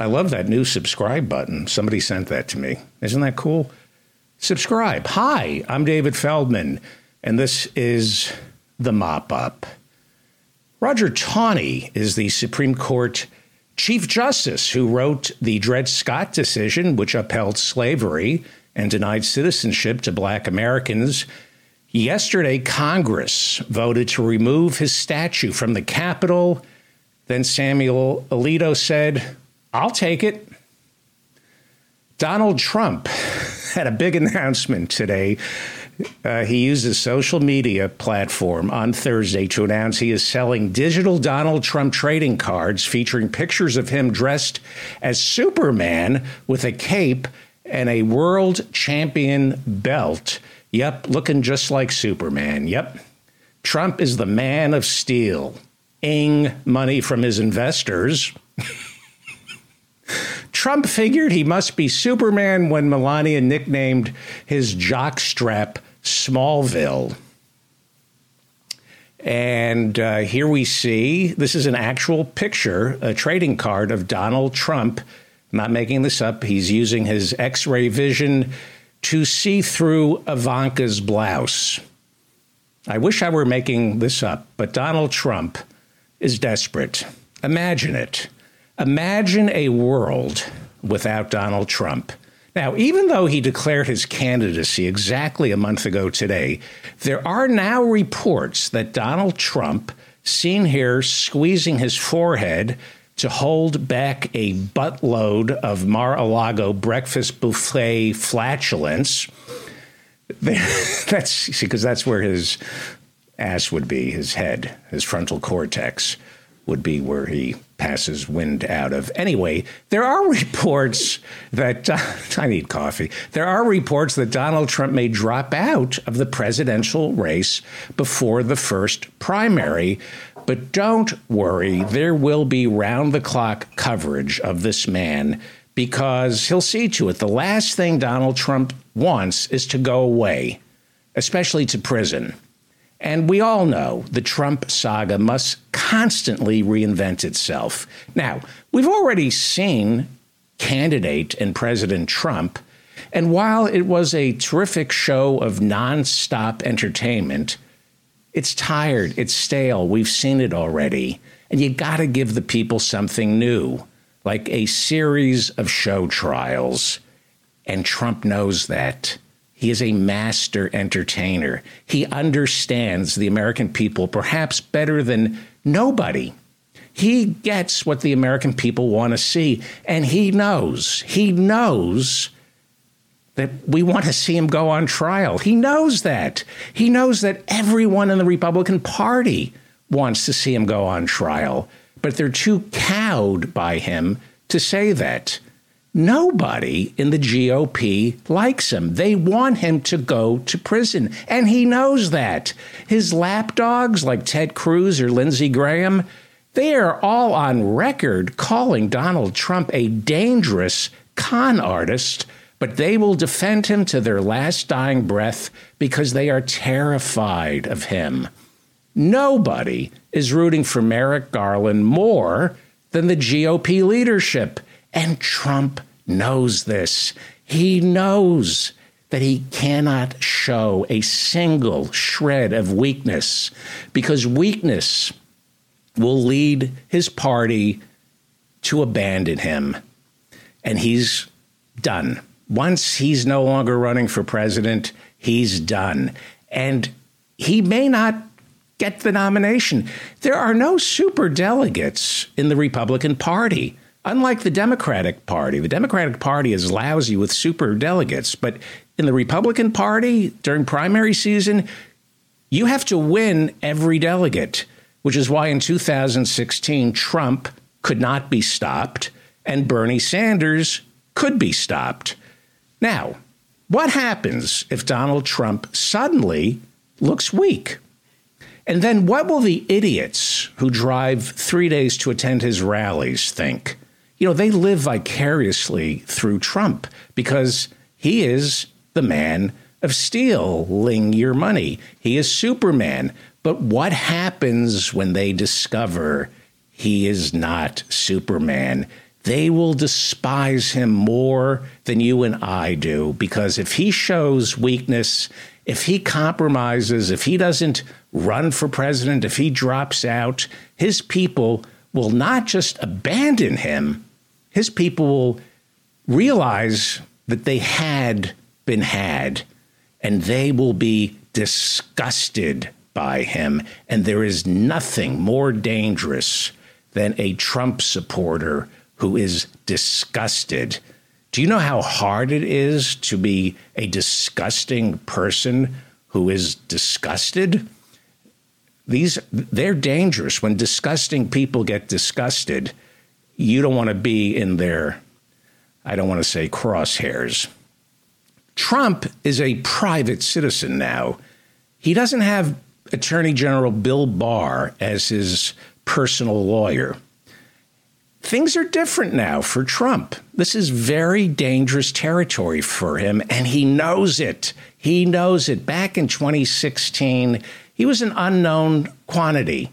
I love that new subscribe button. Somebody sent that to me. Isn't that cool? Subscribe. Hi, I'm David Feldman, and this is The Mop Up. Roger Taney is the Supreme Court Chief Justice who wrote the Dred Scott decision, which upheld slavery and denied citizenship to black Americans. Yesterday, Congress voted to remove his statue from the Capitol. Then Samuel Alito said, I'll take it. Donald Trump had a big announcement today. Uh, he used a social media platform on Thursday to announce he is selling digital Donald Trump trading cards featuring pictures of him dressed as Superman with a cape and a world champion belt. Yep, looking just like Superman. Yep. Trump is the man of steel, ing money from his investors. Trump figured he must be Superman when Melania nicknamed his jockstrap Smallville. And uh, here we see this is an actual picture, a trading card of Donald Trump. I'm not making this up. He's using his x ray vision to see through Ivanka's blouse. I wish I were making this up, but Donald Trump is desperate. Imagine it. Imagine a world without Donald Trump. Now, even though he declared his candidacy exactly a month ago today, there are now reports that Donald Trump, seen here squeezing his forehead to hold back a buttload of Mar a Lago breakfast buffet flatulence, that's because that's where his ass would be, his head, his frontal cortex would be where he passes wind out of. Anyway, there are reports that I need coffee. There are reports that Donald Trump may drop out of the presidential race before the first primary. But don't worry, there will be round the clock coverage of this man because he'll see to it. The last thing Donald Trump wants is to go away, especially to prison. And we all know the Trump saga must constantly reinvent itself. Now, we've already seen candidate and President Trump, and while it was a terrific show of nonstop entertainment, it's tired, it's stale, we've seen it already. And you got to give the people something new, like a series of show trials. And Trump knows that. He is a master entertainer. He understands the American people perhaps better than nobody. He gets what the American people want to see, and he knows, he knows that we want to see him go on trial. He knows that. He knows that everyone in the Republican Party wants to see him go on trial, but they're too cowed by him to say that. Nobody in the GOP likes him. They want him to go to prison. And he knows that. His lapdogs, like Ted Cruz or Lindsey Graham, they are all on record calling Donald Trump a dangerous con artist, but they will defend him to their last dying breath because they are terrified of him. Nobody is rooting for Merrick Garland more than the GOP leadership. And Trump knows this. He knows that he cannot show a single shred of weakness because weakness will lead his party to abandon him. And he's done. Once he's no longer running for president, he's done. And he may not get the nomination. There are no super delegates in the Republican Party. Unlike the Democratic Party, the Democratic Party is lousy with super delegates, but in the Republican Party during primary season, you have to win every delegate, which is why in 2016 Trump could not be stopped and Bernie Sanders could be stopped. Now, what happens if Donald Trump suddenly looks weak? And then what will the idiots who drive three days to attend his rallies think? You know, they live vicariously through Trump because he is the man of stealing your money. He is Superman. But what happens when they discover he is not Superman? they will despise him more than you and I do because if he shows weakness, if he compromises, if he doesn't run for president, if he drops out, his people will not just abandon him, his people will realize that they had been had and they will be disgusted by him. And there is nothing more dangerous than a Trump supporter who is disgusted. Do you know how hard it is to be a disgusting person who is disgusted? These they're dangerous. When disgusting people get disgusted, you don't want to be in their I don't want to say crosshairs. Trump is a private citizen now. He doesn't have Attorney General Bill Barr as his personal lawyer. Things are different now for Trump. This is very dangerous territory for him, and he knows it. He knows it. Back in 2016, he was an unknown quantity,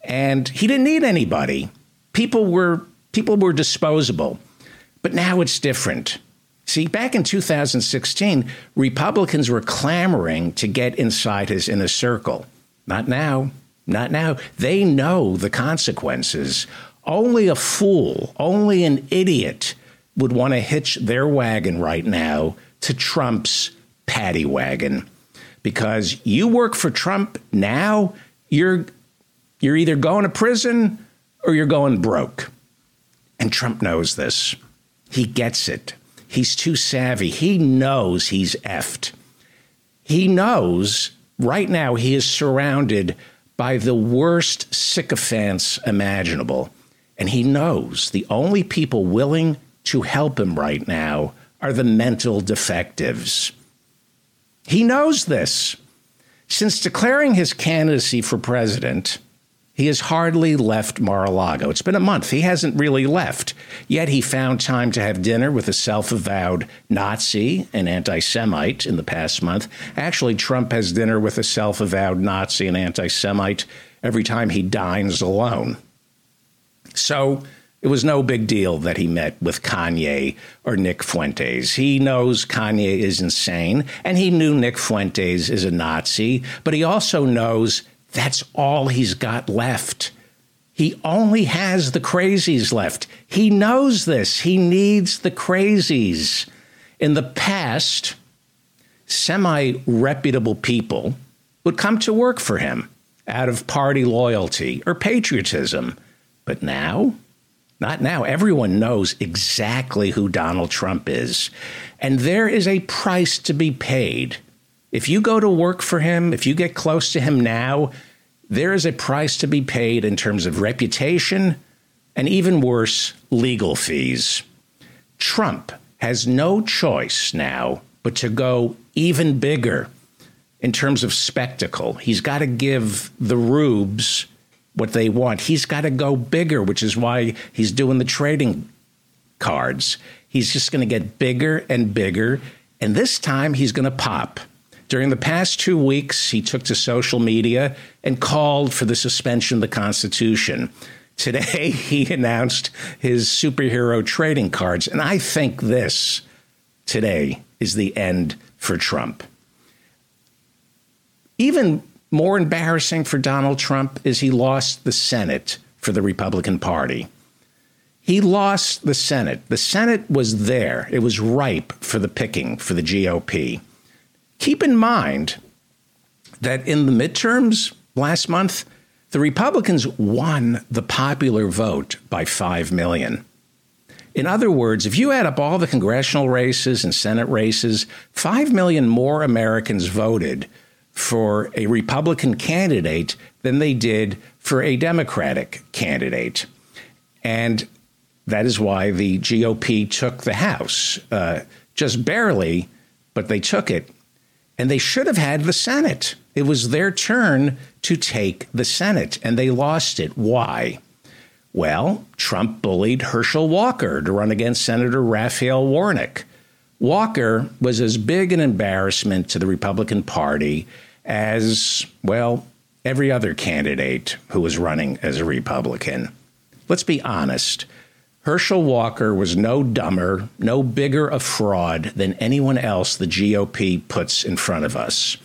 and he didn't need anybody. People were people were disposable. But now it's different. See, back in 2016, Republicans were clamoring to get inside his inner circle. Not now. Not now. They know the consequences. Only a fool, only an idiot would want to hitch their wagon right now to Trump's paddy wagon. Because you work for Trump now, you're you're either going to prison or you're going broke. And Trump knows this. He gets it. He's too savvy. He knows he's effed. He knows right now he is surrounded by the worst sycophants imaginable. And he knows the only people willing to help him right now are the mental defectives. He knows this. Since declaring his candidacy for president, he has hardly left Mar a Lago. It's been a month. He hasn't really left. Yet he found time to have dinner with a self avowed Nazi and anti Semite in the past month. Actually, Trump has dinner with a self avowed Nazi and anti Semite every time he dines alone. So it was no big deal that he met with Kanye or Nick Fuentes. He knows Kanye is insane, and he knew Nick Fuentes is a Nazi, but he also knows that's all he's got left. He only has the crazies left. He knows this. He needs the crazies. In the past, semi reputable people would come to work for him out of party loyalty or patriotism. But now, not now. Everyone knows exactly who Donald Trump is. And there is a price to be paid if you go to work for him, if you get close to him now, there is a price to be paid in terms of reputation and even worse, legal fees. Trump has no choice now but to go even bigger in terms of spectacle. He's got to give the rubes what they want. He's got to go bigger, which is why he's doing the trading cards. He's just going to get bigger and bigger. And this time he's going to pop. During the past two weeks, he took to social media and called for the suspension of the Constitution. Today, he announced his superhero trading cards. And I think this today is the end for Trump. Even more embarrassing for Donald Trump is he lost the Senate for the Republican Party. He lost the Senate. The Senate was there, it was ripe for the picking for the GOP. Keep in mind that in the midterms last month, the Republicans won the popular vote by 5 million. In other words, if you add up all the congressional races and Senate races, 5 million more Americans voted for a Republican candidate than they did for a Democratic candidate. And that is why the GOP took the House, uh, just barely, but they took it and they should have had the Senate. It was their turn to take the Senate, and they lost it. Why? Well, Trump bullied Herschel Walker to run against Senator Raphael Warnock. Walker was as big an embarrassment to the Republican Party as, well, every other candidate who was running as a Republican. Let's be honest. Herschel Walker was no dumber, no bigger a fraud than anyone else the GOP puts in front of us.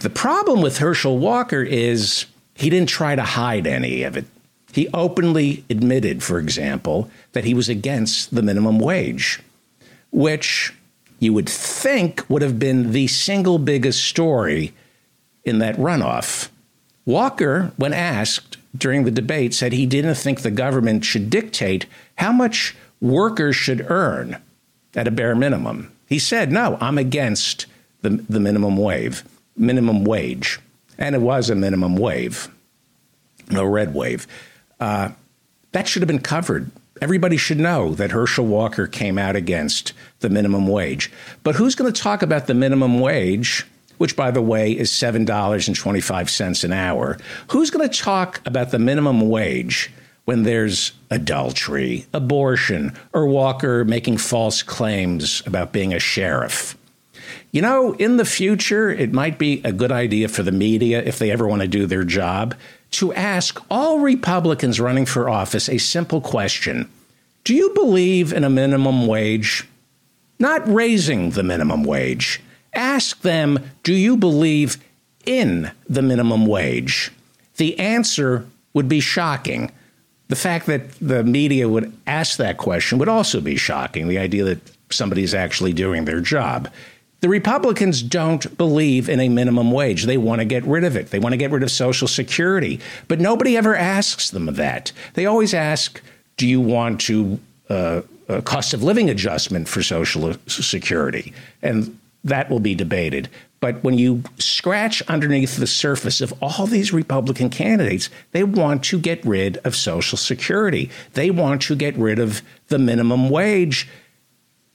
The problem with Herschel Walker is he didn't try to hide any of it. He openly admitted, for example, that he was against the minimum wage, which you would think would have been the single biggest story in that runoff. Walker, when asked during the debate, said he didn't think the government should dictate how much workers should earn at a bare minimum. He said, "No, I'm against the, the minimum wage, minimum wage." And it was a minimum wave, no red wave. Uh, that should have been covered. Everybody should know that Herschel Walker came out against the minimum wage. But who's going to talk about the minimum wage, which, by the way, is $7.25 an hour? Who's going to talk about the minimum wage when there's adultery, abortion, or Walker making false claims about being a sheriff. You know, in the future, it might be a good idea for the media, if they ever want to do their job, to ask all Republicans running for office a simple question Do you believe in a minimum wage? Not raising the minimum wage. Ask them, Do you believe in the minimum wage? The answer would be shocking. The fact that the media would ask that question would also be shocking. The idea that somebody's actually doing their job. The Republicans don't believe in a minimum wage. They want to get rid of it. They want to get rid of Social Security. But nobody ever asks them that. They always ask, do you want to uh, a cost of living adjustment for Social Security? And that will be debated. But when you scratch underneath the surface of all these Republican candidates, they want to get rid of Social Security. They want to get rid of the minimum wage.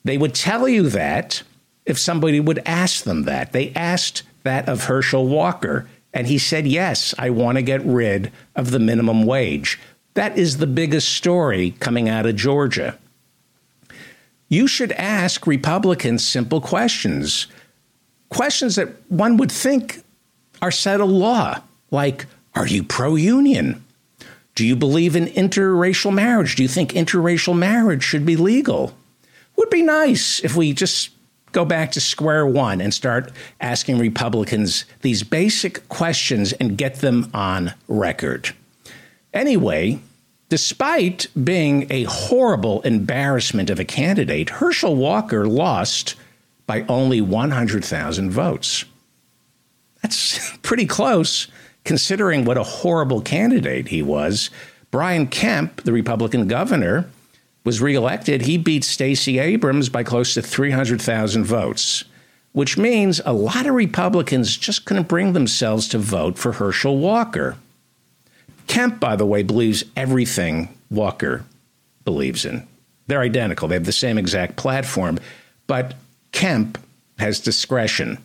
They would tell you that if somebody would ask them that. They asked that of Herschel Walker, and he said, Yes, I want to get rid of the minimum wage. That is the biggest story coming out of Georgia. You should ask Republicans simple questions questions that one would think are settled law, like Are you pro union? Do you believe in interracial marriage? Do you think interracial marriage should be legal? Would be nice if we just go back to square one and start asking Republicans these basic questions and get them on record. Anyway, despite being a horrible embarrassment of a candidate, Herschel Walker lost by only 100,000 votes. That's pretty close considering what a horrible candidate he was. Brian Kemp, the Republican governor, was reelected. He beat Stacey Abrams by close to 300,000 votes, which means a lot of Republicans just couldn't bring themselves to vote for Herschel Walker. Kemp, by the way, believes everything Walker believes in. They're identical, they have the same exact platform. But Kemp has discretion.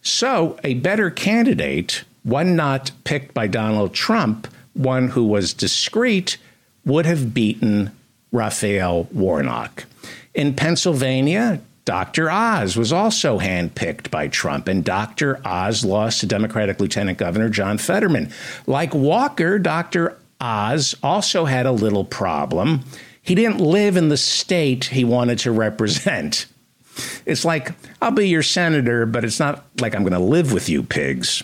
So, a better candidate, one not picked by Donald Trump, one who was discreet, would have beaten Raphael Warnock. In Pennsylvania, Dr. Oz was also handpicked by Trump, and Dr. Oz lost to Democratic Lieutenant Governor John Fetterman. Like Walker, Dr. Oz also had a little problem. He didn't live in the state he wanted to represent. It's like, I'll be your senator, but it's not like I'm going to live with you pigs.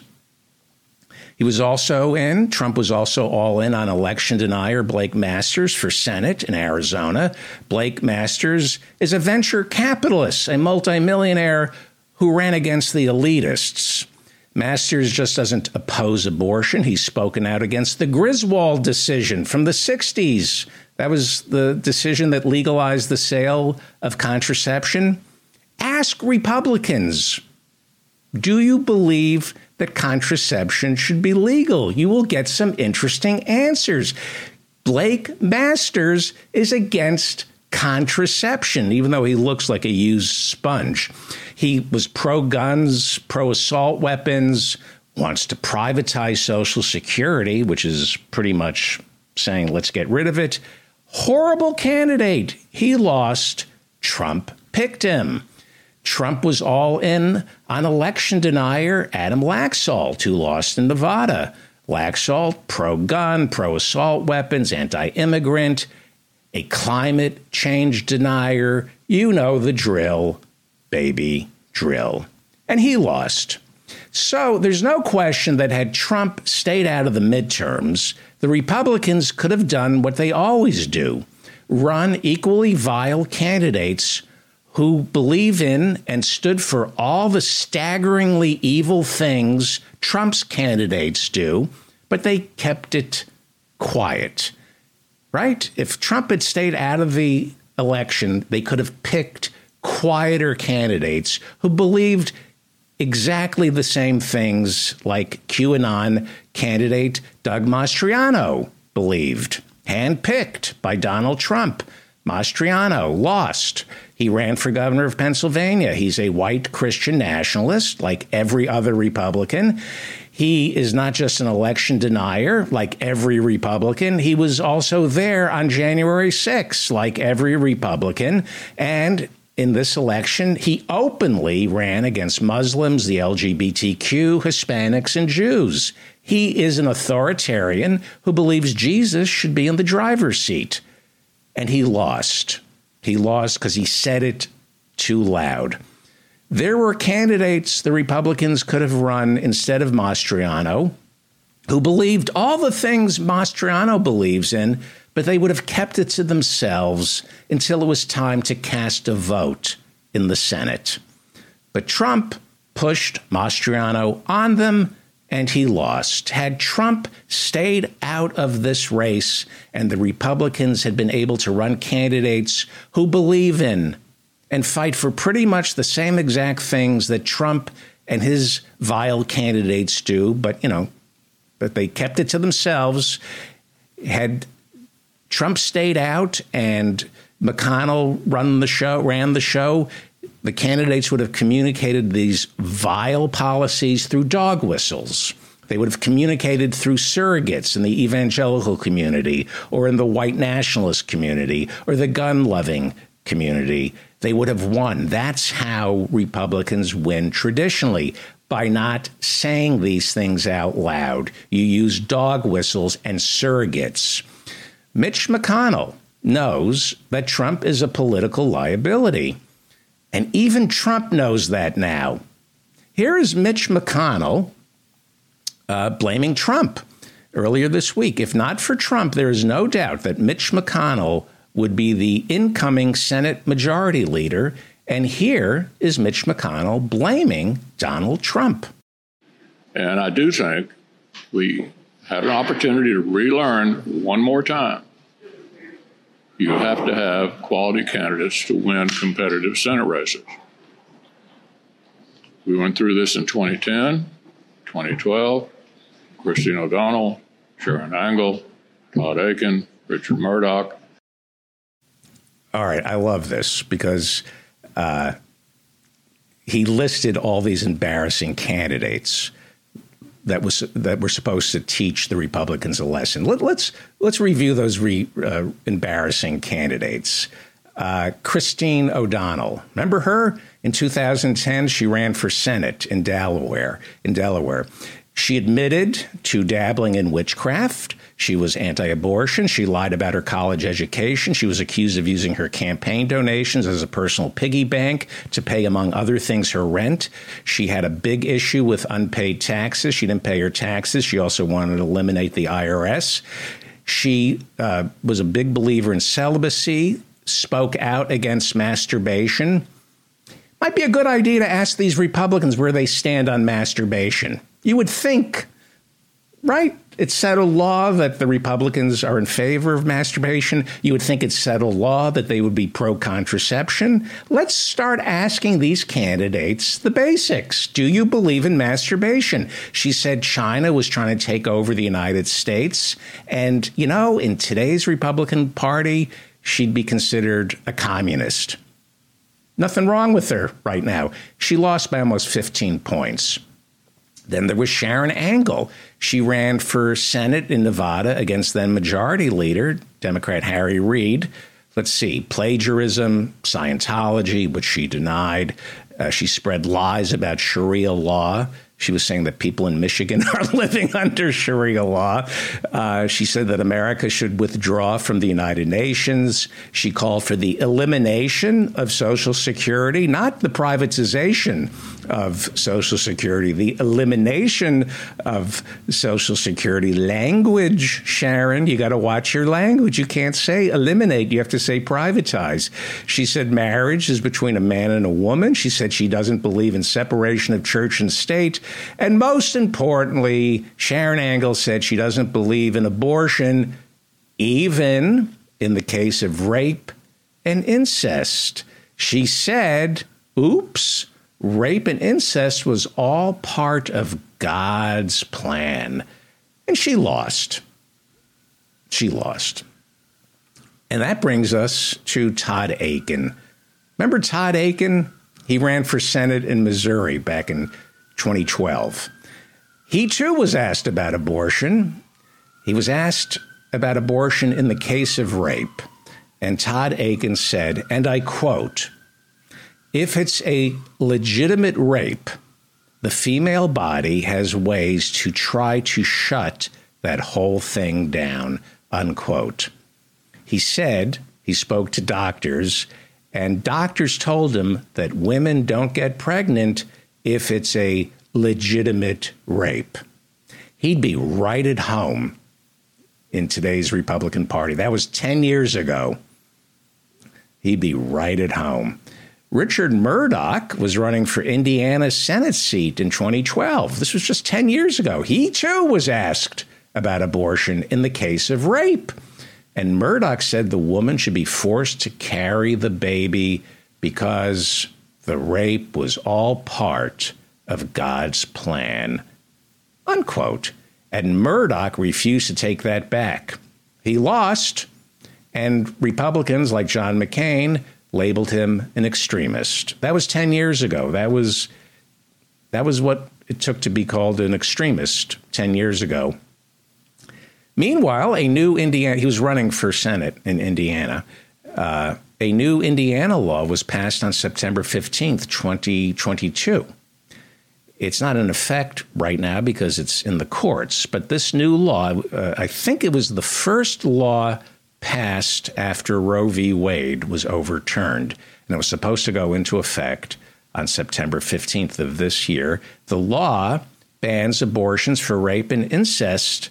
He was also in, Trump was also all in on election denier Blake Masters for Senate in Arizona. Blake Masters is a venture capitalist, a multimillionaire who ran against the elitists. Masters just doesn't oppose abortion. He's spoken out against the Griswold decision from the 60s. That was the decision that legalized the sale of contraception. Ask Republicans do you believe that contraception should be legal? You will get some interesting answers. Blake Masters is against contraception, even though he looks like a used sponge. He was pro guns, pro assault weapons, wants to privatize Social Security, which is pretty much saying, let's get rid of it. Horrible candidate. He lost. Trump picked him. Trump was all in on election denier Adam Laxalt, who lost in Nevada. Laxalt, pro gun, pro assault weapons, anti immigrant. a climate change denier. You know the drill, baby, drill. And he lost. So there's no question that had Trump stayed out of the midterms, the Republicans could have done what they always do run equally vile candidates who believe in and stood for all the staggeringly evil things Trump's candidates do, but they kept it quiet. Right? If Trump had stayed out of the election, they could have picked quieter candidates who believed exactly the same things like QAnon candidate Doug Mastriano believed, handpicked by Donald Trump. Mastriano lost. He ran for governor of Pennsylvania. He's a white Christian nationalist, like every other Republican. He is not just an election denier, like every Republican. He was also there on January 6th, like every Republican. And in this election, he openly ran against Muslims, the LGBTQ, Hispanics, and Jews. He is an authoritarian who believes Jesus should be in the driver's seat. And he lost. He lost because he said it too loud. There were candidates the Republicans could have run instead of Mastriano who believed all the things Mastriano believes in, but they would have kept it to themselves until it was time to cast a vote in the Senate. But Trump pushed Mastriano on them and he lost. Had Trump stayed out of this race and the Republicans had been able to run candidates who believe in and fight for pretty much the same exact things that Trump and his vile candidates do, but you know, but they kept it to themselves. Had Trump stayed out and McConnell run the show, ran the show, the candidates would have communicated these vile policies through dog whistles. They would have communicated through surrogates in the evangelical community or in the white nationalist community or the gun loving community. They would have won. That's how Republicans win traditionally by not saying these things out loud. You use dog whistles and surrogates. Mitch McConnell knows that Trump is a political liability. And even Trump knows that now. Here is Mitch McConnell uh, blaming Trump earlier this week. If not for Trump, there is no doubt that Mitch McConnell would be the incoming Senate Majority Leader. And here is Mitch McConnell blaming Donald Trump. And I do think we had an opportunity to relearn one more time you have to have quality candidates to win competitive Senate races. We went through this in 2010, 2012. Christine O'Donnell, Sharron Angle, Todd Akin, Richard Mourdock. All right, I love this because uh, he listed all these embarrassing candidates that was that were supposed to teach the Republicans a lesson. Let, us let's, let's review those re, uh, embarrassing candidates. Uh, Christine O'Donnell, remember her in 2010? She ran for Senate in Delaware. In Delaware, she admitted to dabbling in witchcraft. She was anti abortion. She lied about her college education. She was accused of using her campaign donations as a personal piggy bank to pay, among other things, her rent. She had a big issue with unpaid taxes. She didn't pay her taxes. She also wanted to eliminate the IRS. She uh, was a big believer in celibacy, spoke out against masturbation. Might be a good idea to ask these Republicans where they stand on masturbation. You would think, right? It's settled law that the Republicans are in favor of masturbation. You would think it's settled law that they would be pro contraception. Let's start asking these candidates the basics. Do you believe in masturbation? She said China was trying to take over the United States. And, you know, in today's Republican Party, she'd be considered a communist. Nothing wrong with her right now. She lost by almost 15 points. Then there was Sharron Angle. She ran for Senate in Nevada against then Majority Leader, Democrat Harry Reid. Let's see, plagiarism, Scientology, which she denied. Uh, she spread lies about Sharia law. She was saying that people in Michigan are living under Sharia law. Uh, she said that America should withdraw from the United Nations. She called for the elimination of Social Security, not the privatization of Social Security, the elimination of Social Security. Language, Sharron, you got to watch your language. You can't say eliminate, you have to say privatize. She said marriage is between a man and a woman. She said she doesn't believe in separation of church and state. And most importantly, Sharron Angle said she doesn't believe in abortion, even in the case of rape and incest. She said, oops, rape and incest was all part of God's plan. And she lost. She lost. And that brings us to Todd Akin. Remember Todd Akin? He ran for Senate in Missouri back in 2012. He too was asked about abortion. He was asked about abortion in the case of rape. And Todd Akin said, and I quote, if it's a legitimate rape, the female body has ways to try to shut that whole thing down, unquote. He said he spoke to doctors, and doctors told him that women don't get pregnant if it's a legitimate rape. He'd be right at home in today's Republican Party. That was 10 years ago. He'd be right at home. Richard Mourdock was running for Indiana's Senate seat in 2012. This was just 10 years ago. He too was asked about abortion in the case of rape. And Mourdock said the woman should be forced to carry the baby because the rape was all part of God's plan. Unquote. And Mourdock refused to take that back. He lost, and Republicans like John McCain labeled him an extremist. That was 10 years ago. That was that was what it took to be called an extremist 10 years ago. Meanwhile, a new Indiana, he was running for Senate in Indiana. Uh, a new Indiana law was passed on September 15th, 2022. It's not in effect right now because it's in the courts, but this new law, uh, I think it was the first law passed after Roe v. Wade was overturned, and it was supposed to go into effect on September 15th of this year. The law bans abortions for rape and incest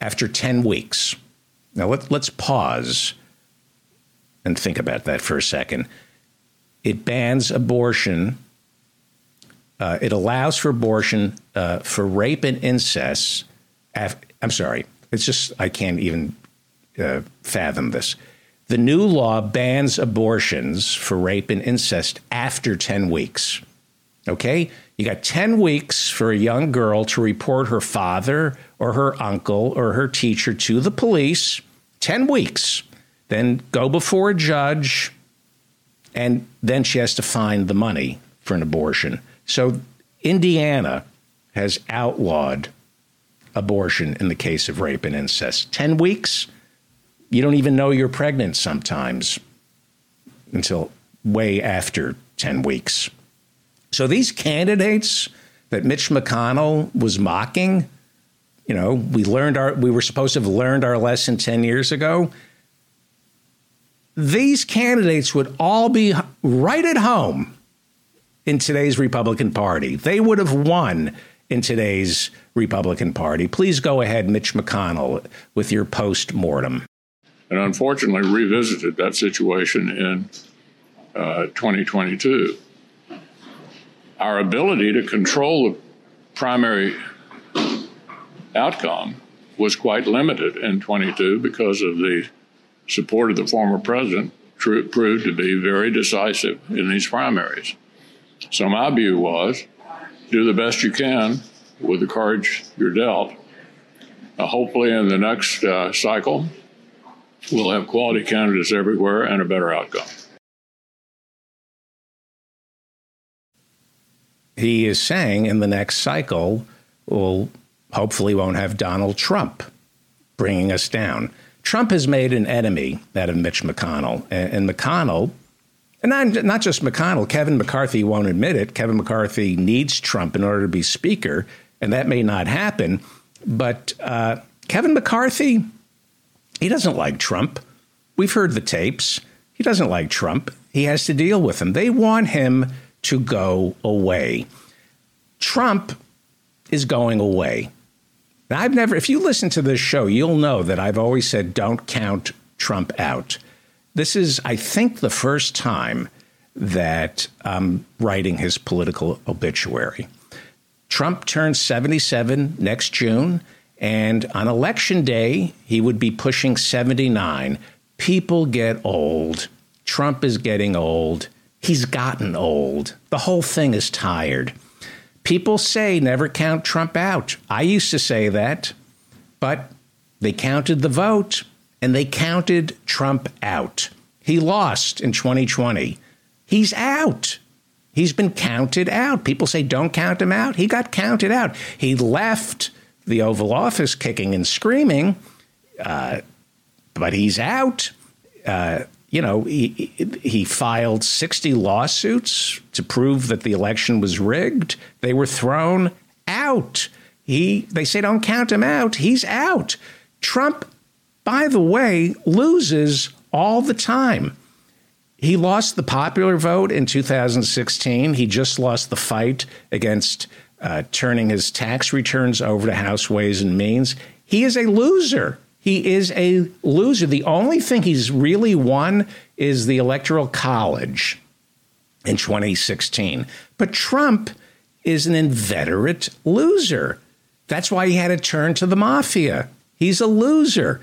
after 10 weeks. Now, let, let's pause and think about that for a second. It bans abortion. Uh, it allows for abortion uh, for rape and incest. Af- I'm sorry. It's just, I can't even uh, fathom this. The new law bans abortions for rape and incest after 10 weeks. Okay? You got 10 weeks for a young girl to report her father or her uncle or her teacher to the police. 10 weeks then go before a judge, and then she has to find the money for an abortion. So Indiana has outlawed abortion in the case of rape and incest. 10 weeks, you don't even know you're pregnant sometimes until way after 10 weeks. So these candidates that Mitch McConnell was mocking, you know, we learned our we were supposed to have learned our lesson 10 years ago these candidates would all be right at home in today's Republican Party. They would have won in today's Republican Party. Please go ahead, Mitch McConnell, with your post mortem. And unfortunately, revisited that situation in uh, 2022. Our ability to control the primary outcome was quite limited in 22 because of the support of the former president proved to be very decisive in these primaries. So my view was do the best you can with the cards you're dealt. Uh, hopefully, in the next uh, cycle, we'll have quality candidates everywhere and a better outcome. He is saying in the next cycle, we'll hopefully won't have Donald Trump bringing us down. Trump has made an enemy out of Mitch McConnell, and, and McConnell and not, not just McConnell, Kevin McCarthy won't admit it. Kevin McCarthy needs Trump in order to be Speaker, and that may not happen. But uh, Kevin McCarthy, he doesn't like Trump. We've heard the tapes. He doesn't like Trump. He has to deal with him. They want him to go away. Trump is going away. Now, I've never, if you listen to this show, you'll know that I've always said don't count Trump out. This is, I think, the first time that I'm writing his political obituary. Trump turns 77 next June, and on election day, he would be pushing 79. People get old. Trump is getting old. He's gotten old. The whole thing is tired. People say never count Trump out. I used to say that, but they counted the vote and they counted Trump out. He lost in 2020. He's out. He's been counted out. People say don't count him out. He got counted out. He left the Oval Office kicking and screaming, uh, but he's out. Uh, you know, he, he filed 60 lawsuits to prove that the election was rigged. They were thrown out. He, they say don't count him out. He's out. Trump, by the way, loses all the time. He lost the popular vote in 2016. He just lost the fight against uh, turning his tax returns over to House Ways and Means. He is a loser. He is a loser. The only thing he's really won is the Electoral College in 2016. But Trump is an inveterate loser. That's why he had to turn to the mafia. He's a loser.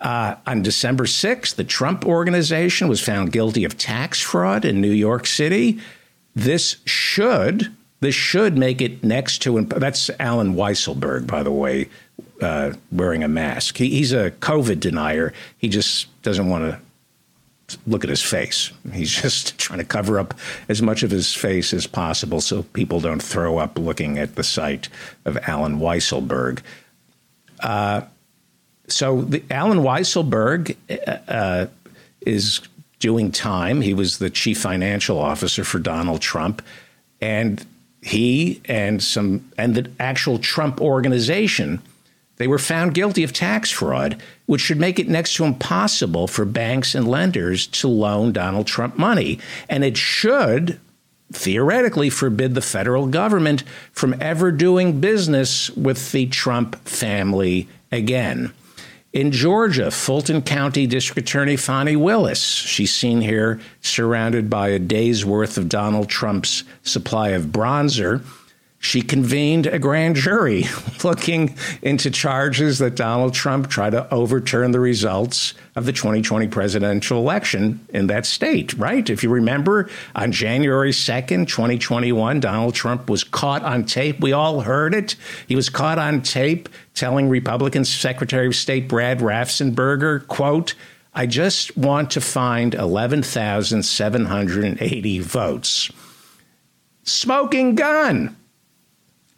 Uh, on December 6th, the Trump organization was found guilty of tax fraud in New York City. This should this should make it next to that's Allen Weisselberg, by the way, uh, wearing a mask. He, he's a COVID denier. He just doesn't want to look at his face. He's just trying to cover up as much of his face as possible so people don't throw up looking at the sight of Allen Weisselberg. Uh, so the, Allen Weisselberg uh, uh, is doing time. He was the chief financial officer for Donald Trump, and he and some and the actual Trump organization they were found guilty of tax fraud, which should make it next to impossible for banks and lenders to loan Donald Trump money. And it should theoretically forbid the federal government from ever doing business with the Trump family again. In Georgia, Fulton County District Attorney Fani Willis, she's seen here surrounded by a day's worth of Donald Trump's supply of bronzer she convened a grand jury looking into charges that Donald Trump tried to overturn the results of the 2020 presidential election in that state, right? If you remember, on January 2nd, 2021, Donald Trump was caught on tape. We all heard it. He was caught on tape telling Republican Secretary of State Brad Raffensperger, quote, I just want to find 11,780 votes. Smoking gun.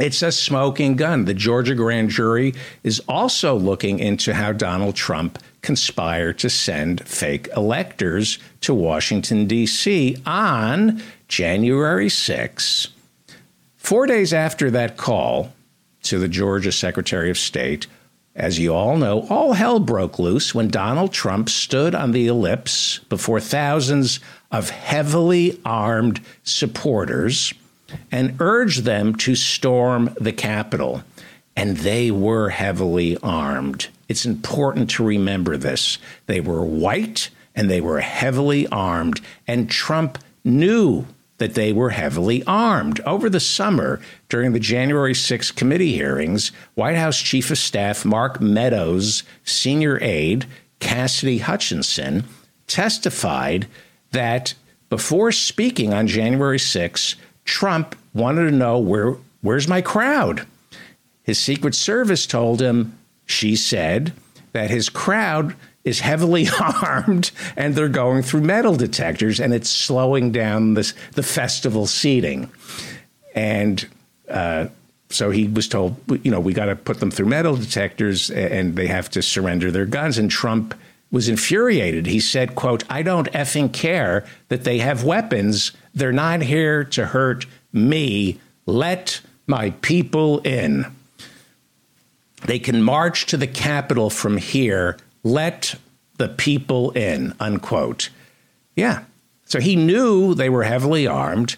It's a smoking gun. The Georgia grand jury is also looking into how Donald Trump conspired to send fake electors to Washington, D.C. on January 6. Four days after that call to the Georgia Secretary of State, as you all know, all hell broke loose when Donald Trump stood on the ellipse before thousands of heavily armed supporters and urged them to storm the Capitol. And they were heavily armed. It's important to remember this. They were white and they were heavily armed, and Trump knew that they were heavily armed. Over the summer, during the January 6 committee hearings, White House Chief of Staff Mark Meadows' senior aide, Cassidy Hutchinson, testified that before speaking on January 6, Trump wanted to know where where's my crowd? His Secret Service told him, she said, that his crowd is heavily armed and they're going through metal detectors and it's slowing down this, the festival seating. And uh, so he was told, you know, we got to put them through metal detectors and they have to surrender their guns. And Trump was infuriated. He said, quote, I don't effing care that they have weapons. They're not here to hurt me. Let my people in. They can march to the Capitol from here. Let the people in, unquote. Yeah. So he knew they were heavily armed,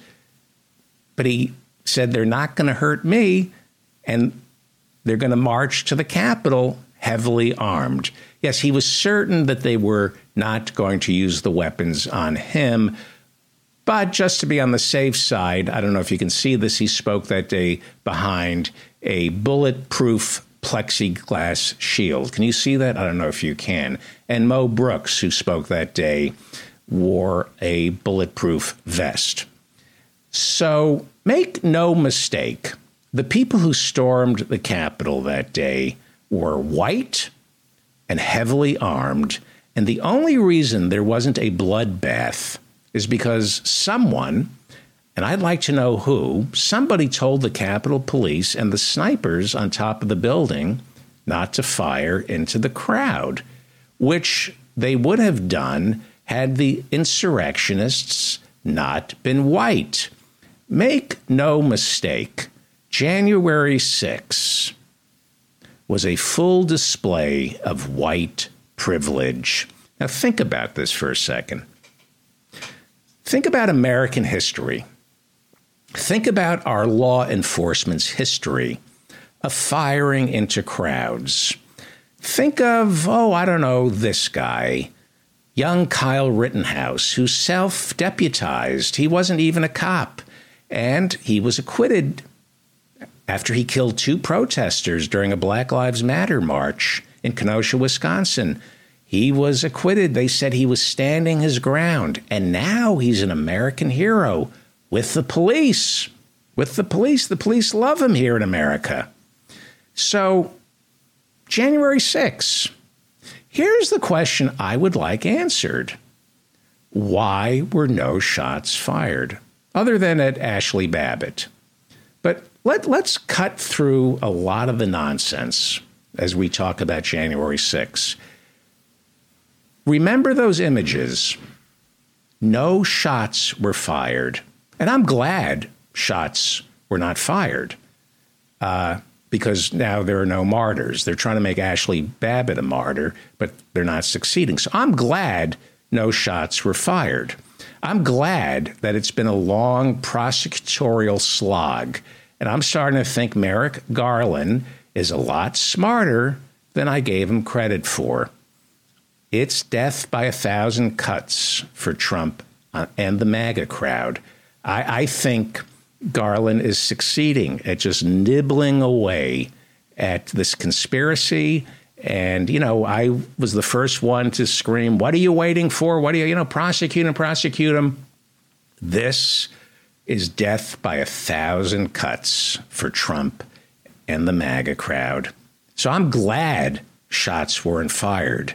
but he said they're not going to hurt me and they're going to march to the Capitol heavily armed. Yes, he was certain that they were not going to use the weapons on him. But just to be on the safe side, I don't know if you can see this, he spoke that day behind a bulletproof plexiglass shield. Can you see that? I don't know if you can. And Mo Brooks, who spoke that day, wore a bulletproof vest. So make no mistake, the people who stormed the Capitol that day were white and heavily armed. And the only reason there wasn't a bloodbath is because someone, and I'd like to know who, somebody told the Capitol Police and the snipers on top of the building not to fire into the crowd, which they would have done had the insurrectionists not been white. Make no mistake, January 6 was a full display of white privilege. Now, think about this for a second. Think about American history. Think about our law enforcement's history of firing into crowds. Think of, oh, I don't know, this guy, young Kyle Rittenhouse, who self deputized. He wasn't even a cop, and he was acquitted after he killed two protesters during a Black Lives Matter march in Kenosha, Wisconsin. He was acquitted. They said he was standing his ground. And now he's an American hero with the police. With the police. The police love him here in America. So, January 6th. Here's the question I would like answered Why were no shots fired, other than at Ashley Babbitt? But let, let's cut through a lot of the nonsense as we talk about January 6th. Remember those images. No shots were fired. And I'm glad shots were not fired uh, because now there are no martyrs. They're trying to make Ashley Babbitt a martyr, but they're not succeeding. So I'm glad no shots were fired. I'm glad that it's been a long prosecutorial slog and I'm starting to think Merrick Garland is a lot smarter than I gave him credit for. It's death by a thousand cuts for Trump uh, and the MAGA crowd. I, I think Garland is succeeding at just nibbling away at this conspiracy. And, you know, I was the first one to scream, What are you waiting for? What are you, you know, prosecute and prosecute him? This is death by a thousand cuts for Trump and the MAGA crowd. So I'm glad shots weren't fired.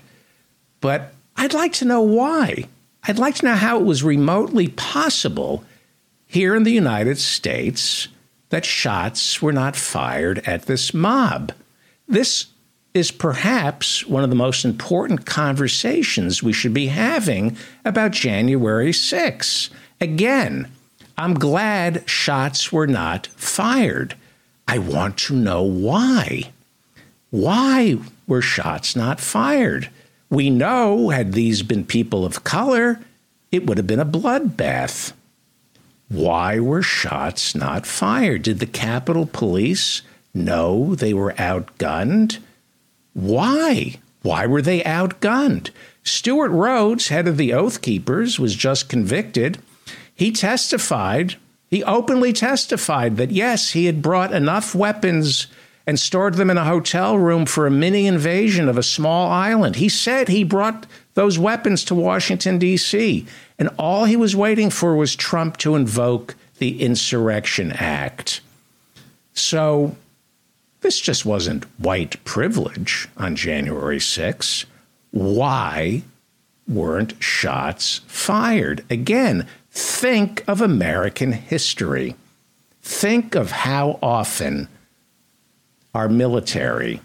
But I'd like to know why. I'd like to know how it was remotely possible here in the United States that shots were not fired at this mob. This is perhaps one of the most important conversations we should be having about January 6. Again, I'm glad shots were not fired. I want to know why. Why were shots not fired? We know, had these been people of color, it would have been a bloodbath. Why were shots not fired? Did the Capitol Police know they were outgunned? Why? Why were they outgunned? Stewart Rhodes, head of the Oath Keepers, was just convicted he testified, he openly testified that yes, he had brought enough weapons and stored them in a hotel room for a mini invasion of a small island. He said he brought those weapons to Washington, D.C., and all he was waiting for was Trump to invoke the Insurrection Act. So this just wasn't white privilege on January 6. Why weren't shots fired? Again, Think of American history. Think of how often our military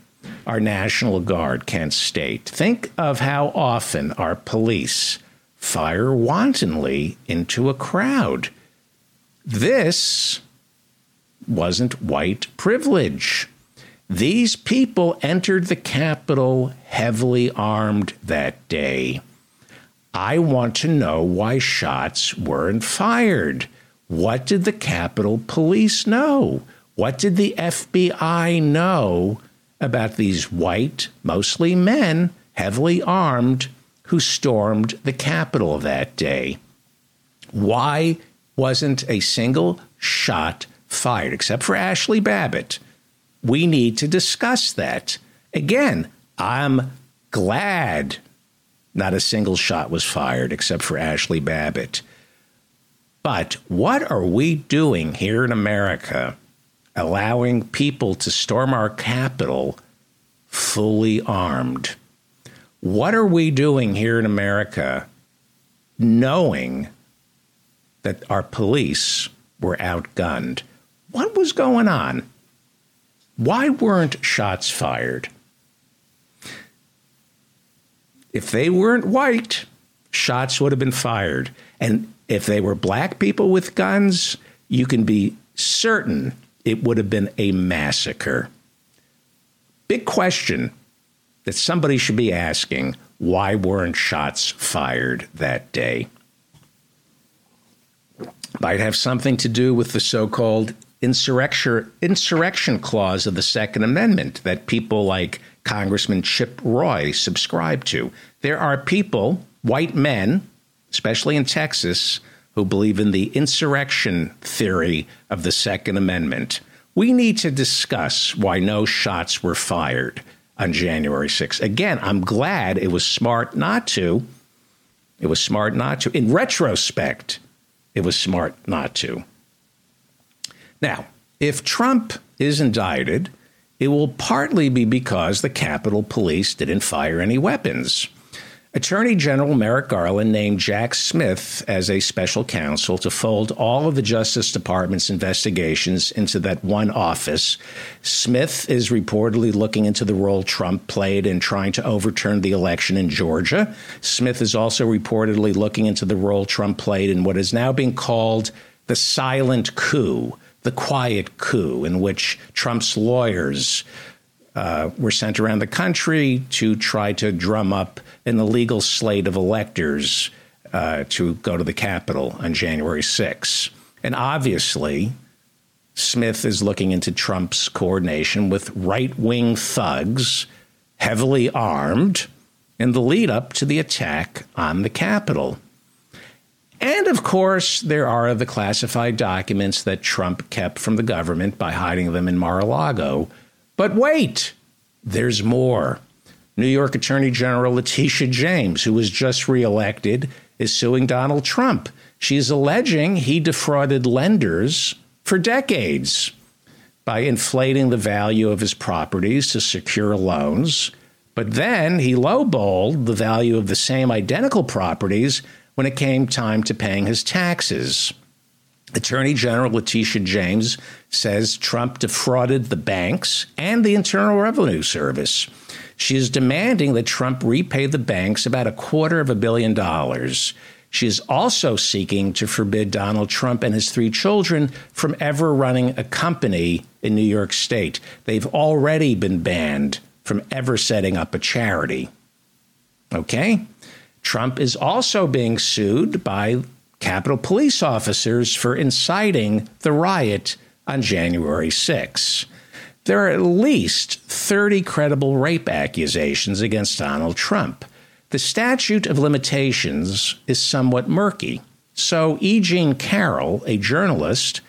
our National Guard, Kent State. Think of how often our police fire wantonly into a crowd. This wasn't white privilege. These people entered the Capitol heavily armed that day. I want to know why shots weren't fired. What did the Capitol Police know? What did the FBI know about these white, mostly men, heavily armed, who stormed the Capitol that day? Why wasn't a single shot fired, except for Ashley Babbitt? We need to discuss that. Again, I'm glad not a single shot was fired except for Ashley Babbitt. But what are we doing here in America allowing people to storm our capital fully armed? What are we doing here in America knowing that our police were outgunned? What was going on? Why weren't shots fired? If they weren't white, shots would have been fired. And if they were black people with guns, you can be certain it would have been a massacre. Big question that somebody should be asking why weren't shots fired that day? Might have something to do with the so called insurrection, insurrection clause of the Second Amendment that people like Congressman Chip Roy subscribe to. There are people, white men, especially in Texas, who believe in the insurrection theory of the Second Amendment. We need to discuss why no shots were fired on January 6th. Again, I'm glad it was smart not to. It was smart not to. In retrospect, it was smart not to. Now, if Trump is indicted, it will partly be because the Capitol Police didn't fire any weapons. Attorney General Merrick Garland named Jack Smith as a special counsel to fold all of the Justice Department's investigations into that one office. Smith is reportedly looking into the role Trump played in trying to overturn the election in Georgia. Smith is also reportedly looking into the role Trump played in what is now being called the silent coup, the quiet coup, in which Trump's lawyers uh, were sent around the country to try to drum up an illegal slate of electors uh, to go to the Capitol on January 6. And obviously, Smith is looking into Trump's coordination with right wing thugs, heavily armed, in the lead up to the attack on the Capitol. And of course, there are the classified documents that Trump kept from the government by hiding them in Mar a Lago but wait, there's more. New York Attorney General Letitia James, who was just reelected, is suing Donald Trump. She's alleging he defrauded lenders for decades by inflating the value of his properties to secure loans. But then he lowballed the value of the same identical properties when it came time to paying his taxes. Attorney General Letitia James says Trump defrauded the banks and the Internal Revenue Service. She is demanding that Trump repay the banks about a quarter of a billion dollars. She is also seeking to forbid Donald Trump and his three children from ever running a company in New York State. They've already been banned from ever setting up a charity. Okay? Trump is also being sued by Capitol police officers for inciting the riot on January 6. There are at least 30 credible rape accusations against Donald Trump. The statute of limitations is somewhat murky. So, E. Jean Carroll, a journalist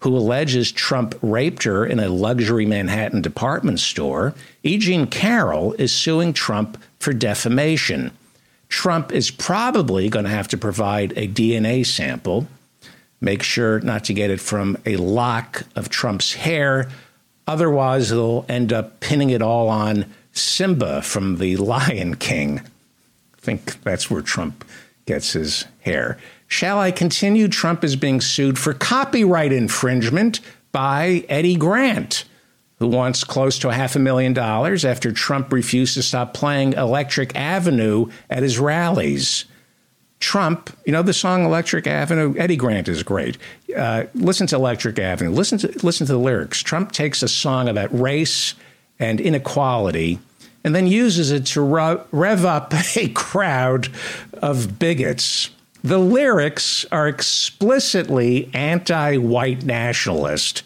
who alleges Trump raped her in a luxury Manhattan department store, E. Jean Carroll is suing Trump for defamation. Trump is probably going to have to provide a DNA sample. Make sure not to get it from a lock of Trump's hair. Otherwise, they'll end up pinning it all on Simba from The Lion King. I think that's where Trump gets his hair. Shall I continue? Trump is being sued for copyright infringement by Eddie Grant, who wants close to half a million dollars after Trump refused to stop playing Electric Avenue at his rallies. Trump, you know the song Electric Avenue? Eddie Grant is great. Uh, listen to Electric Avenue. Listen to, listen to the lyrics. Trump takes a song about race and inequality and then uses it to rev up a crowd of bigots. The lyrics are explicitly anti white nationalist.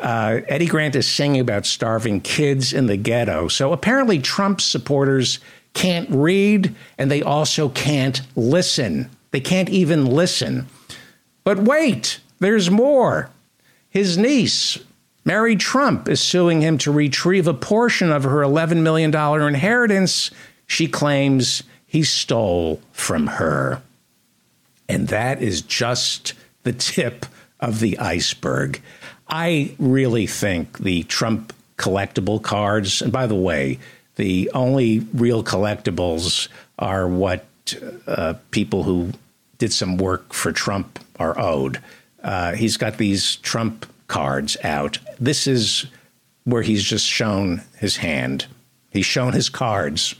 Uh, Eddie Grant is singing about starving kids in the ghetto. So apparently, Trump supporters can't read and they also can't listen. They can't even listen. But wait, there's more. His niece, Mary Trump, is suing him to retrieve a portion of her $11 million inheritance she claims he stole from her. And that is just the tip of the iceberg. I really think the Trump collectible cards, and by the way, the only real collectibles are what uh, people who did some work for Trump are owed. Uh, he's got these Trump cards out. This is where he's just shown his hand. He's shown his cards,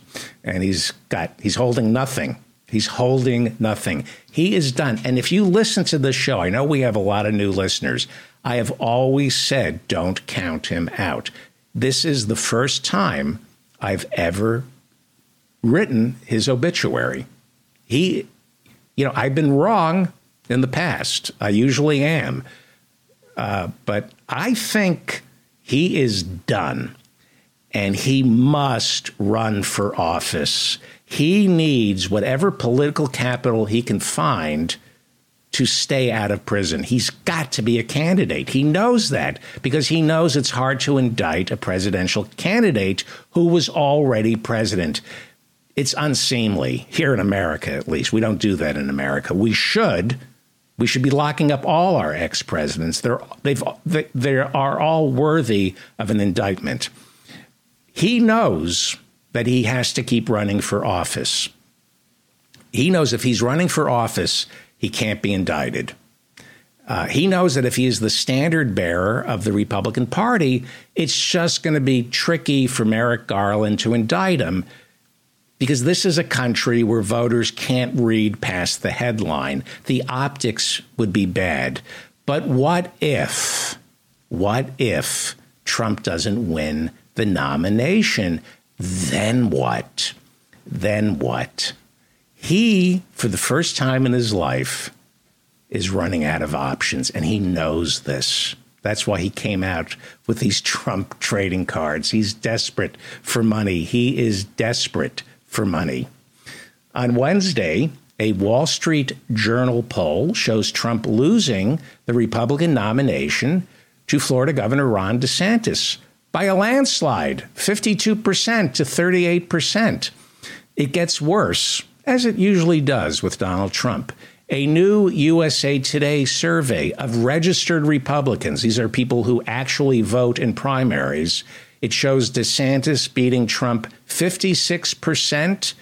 and he's got he's holding nothing. He's holding nothing. He is done. And if you listen to the show, I know we have a lot of new listeners. I have always said, don't count him out. This is the first time I've ever written his obituary. He, you know, I've been wrong in the past. I usually am. Uh, but I think he is done and he must run for office. He needs whatever political capital he can find to stay out of prison. He's got to be a candidate. He knows that because he knows it's hard to indict a presidential candidate who was already president. It's unseemly here in America, at least. We don't do that in America. We should. We should be locking up all our ex presidents. They're, they've, they, they are all worthy of an indictment. He knows that he has to keep running for office. He knows if he's running for office, he can't be indicted. Uh, he knows that if he is the standard bearer of the Republican Party, it's just going to be tricky for Merrick Garland to indict him because this is a country where voters can't read past the headline. The optics would be bad. But what if, what if Trump doesn't win the nomination? Then what? Then what? He, for the first time in his life, is running out of options, and he knows this. That's why he came out with these Trump trading cards. He's desperate for money. He is desperate for money. On Wednesday, a Wall Street Journal poll shows Trump losing the Republican nomination to Florida Governor Ron DeSantis by a landslide 52% to 38%. It gets worse as it usually does with Donald Trump. A new USA Today survey of registered Republicans, these are people who actually vote in primaries, it shows DeSantis beating Trump 56%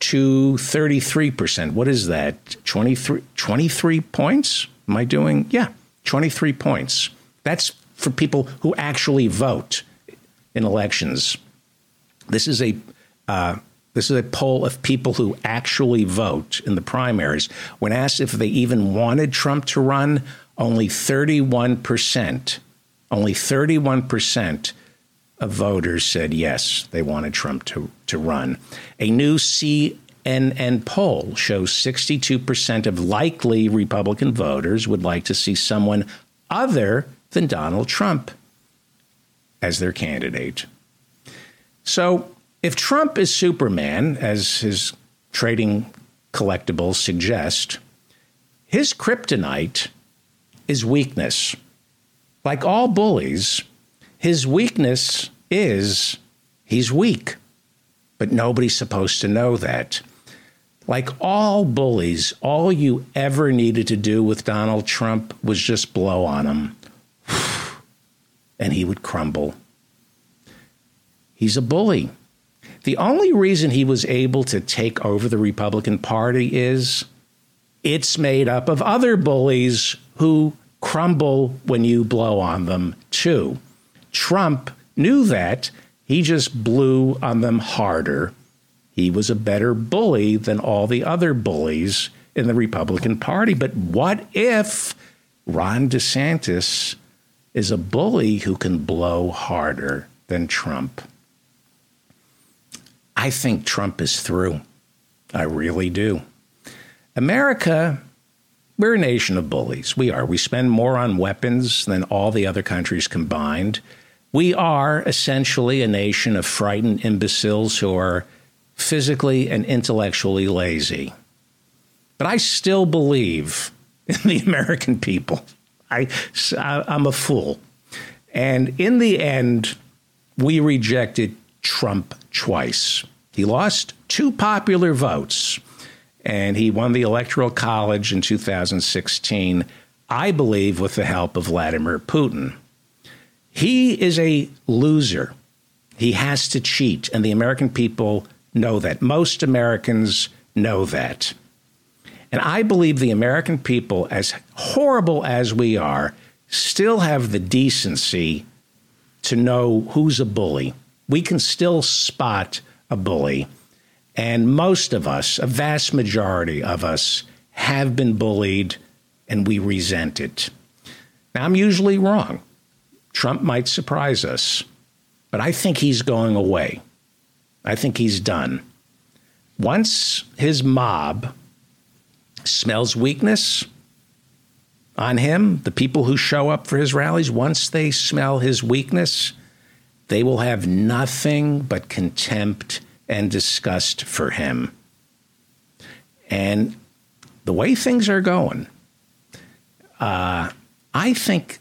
to 33%. What is that? 23, 23 points? Am I doing? Yeah, 23 points. That's for people who actually vote in elections. This is a uh, this is a poll of people who actually vote in the primaries. When asked if they even wanted Trump to run, only 31%, only 31% of voters said yes, they wanted Trump to, to run. A new CNN poll shows 62% of likely Republican voters would like to see someone other than Donald Trump as their candidate. So if Trump is Superman, as his trading collectibles suggest, his kryptonite is weakness. Like all bullies, his weakness is he's weak. But nobody's supposed to know that. Like all bullies, all you ever needed to do with Donald Trump was just blow on him, and he would crumble. He's a bully. The only reason he was able to take over the Republican Party is it's made up of other bullies who crumble when you blow on them, too. Trump knew that. He just blew on them harder. He was a better bully than all the other bullies in the Republican Party. But what if Ron DeSantis is a bully who can blow harder than Trump? I think Trump is through. I really do. America, we're a nation of bullies. We are. We spend more on weapons than all the other countries combined. We are essentially a nation of frightened imbeciles who are physically and intellectually lazy. But I still believe in the American people. I, I'm a fool. And in the end, we rejected Trump twice. He lost two popular votes and he won the Electoral College in 2016, I believe, with the help of Vladimir Putin. He is a loser. He has to cheat, and the American people know that. Most Americans know that. And I believe the American people, as horrible as we are, still have the decency to know who's a bully. We can still spot a bully. And most of us, a vast majority of us, have been bullied and we resent it. Now, I'm usually wrong. Trump might surprise us, but I think he's going away. I think he's done. Once his mob smells weakness on him, the people who show up for his rallies, once they smell his weakness, they will have nothing but contempt and disgust for him. And the way things are going, uh, I think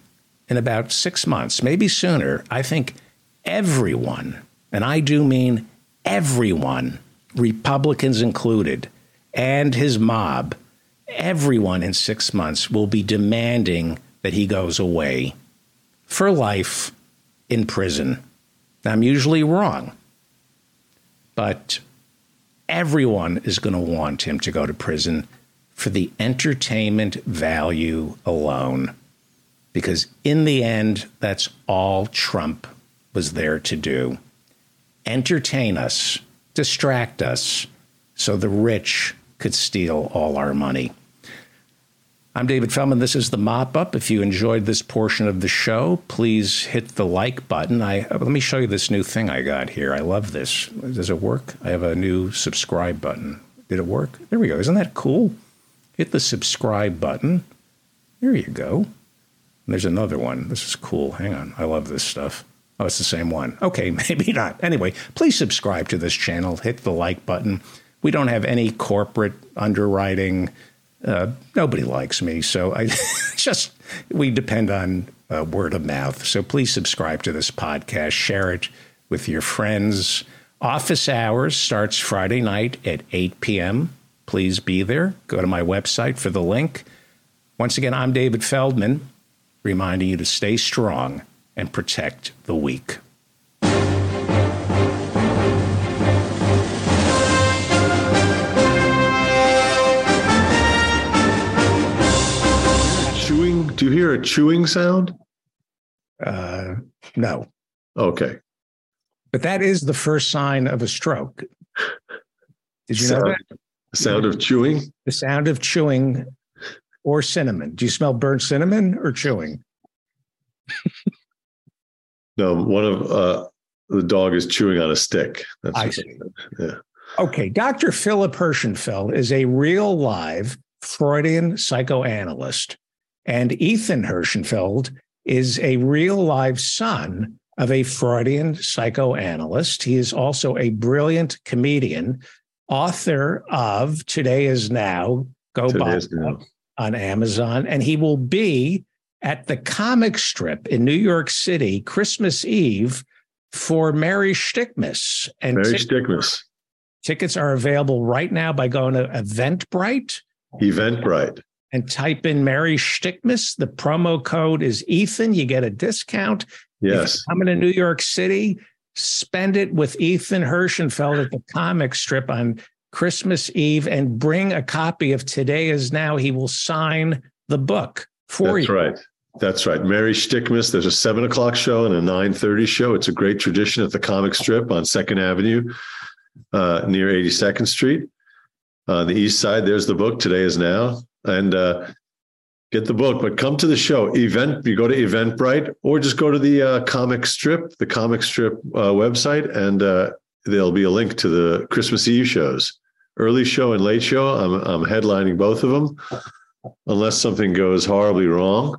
in about six months, maybe sooner, I think everyone, and I do mean everyone, Republicans included, and his mob, everyone in six months will be demanding that he goes away for life in prison. I'm usually wrong, but everyone is going to want him to go to prison for the entertainment value alone. Because in the end, that's all Trump was there to do entertain us, distract us, so the rich could steal all our money. I'm David Feldman. This is the mop up. If you enjoyed this portion of the show, please hit the like button. I let me show you this new thing I got here. I love this. Does it work? I have a new subscribe button. Did it work? There we go. Isn't that cool? Hit the subscribe button. There you go. And there's another one. This is cool. Hang on. I love this stuff. Oh, it's the same one. Okay, maybe not. Anyway, please subscribe to this channel. Hit the like button. We don't have any corporate underwriting uh, nobody likes me. So I just, we depend on uh, word of mouth. So please subscribe to this podcast, share it with your friends. Office hours starts Friday night at 8 p.m. Please be there. Go to my website for the link. Once again, I'm David Feldman, reminding you to stay strong and protect the weak. Do you hear a chewing sound? Uh, no. Okay. But that is the first sign of a stroke. Did you sound, know that? The sound of chewing? The sound of chewing or cinnamon. Do you smell burnt cinnamon or chewing? no, one of uh, the dog is chewing on a stick. That's I see. Yeah. Okay. Dr. Philip Herschenfeld is a real live Freudian psychoanalyst and Ethan Herschenfeld is a real live son of a Freudian psychoanalyst. He is also a brilliant comedian, author of Today Is Now, Go Buy on Amazon, and he will be at the comic strip in New York City Christmas Eve for Merry Stickmas. And Merry t- Stickmas. Tickets are available right now by going to Eventbrite. Eventbrite and type in Merry Stickmas. The promo code is Ethan. You get a discount. Yes. coming to New York City, spend it with Ethan Herschenfeld at the comic strip on Christmas Eve and bring a copy of Today Is Now. He will sign the book for That's you. right. That's right. Merry Stickmas. There's a seven o'clock show and a nine thirty show. It's a great tradition at the Comic Strip on Second Avenue, uh, near Eighty Second Street, on the east side. There's the book. Today is now, and uh, get the book. But come to the show. Event. You go to Eventbrite, or just go to the uh, Comic Strip, the Comic Strip uh, website, and uh, there'll be a link to the Christmas Eve shows. Early show and late show. I'm I'm headlining both of them, unless something goes horribly wrong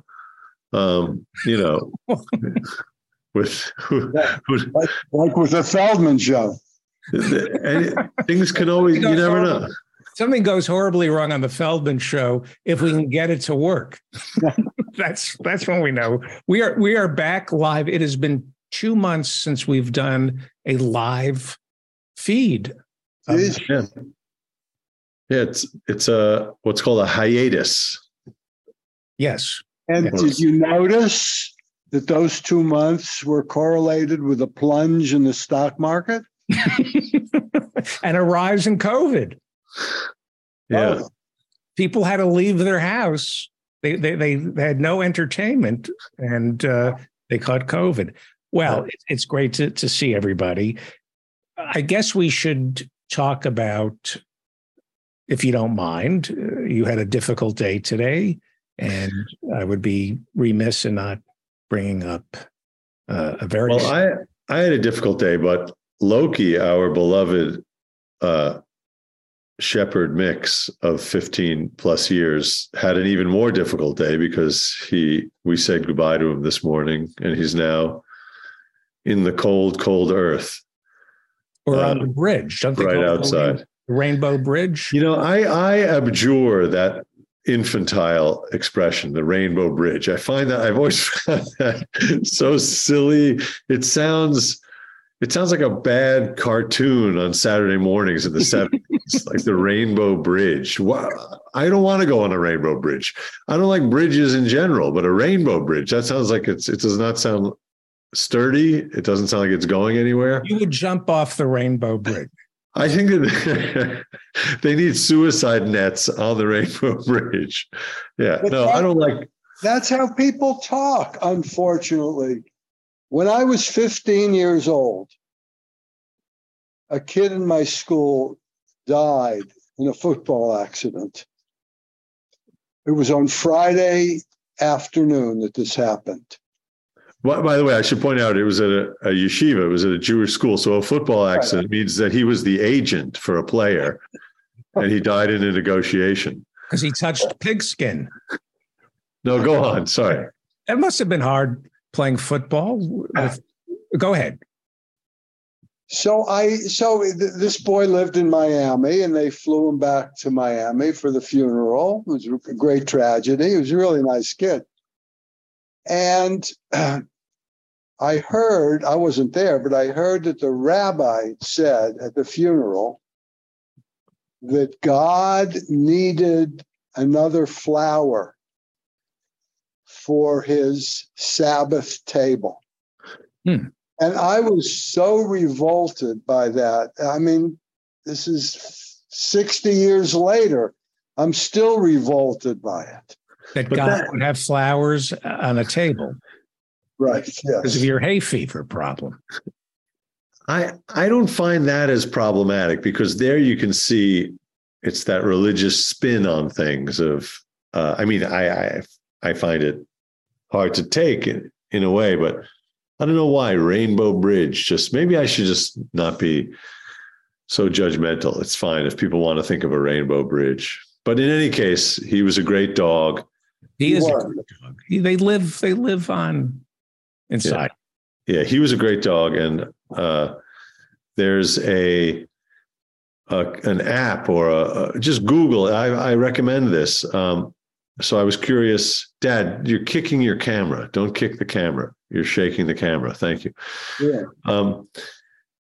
um, you know, with, with like, like, with the Feldman show. things can always, you never know. Something goes horribly wrong on the Feldman show if we can get it to work. that's that's when we know we are we are back live. It has been two months since we've done a live feed. Um, yeah. yeah, it's it's a what's called a hiatus. Yes, and yes. did you notice that those two months were correlated with a plunge in the stock market? and a rise in COVID. Yeah. Oh. People had to leave their house. They, they, they had no entertainment and uh, they caught COVID. Well, it's great to, to see everybody. I guess we should talk about, if you don't mind, uh, you had a difficult day today. And I would be remiss in not bringing up uh, a very. Well, I I had a difficult day, but Loki, our beloved uh, shepherd mix of 15 plus years, had an even more difficult day because he we said goodbye to him this morning, and he's now in the cold, cold earth. Or on uh, the bridge, don't right outside. The Rainbow Bridge. You know, I I abjure that infantile expression, the rainbow bridge. I find that I've always found that so silly. It sounds it sounds like a bad cartoon on Saturday mornings in the 70s, like the Rainbow Bridge. I don't want to go on a rainbow bridge. I don't like bridges in general, but a rainbow bridge, that sounds like it's it does not sound sturdy. It doesn't sound like it's going anywhere. You would jump off the rainbow bridge. I think that they need suicide nets on the Rainbow Bridge. Yeah, but no, I don't like. That's how people talk, unfortunately. When I was 15 years old, a kid in my school died in a football accident. It was on Friday afternoon that this happened. Well, by the way, I should point out it was at a, a yeshiva. It was at a Jewish school. So a football accident right. means that he was the agent for a player, and he died in a negotiation because he touched pigskin. No, go on. Sorry. It must have been hard playing football. Go ahead. So I so th- this boy lived in Miami, and they flew him back to Miami for the funeral. It was a great tragedy. He was a really nice kid, and I heard, I wasn't there, but I heard that the rabbi said at the funeral that God needed another flower for his Sabbath table. Hmm. And I was so revolted by that. I mean, this is 60 years later. I'm still revolted by it. That but God that, would have flowers on a table. Right. Yes. Because of your hay fever problem. I I don't find that as problematic because there you can see it's that religious spin on things of uh, I mean I, I I find it hard to take in, in a way, but I don't know why Rainbow Bridge. Just maybe I should just not be so judgmental. It's fine if people want to think of a Rainbow Bridge. But in any case, he was a great dog. He is a great dog. He, they live they live on inside. Yeah. yeah, he was a great dog, and uh, there's a, a, an app or a, a, just Google. I, I recommend this. Um, so I was curious, Dad. You're kicking your camera. Don't kick the camera. You're shaking the camera. Thank you. Yeah. Um,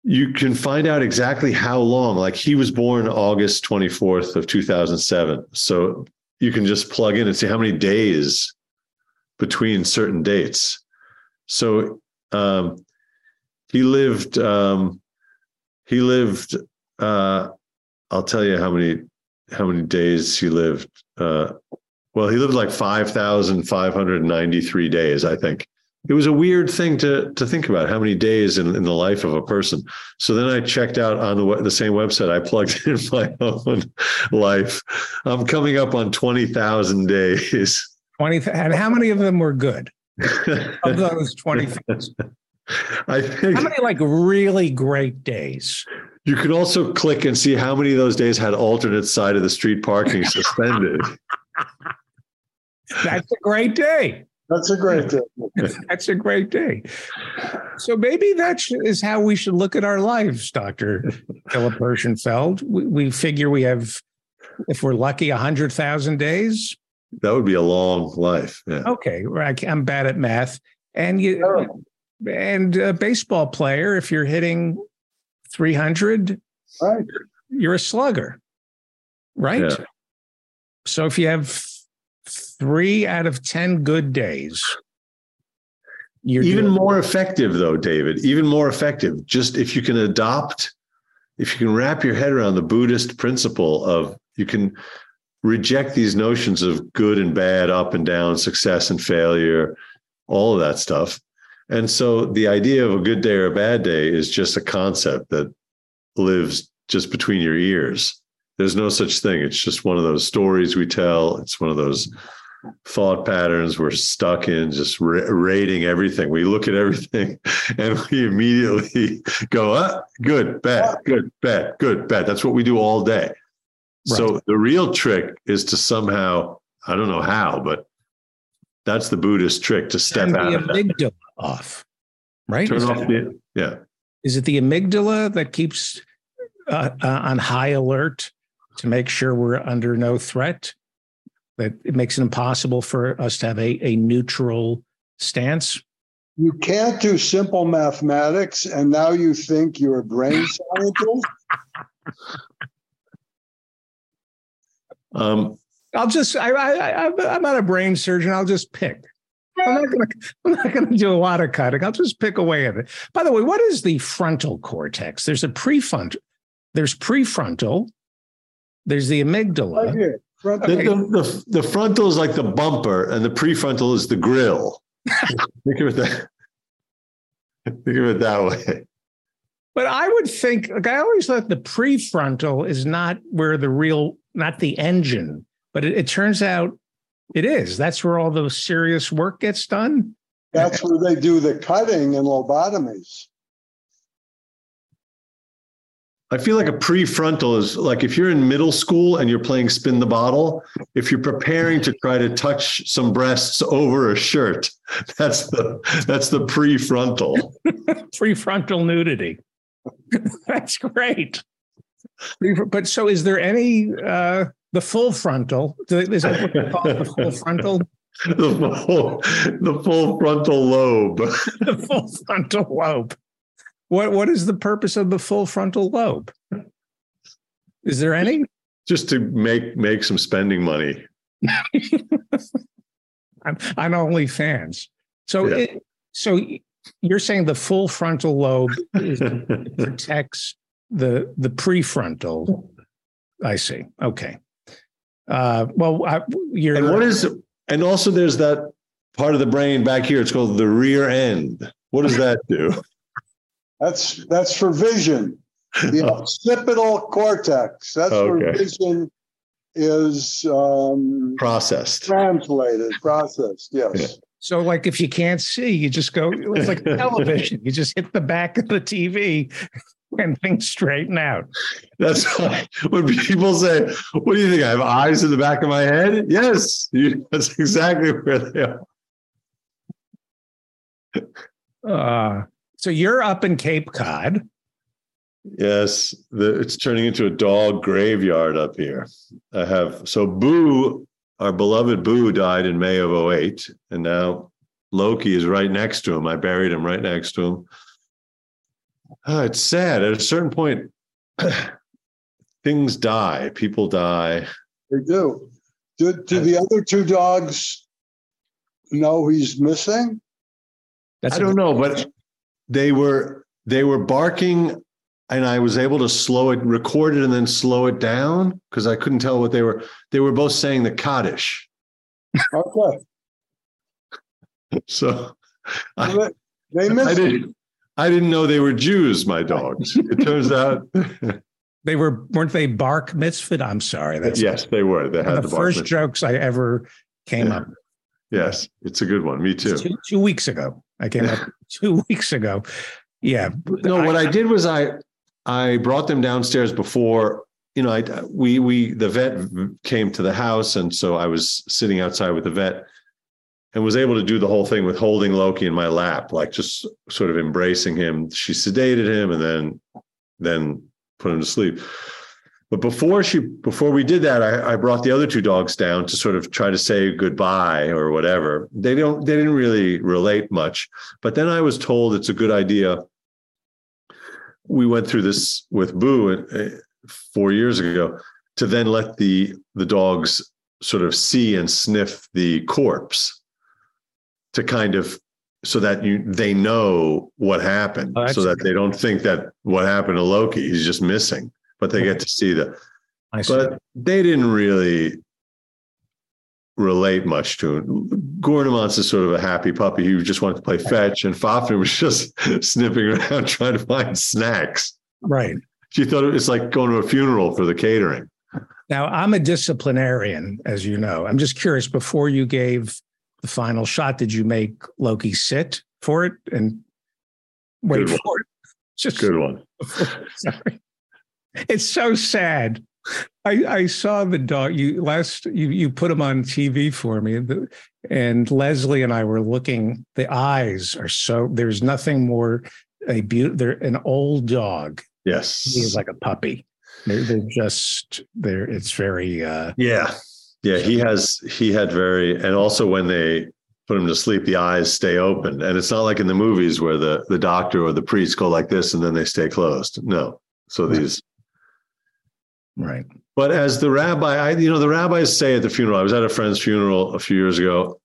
you can find out exactly how long. Like he was born August 24th of 2007. So you can just plug in and see how many days between certain dates. So um, he lived. Um, he lived. Uh, I'll tell you how many how many days he lived. Uh, Well, he lived like 5,593 days, I think. It was a weird thing to to think about how many days in, in the life of a person. So then I checked out on the, the same website. I plugged in my own life. I'm coming up on 20,000 days. 20 and how many of them were good? Of those 20,000. I think How many like really great days? you could also click and see how many of those days had alternate side of the street parking suspended. That's a great day. That's a great day. That's a great day. So maybe that is how we should look at our lives, Doctor Philip Herschenfeld. We, we figure we have, if we're lucky, hundred thousand days. That would be a long life. Yeah. Okay, right. I'm bad at math, and you Terrible. and a baseball player, if you're hitting three hundred, Right. you're a slugger, right? Yeah. So if you have three out of ten good days, you're even doing- more effective though david even more effective. Just if you can adopt if you can wrap your head around the buddhist principle of you can reject these notions of good and bad up and down success and failure all of that stuff. And so the idea of a good day or a bad day is just a concept that lives just between your ears there's no such thing it's just one of those stories we tell it's one of those thought patterns we're stuck in, just ra- rating everything. We look at everything and we immediately go, ah, good, bad, good, bad, good, bad. That's what we do all day. So the real trick is to somehow, I don't know how, but that's the Buddhist trick to step turn out the of that. amygdala off, right? Turn Is, off that- the, yeah. is it the amygdala that keeps uh, uh, on high alert to make sure we're under no threat? That it makes it impossible for us to have a, a neutral stance. You can't do simple mathematics, and now you think you're a brain scientist. Um, I'll just I, I, I I'm not a brain surgeon. I'll just pick. I'm not gonna I'm not gonna do a lot of cutting. I'll just pick away at it. By the way, what is the frontal cortex? There's a prefrontal. There's prefrontal. There's the Right amygdala. here. Front- the, the, the, the frontal is like the bumper and the prefrontal is the grill. Think of it that. Think of it that way. But I would think, like I always thought the prefrontal is not where the real, not the engine, but it, it turns out it is. That's where all the serious work gets done. That's where they do the cutting and lobotomies. I feel like a prefrontal is like if you're in middle school and you're playing spin the bottle, if you're preparing to try to touch some breasts over a shirt, that's the that's the prefrontal. Prefrontal nudity. That's great. But so is there any, uh, the full frontal? Is that what they call the full frontal? the full the full frontal lobe. The full frontal lobe. What, what is the purpose of the full frontal lobe? Is there any? Just to make make some spending money. on, on OnlyFans. So, Yeah. it, so you're saying the full frontal lobe is, protects the the prefrontal. I see. Okay. Uh, well, I, you're And what is and also there's that part of the brain back here. It's called the rear end. What does that do? That's that's for vision. The occipital cortex. That's where vision is um, Processed. translated, processed. Yes. Yeah. so like if you can't see, you just go. It's like television. You just hit the back of the TV, and things straighten out. That's why when people say, "What do you think? I have eyes in the back of my head?" Yes, you, that's exactly where they are. Uh, so you're up in Cape Cod. Yes, the, it's turning into a dog graveyard up here. I have so Boo, our beloved Boo, died in May of 08, and now Loki is right next to him. I buried him right next to him. Ah, it's sad. At a certain point, things die. People die. They do. Do, do the other two dogs know he's missing? That's I don't know, but they were they were barking, and I was able to slow it, record it, and then slow it down because I couldn't tell what they were. They were both saying the Kaddish. Okay. So I, Well, They I missed it. didn't I didn't know they were Jews, my dogs. It turns out They were weren't they bark mitzvah? I'm sorry. That's yes, they were. They had the, the first Barkman. jokes I ever came Yeah. up. Yes, it's a good one. Me too. two, two weeks ago. I came up two weeks ago. Yeah. No, what I did was I I brought them downstairs before you know I we we the vet came to the house and so I was sitting outside with the vet and was able to do the whole thing with holding Loki in my lap like just sort of embracing him. She sedated him and then then put him to sleep. But before she before we did that, I, I brought the other two dogs down to sort of try to say goodbye or whatever. They don't they didn't really relate much. But then I was told it's a good idea we went through this with Boo uh, four years ago to then let the the dogs sort of see and sniff the corpse to kind of so that you they know what happened Oh, so that they don't think that what happened to Loki he's just missing but they get to see the I see. but they didn't really relate much to him. Gornamans is sort of a happy puppy. He just wanted to play fetch, and Fafner was just sniffing around trying to find snacks. right. She thought it was like going to a funeral for the catering. Now I'm a disciplinarian, as you know. I'm just curious. Before you gave the final shot, did you make Loki sit for it and wait Good one. for it? Just Good one. Sorry. It's so sad. I, I saw the dog. You last you you put him on TV for me, and Leslie and I were looking. The eyes are so. There's nothing more a beautiful. They're an old dog. Yes. He's like a puppy. They're, they're just they're. It's very. uh yeah. Yeah. He has, he had very, and also when they put him to sleep, the eyes stay open. And it's not like in the movies where the, the doctor or the priest go like this and then they stay closed. No. So these, Right. But as the rabbi, I, you know, the rabbis say at the funeral, I was at a friend's funeral a few years ago,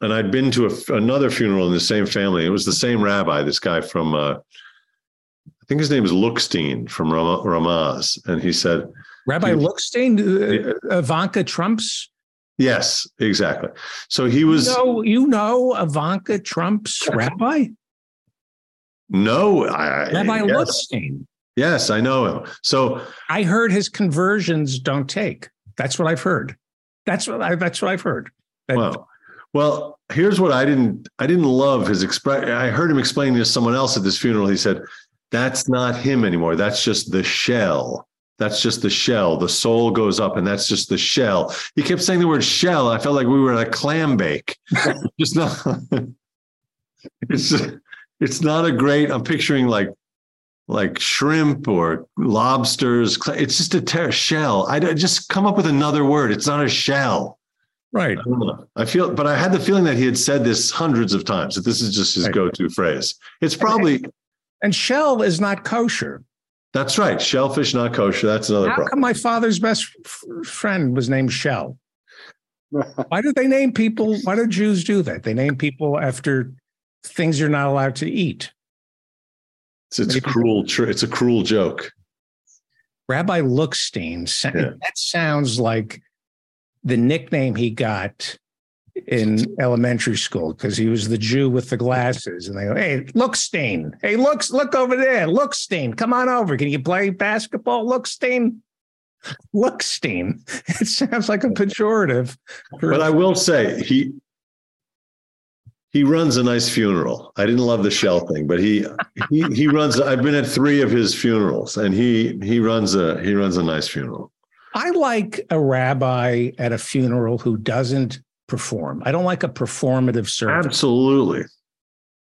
and I'd been to a, another funeral in the same family. It was the same rabbi, this guy from, uh, I think his name is Lookstein from Ram- Ramaz. And he said, Rabbi You- Lookstein, uh, Ivanka Trump's. yes, exactly. So he was, No, you know Ivanka Trump's rabbi, no, I, Rabbi yes, Lookstein. Yes, I know him. So I heard his conversions don't take. That's what I've heard. That's what I. That's what I've heard. That- Well, well, here's what I didn't I didn't love his express. I heard him explaining to someone else at this funeral. He said, "That's not him anymore. That's just the shell. That's just the shell. The soul goes up, and that's just the shell." He kept saying the word shell. I felt like we were at a clam bake. just not. it's it's not a great. I'm picturing like like shrimp or lobsters. It's just a ter- shell. I just come up with another word. It's not a shell. right. I. I feel, but I had the feeling that he had said this hundreds of times. That this is just his Right. go-to phrase. It's probably And shell is not kosher. that's right. Shellfish not kosher. That's another How problem. come my father's best f- friend was named Shell? Why did they name people? Why do Jews do that? They name people after things you're not allowed to eat. It's, it's a cruel. Tr- it's a cruel joke. Rabbi Lookstein. Yeah. That sounds like the nickname he got in elementary school because he was the Jew with the glasses. And they go, "Hey, Lookstein! Hey, looks, look over there, Lookstein! Come on over. Can you play basketball, Lookstein?" Lookstein. It sounds like a pejorative. But I will say he he runs a nice funeral. I didn't love the shell thing, but he he he runs. I've been at three of his funerals, and he he runs a he runs a nice funeral. I like a rabbi at a funeral who doesn't perform. I don't like a performative service. Absolutely.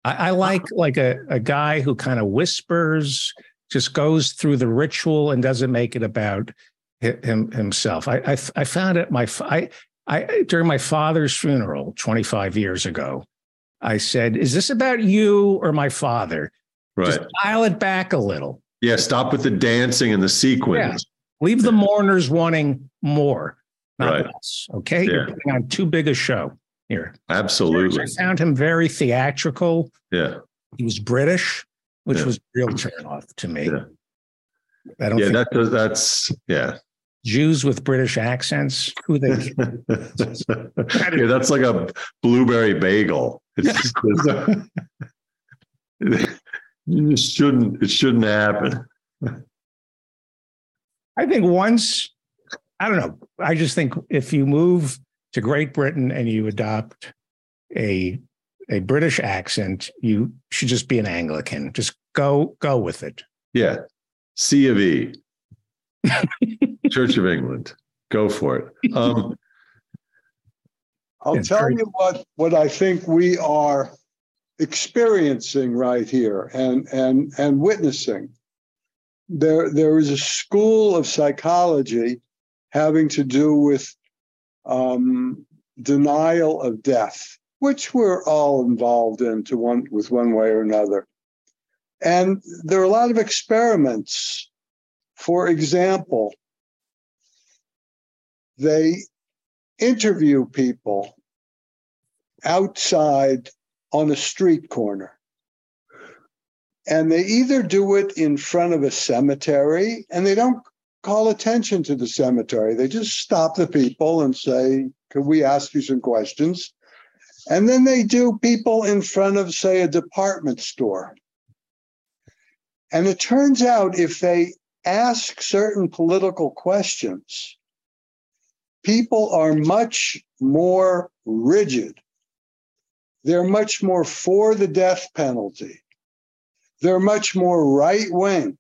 I, I like like a, a guy who kind of whispers, just goes through the ritual and doesn't make it about him himself. I I, I found it my I I during my father's funeral 25 years ago. I said, "Is this about you or my father? Right. Just dial it back a little. yeah. Stop with the dancing and the sequins. Leave the mourners wanting more, not Right. less. Okay, Yeah. you're putting on too big a show here." Absolutely. I found him very theatrical. Yeah. He was British, which Yeah. was real turn off to me. Yeah. I don't Yeah. think That does. That's yeah. Jews with British accents. Who they? yeah, that's like a blueberry bagel. It's just, it shouldn't. It shouldn't happen. I think once, I don't know. I just think if you move to Great Britain and you adopt a a British accent, you should just be an Anglican. Just go go with it. Yeah, C of E, Church of England. Go for it. Um, I'll tell very- you what what I think we are experiencing right here and and and witnessing. There there is a school of psychology having to do with um, denial of death, which we're all involved in to one with one way or another. And there are a lot of experiments. For example, they interview people outside on a street corner. And they either do it in front of a cemetery and they don't call attention to the cemetery. They just stop the people and say, Could we ask you some questions? And then they do people in front of, say, a department store. And it turns out if they ask certain political questions, people are much more rigid. They're much more for the death penalty. They're much more right wing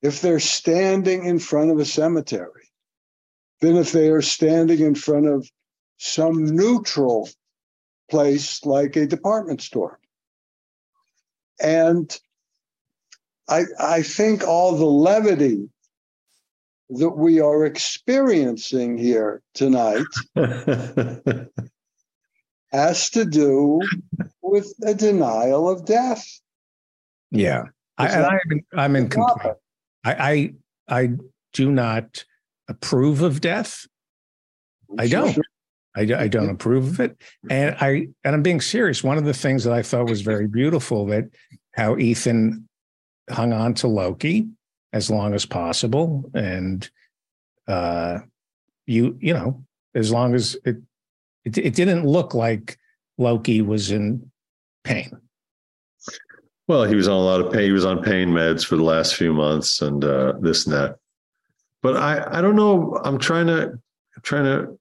if they're standing in front of a cemetery than if they are standing in front of some neutral place like a department store. And I, I think all the levity that we are experiencing here tonight has to do with a denial of death. Yeah. I, and I'm in, I'm in complaint. I, I I do not approve of death. I don't. I, I don't approve of it. And I and I'm being serious. One of the things that I thought was very beautiful that how Ethan hung on to Loki as long as possible. And uh you, you know, as long as it it, it didn't look like Loki was in pain. Well, he was on a lot of pain. He was on pain meds for the last few months, and uh, this and that. But I, I don't know. I'm trying to, trying to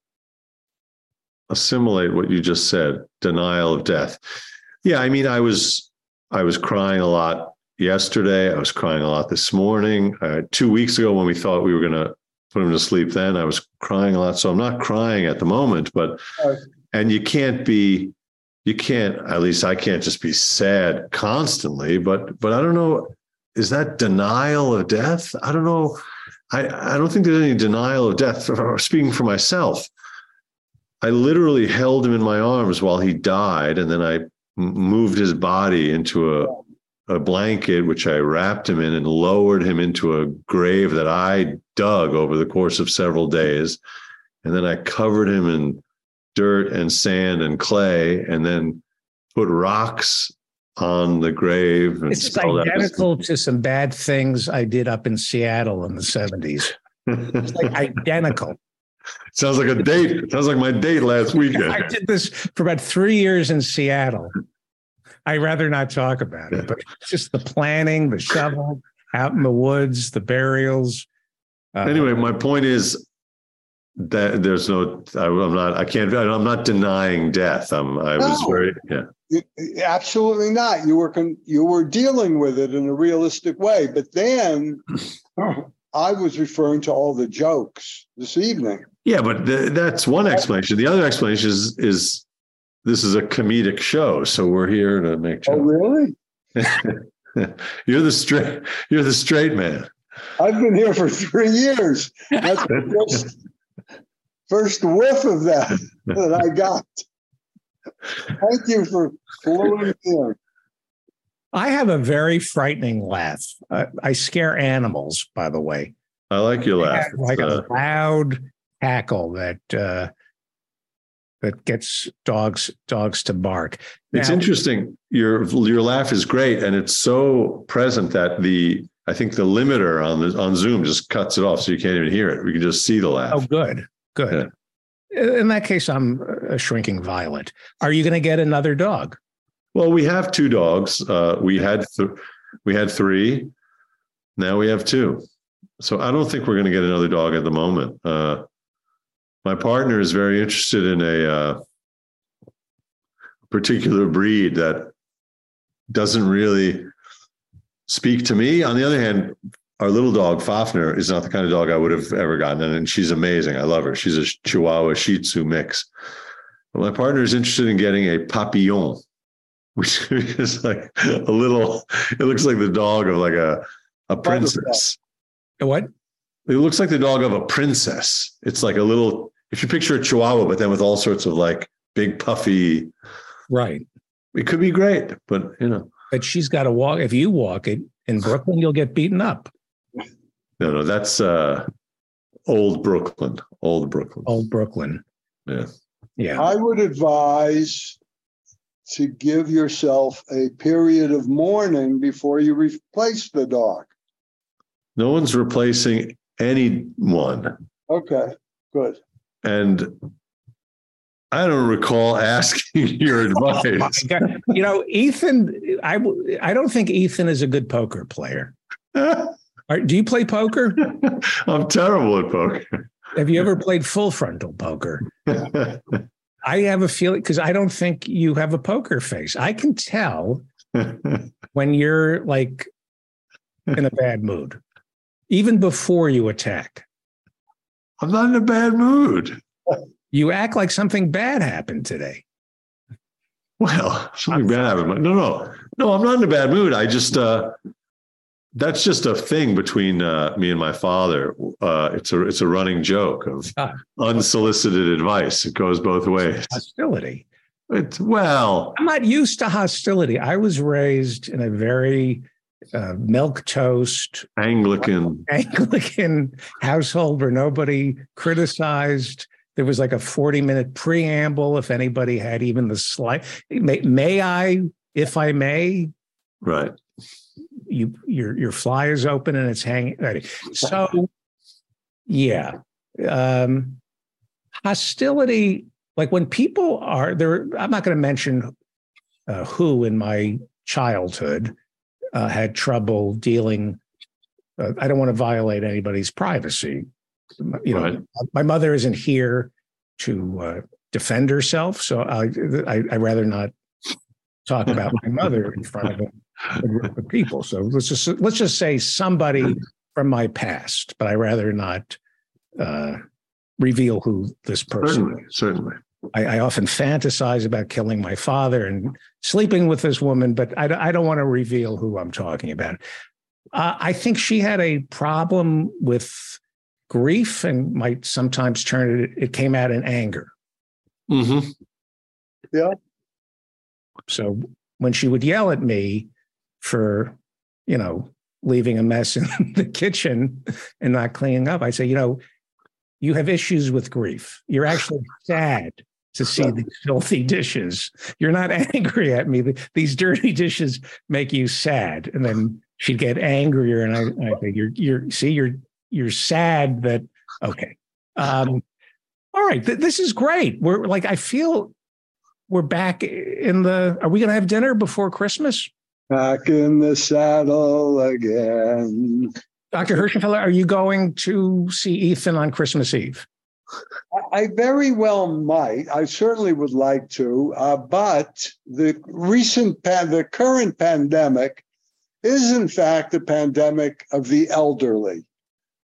assimilate what you just said. Denial of death. Yeah, I mean, I was, I was crying a lot yesterday. I was crying a lot this morning. Uh, two weeks ago, when we thought we were going to put him to sleep, then. I was crying a lot. So I'm not crying at the moment, but, and you can't be you can't at least i can't just be sad constantly but but i don't know is that denial of death? I don't know. I i don't think there's any denial of death speaking for myself. I literally held him in my arms while he died and then i moved his body into a a blanket which i wrapped him in and lowered him into a grave that i dug over the course of several days and then i covered him in dirt and sand and clay and then put rocks on the grave. And it's identical to some bad things I did up in Seattle in the 70s. It's like identical. Sounds like a date. Sounds like my date last weekend. I did this for about three years in Seattle. I'd rather not talk about it, but just the planning, the shovel out in the woods, the burials. Uh, anyway, my point is that there's no I, am not i can't i'm not denying death. I'm i no, was very yeah. Absolutely not. You were con, you were dealing with it in a realistic way but then i was referring to all the jokes this evening. Yeah but the, that's one explanation. The other explanation is is this is a comedic show so we're here to make jokes. oh really you're the straight you're the straight man I've been here for three years. That's just first whiff of that that I got. Thank you for flowing in. I have a very frightening laugh. Uh, I scare animals, by the way. I like your laugh. Like uh, a loud cackle that uh, that gets dogs dogs to bark. Now, it's interesting. Your your laugh is great, and it's so present that the I think the limiter on the on Zoom just cuts it off, so you can't even hear it. We can just see the laugh. Oh, good, good. In that case, I'm a shrinking violet. Are you going to get another dog? Well, we have two dogs. Uh, we had th- we had three. Now we have two. So I don't think we're going to get another dog at the moment. Uh, my partner is very interested in a uh, particular breed that doesn't really speak to me. On the other hand, our little dog Fafner is not the kind of dog I would have ever gotten, and she's amazing. I love her. She's a Chihuahua Shih Tzu mix. But my partner is interested in getting a Papillon, which is like a little. It looks like the dog of like a a princess. What? It looks like the dog of a princess. It's like a little. If you picture a Chihuahua, but then with all sorts of like big puffy. Right. It could be great, but you know. But she's got to walk. If you walk it in Brooklyn, you'll get beaten up. No, no, that's uh old Brooklyn. Old Brooklyn. Old Brooklyn. Yeah. Yeah. I would advise to give yourself a period of mourning before you replace the dog. No one's replacing anyone. Okay, good. And I don't recall asking your oh advice. Oh you know, Ethan, I I don't think Ethan is a good poker player. do you play poker? I'm terrible at poker. Have you ever played full frontal poker? I have a feeling because I don't think you have a poker face. I can tell when you're like in a bad mood, even before you attack. I'm not in a bad mood. You act like something bad happened today. Well, something bad happened. No, no, no. I'm not in a bad mood. I just uh, that's just a thing between uh, me and my father. Uh, it's a it's a running joke of ah. unsolicited advice. It goes both ways. Hostility. It's well. I'm not used to hostility. I was raised in a very uh, milk toast Anglican Anglican household where nobody criticized. There was like a 40 minute preamble if anybody had even the slight. May, may I, if I may? Right you your your fly is open and it's hanging. So yeah, um, hostility. Like when people are there, I'm not going to mention uh, who in my childhood uh, had trouble dealing. Uh, I don't want to violate anybody's privacy. You know, right. my mother isn't here to uh, defend herself, so I, I I rather not talk about my mother in front of a group of people. So let's just let's just say somebody from my past, but I rather not uh, reveal who this person certainly, is. Certainly. I, I, often fantasize about killing my father and sleeping with this woman, but I, I don't want to reveal who I'm talking about. Uh, I think she had a problem with grief and might sometimes turn it, it came out in anger. Mm-hmm. Yeah. So when she would yell at me for, you know, leaving a mess in the kitchen and not cleaning up, I'd say, you know, you have issues with grief. You're actually sad to see these filthy dishes. You're not angry at me. These dirty dishes make you sad. And then she'd get angrier. And I, I think you're, you're, see, you're, you're sad that, okay. Um, all right. Th- this is great. We're like, I feel we're back in the. Are we going to have dinner before Christmas? Back in the saddle again. Dr. Hirschenfeller, are you going to see Ethan on Christmas Eve? I very well might. I certainly would like to, uh, but the recent, pan- the current pandemic is in fact a pandemic of the elderly.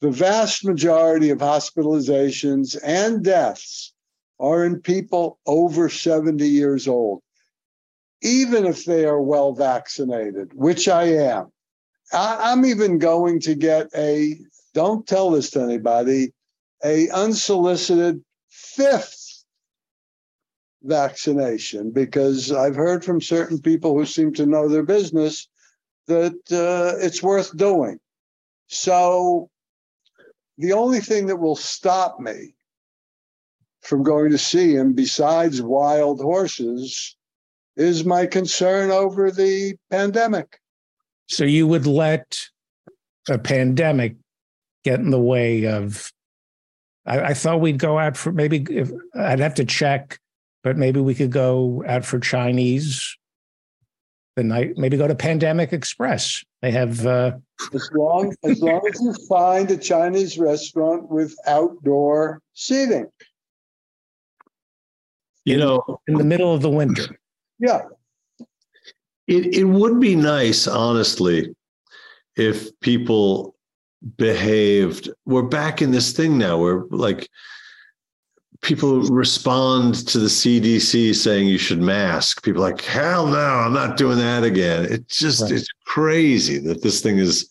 The vast majority of hospitalizations and deaths are in people over 70 years old, even if they are well vaccinated, which I am. I, am even going to get a, don't tell this to anybody, a unsolicited fifth vaccination because I've heard from certain people who seem to know their business that uh, it's worth doing. So the only thing that will stop me from going to see him besides wild horses is my concern over the pandemic. So you would let a pandemic get in the way of. I, I thought we'd go out for maybe. If, I'd have to check, but maybe we could go out for Chinese the night. Maybe go to Pandemic Express. They have. Uh, as long as long as you find a Chinese restaurant with outdoor seating. You know, in the middle of the winter. Yeah. It it would be nice, honestly, if people behaved. We're back in this thing now where like people respond to the CDC saying you should mask. People like, hell no, I'm not doing that again. It's just right. it's crazy that this thing is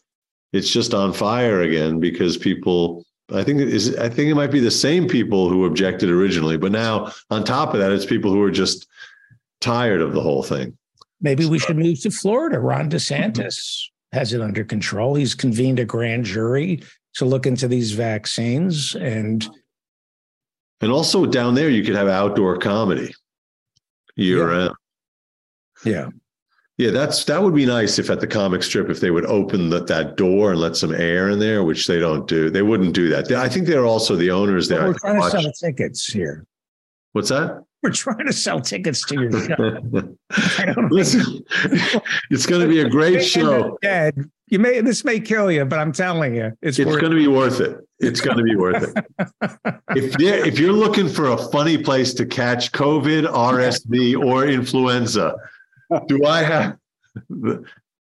it's just on fire again because people I think it is I think it might be the same people who objected originally, but now on top of that, it's people who are just tired of the whole thing. Maybe we should move to Florida. Ron DeSantis has it under control. He's convened a grand jury to look into these vaccines and and also down there you could have outdoor comedy year yeah. round. Yeah. Yeah, that's that would be nice if at the comic strip if they would open the, that door and let some air in there, which they don't do. They wouldn't do that. I think they're also the owners there. we're trying to sell tickets here. What's that? We're trying to sell tickets to your show. I don't Listen, it's going to be a great show. Dead. You may this may kill you, but I'm telling you, it's it's going to be worth it. It's going to be worth it. if you're, if you're looking for a funny place to catch COVID, RSV, or influenza, do I have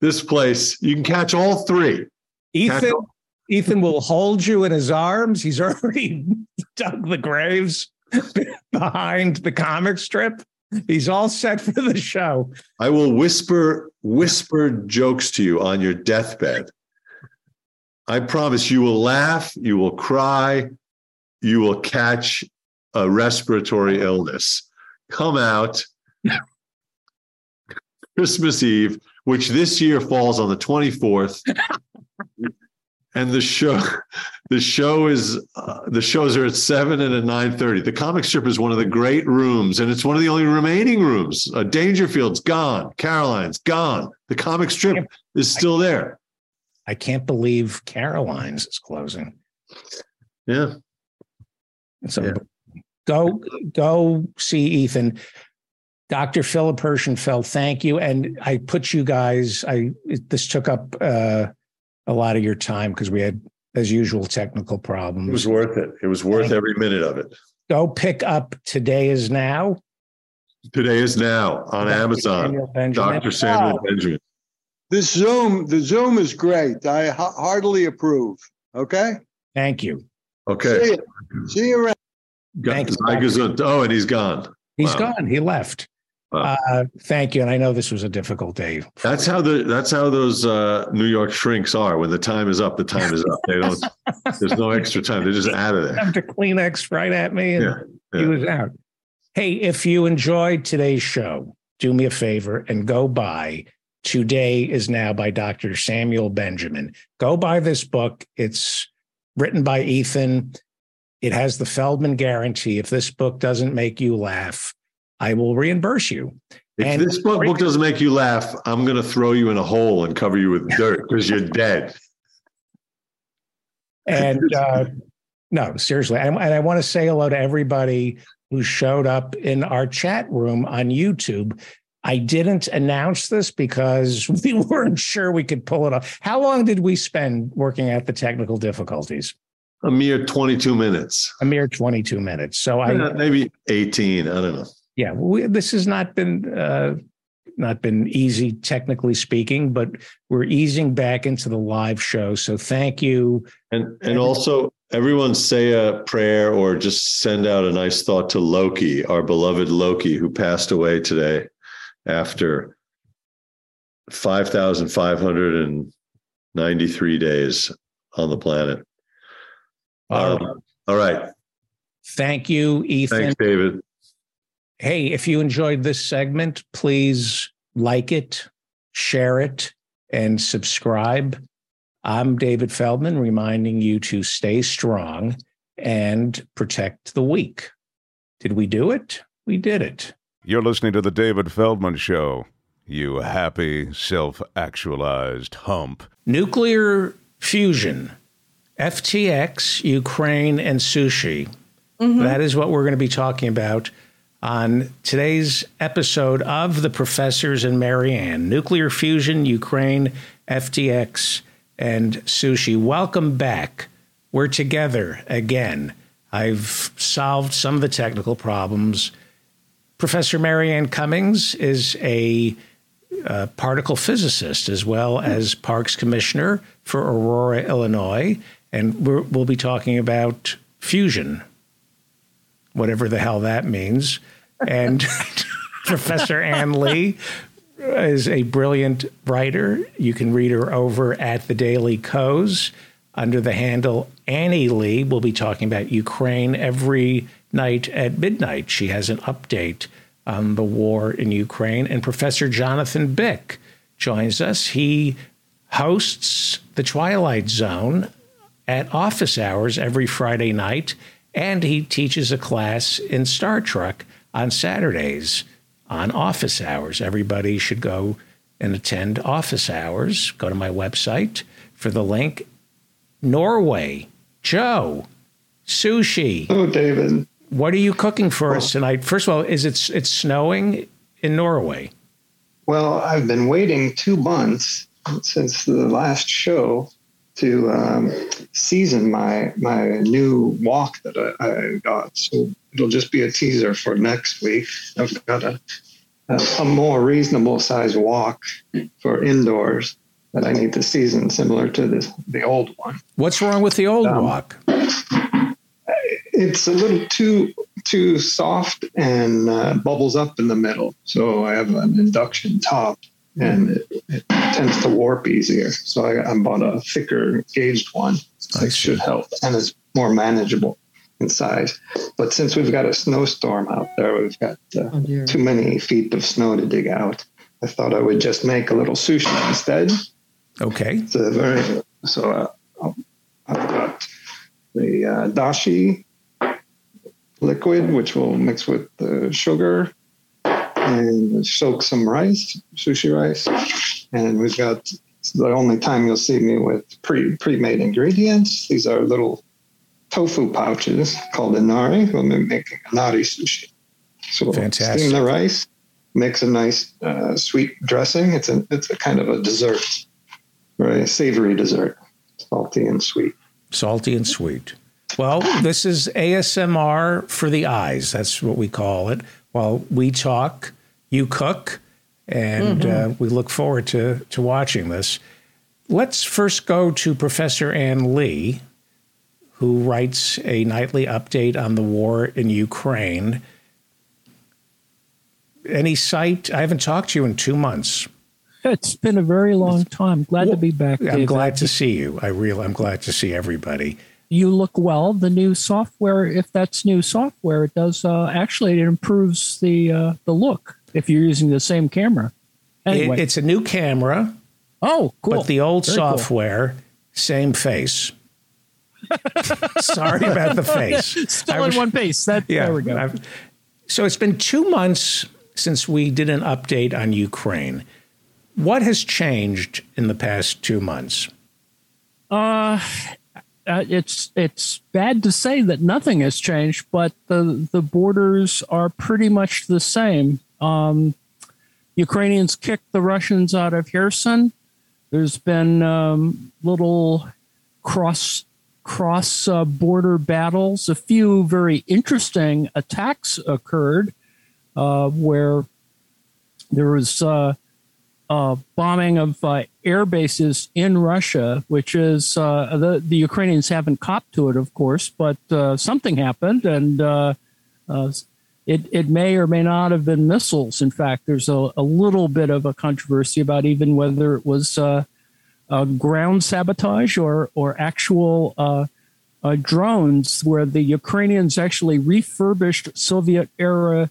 this place? You can catch all three. Ethan, Ethan will hold you in his arms. He's already dug the graves behind the comic strip. He's all set for the show. I will whisper whisper jokes to you on your deathbed. I promise you will laugh, you will cry, you will catch a respiratory illness. Come out Christmas Eve, which this year falls on the 24th. And the show the show is uh, the shows are at 7 and at 9.30 the comic strip is one of the great rooms and it's one of the only remaining rooms uh, dangerfield's gone caroline's gone the comic strip is still there i can't believe caroline's is closing yeah so yeah. go go see ethan Dr. Philip Herschenfeld, thank you. And I put you guys, I this took up uh, a lot of your time because we had, as usual, technical problems. It was worth it. It was worth every minute of it. Go pick up Today is Now. Today is Now on Dr. Amazon. Dr. Samuel oh. Benjamin. This Zoom, the Zoom is great. I heartily approve. Okay. Thank you. Okay. See you, See you around. Thank you. Oh, and he's gone. He's wow. gone. He left. Wow. Uh, thank you, and I know this was a difficult day. That's how the that's how those uh, New York shrinks are. When the time is up, the time is up. They don't. there's no extra time. They're just out of there. Have to Kleenex right at me, and yeah, yeah. he was out. Hey, if you enjoyed today's show, do me a favor and go buy. Today is now by Dr. Samuel Benjamin. Go buy this book. It's written by Ethan. It has the Feldman guarantee. If this book doesn't make you laugh, I will reimburse you. If and this book, book doesn't make you laugh, I'm going to throw you in a hole and cover you with dirt because you're dead. And uh, no, seriously. And, and I want to say hello to everybody who showed up in our chat room on YouTube. I didn't announce this because we weren't sure we could pull it off. How long did we spend working out the technical difficulties? A mere 22 minutes. A mere 22 minutes. So yeah, I maybe 18. I don't know yeah, we, this has not been uh, not been easy technically speaking, but we're easing back into the live show. So thank you. And and also everyone say a prayer or just send out a nice thought to Loki, our beloved Loki, who passed away today after five thousand five hundred and ninety three days on the planet. All, um, all right. Thank you, Ethan. Thanks, David. Hey, if you enjoyed this segment, please like it, share it, and subscribe. I'm David Feldman, reminding you to stay strong and protect the weak. Did we do it? We did it. You're listening to The David Feldman Show, you happy, self actualized hump. Nuclear fusion, FTX, Ukraine, and sushi. Mm-hmm. That is what we're going to be talking about on today's episode of The Professors and Mary Anne Nuclear Fusion, Ukraine, FTX, and sushi. Welcome back. We're together again. I've solved some of the technical problems. Professor Mary Anne Cummings is a uh, particle physicist as well as Parks Commissioner for Aurora, Illinois. And we're, we'll be talking about fusion, whatever the hell that means. And Professor Ann Li is a brilliant writer. You can read her over at the Daily Kos under the handle Annie Lee. We'll be talking about Ukraine every night at midnight. She has an update on the war in Ukraine. And Professor Jonathan Bick joins us. He hosts the Twilight Zone at office hours every Friday night, and he teaches a class in Star Trek on Saturdays on office hours. Everybody should go and attend office hours. Go to my website for the link. Norway, Joe, sushi. Oh, David. What are you cooking for us oh. tonight? First of all, is it it's snowing in Norway? Well, I've been waiting two months since the last show to um, season my my new wok that I, I got. So it'll just be a teaser for next week. I've got a a, more reasonable size wok for indoors that I need to season, similar to the the old one. What's wrong with the old Um, wok? It's a little too too soft and uh, bubbles up in the middle. So I have an induction top, and it, it tends to warp easier. So I, I bought a thicker gauged one. That should help, and it's more manageable in size. But since we've got a snowstorm out there, we've got uh, too many feet of snow to dig out. I thought I would just make a little sushi instead. Okay. A very so uh, I've got the uh, dashi liquid, which will mix with the sugar and soak some rice, sushi rice, and we've got the only time you'll see me with pre pre made ingredients. These are little tofu pouches called inari. We'll be making inari sushi. So we'll Fantastic. steam the rice, mix a nice uh, sweet dressing. It's a it's a kind of a dessert, very savory dessert, salty and sweet. Salty and sweet. Well, this is ASMR for the eyes. That's what we call it. While we talk, you cook, and uh, we look forward to, to watching this. Let's first go to Professor Ann Li, who writes a nightly update on the war in Ukraine. Any sight? I haven't talked to you in two months. It's been a very long time. Glad to be back. I'm glad to see you. I real I'm glad to see everybody. you look well. The new software, if that's new software, it does uh, actually it improves the uh, the look if you're using the same camera. It- it's a new camera, oh, cool. but the old Very cool. software, same face. Sorry about the face. Still I in one piece. That there we go. I've- so it's been two months since we did an update on Ukraine. What has changed in the past two months? Uh, uh, it's it's bad to say that nothing has changed, but the the borders are pretty much the same. Um, Ukrainians kicked the Russians out of Kherson. There's been um, little cross cross uh, border battles. A few very interesting attacks occurred uh, where there was. Uh, bombing of uh, air bases in Russia, which is uh, the the Ukrainians haven't copped to it, of course, but uh, something happened, and it it may or may not have been missiles. In fact, there's a, a little bit of a controversy about even whether it was uh, uh, ground sabotage or or actual. Uh, uh, drones, where the Ukrainians actually refurbished Soviet era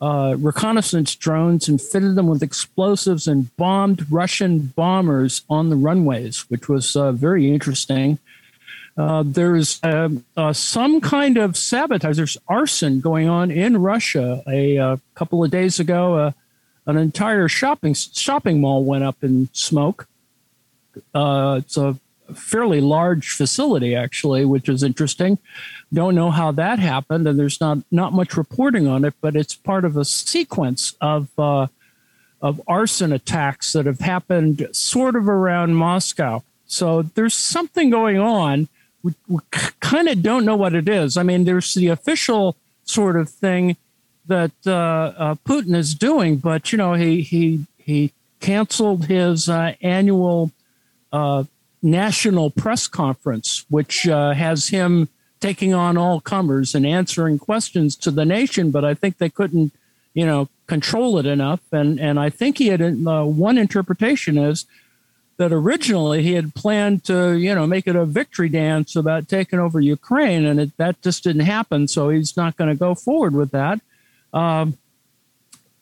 uh, reconnaissance drones and fitted them with explosives and bombed Russian bombers on the runways, which was uh, very interesting. Uh, there's um, uh, some kind of sabotage. There's arson going on in Russia. A, uh couple of days ago, uh, an entire shopping shopping mall went up in smoke. Uh, it's a, fairly large facility, actually, which is interesting. Don't know how that happened, and there's not not much reporting on it, but it's part of a sequence of uh, of arson attacks that have happened sort of around Moscow. So there's something going on. We, we kind of don't know what it is. I mean, there's the official sort of thing that uh, uh, Putin is doing, but you know, he he he canceled his uh, annual uh, national press conference, which uh, has him taking on all comers and answering questions to the nation. But I think they couldn't, you know, control it enough. And and I think he had uh, one interpretation is that originally he had planned to, you know, make it a victory dance about taking over Ukraine, and it, that just didn't happen. So he's not going to go forward with that. Um,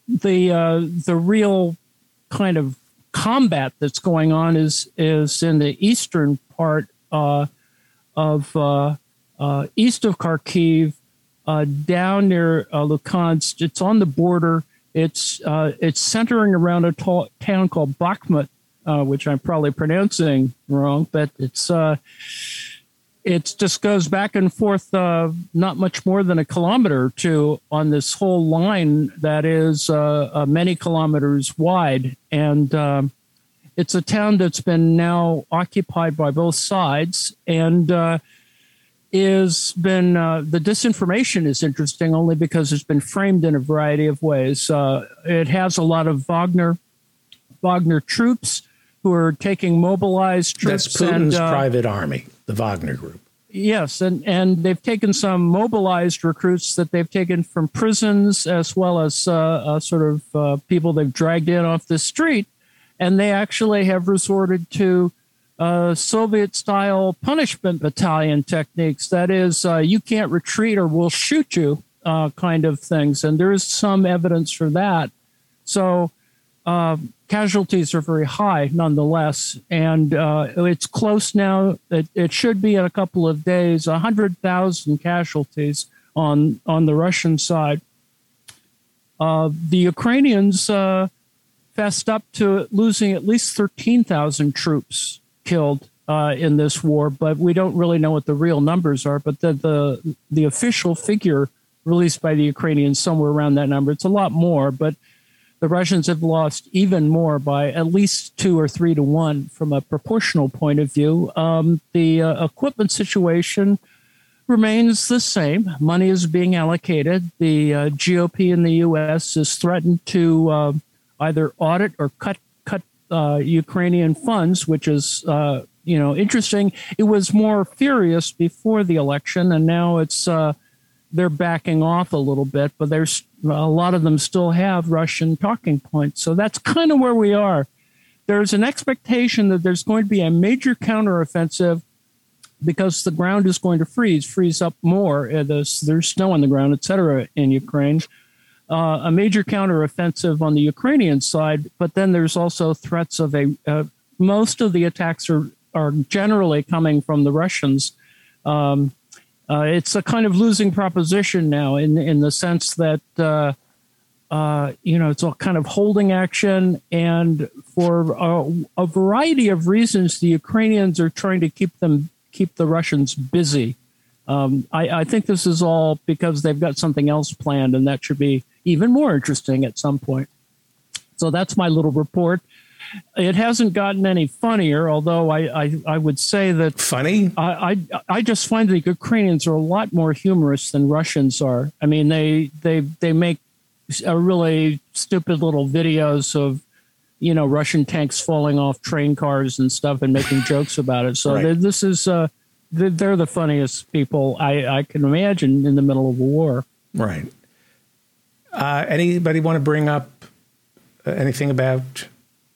the uh, the real kind of combat that's going on is is in the eastern part uh, of uh, uh east of Kharkiv, uh, down near uh, Lukansk. It's on the border. It's it's centering around a t- town called Bakhmut, which I'm probably pronouncing wrong, but it's it just goes back and forth, uh, not much more than a kilometer or two on this whole line that is uh, uh, many kilometers wide. And um, it's a town that's been now occupied by both sides and uh, is been uh, the disinformation is interesting only because it's been framed in a variety of ways. Uh, it has a lot of Wagner Wagner troops who are taking mobilized troops. That's Putin's and, uh, private army, the Wagner Group. Yes, and, and they've taken some mobilized recruits that they've taken from prisons as well as uh, uh, sort of uh, people they've dragged in off the street, and they actually have resorted to uh, Soviet style punishment battalion techniques. That is, uh, you can't retreat or we'll shoot you, uh, kind of things. And there is some evidence for that. So uh, casualties are very high nonetheless, and uh, it's close now. It, it, should be in a couple of days. hundred thousand casualties on on the Russian side. Uh, the Ukrainians uh, fessed up to losing at least thirteen thousand troops killed uh, in this war, but we don't really know what the real numbers are. But the the, the official figure released by the Ukrainians somewhere around that number. It's a lot more, but the Russians have lost even more by at least two or three to one from a proportional point of view. Um, the uh, equipment situation remains the same. Money is being allocated. The uh, GOP in the U.S. is threatened to uh, either audit or cut cut uh, Ukrainian funds, which is uh, you know interesting. It was more furious before the election, and now it's uh, they're backing off a little bit, but there's a lot of them still have Russian talking points. So that's kind of where we are. There's an expectation that there's going to be a major counteroffensive because the ground is going to freeze, freeze up more. Uh, there's, there's snow on the ground, et cetera, in Ukraine. Uh, a major counteroffensive on the Ukrainian side, but then there's also threats of a. Uh, most of the attacks are are generally coming from the Russians. Um, uh, it's a kind of losing proposition now in in the sense that uh, uh, you know it's all kind of holding action, and for a, a, variety of reasons, the Ukrainians are trying to keep them keep the Russians busy. Um, I, I think this is all because they've got something else planned, and that should be even more interesting at some point. So that's my little report. It hasn't gotten any funnier, although I, I, I would say that funny. I, I, I just find the Ukrainians are a lot more humorous than Russians are. I mean, they they they make a really stupid little videos of you know Russian tanks falling off train cars and stuff and making jokes about it. So right. this is uh, they're the funniest people I, I can imagine in the middle of a war. Right. Uh, anybody want to bring up uh, anything about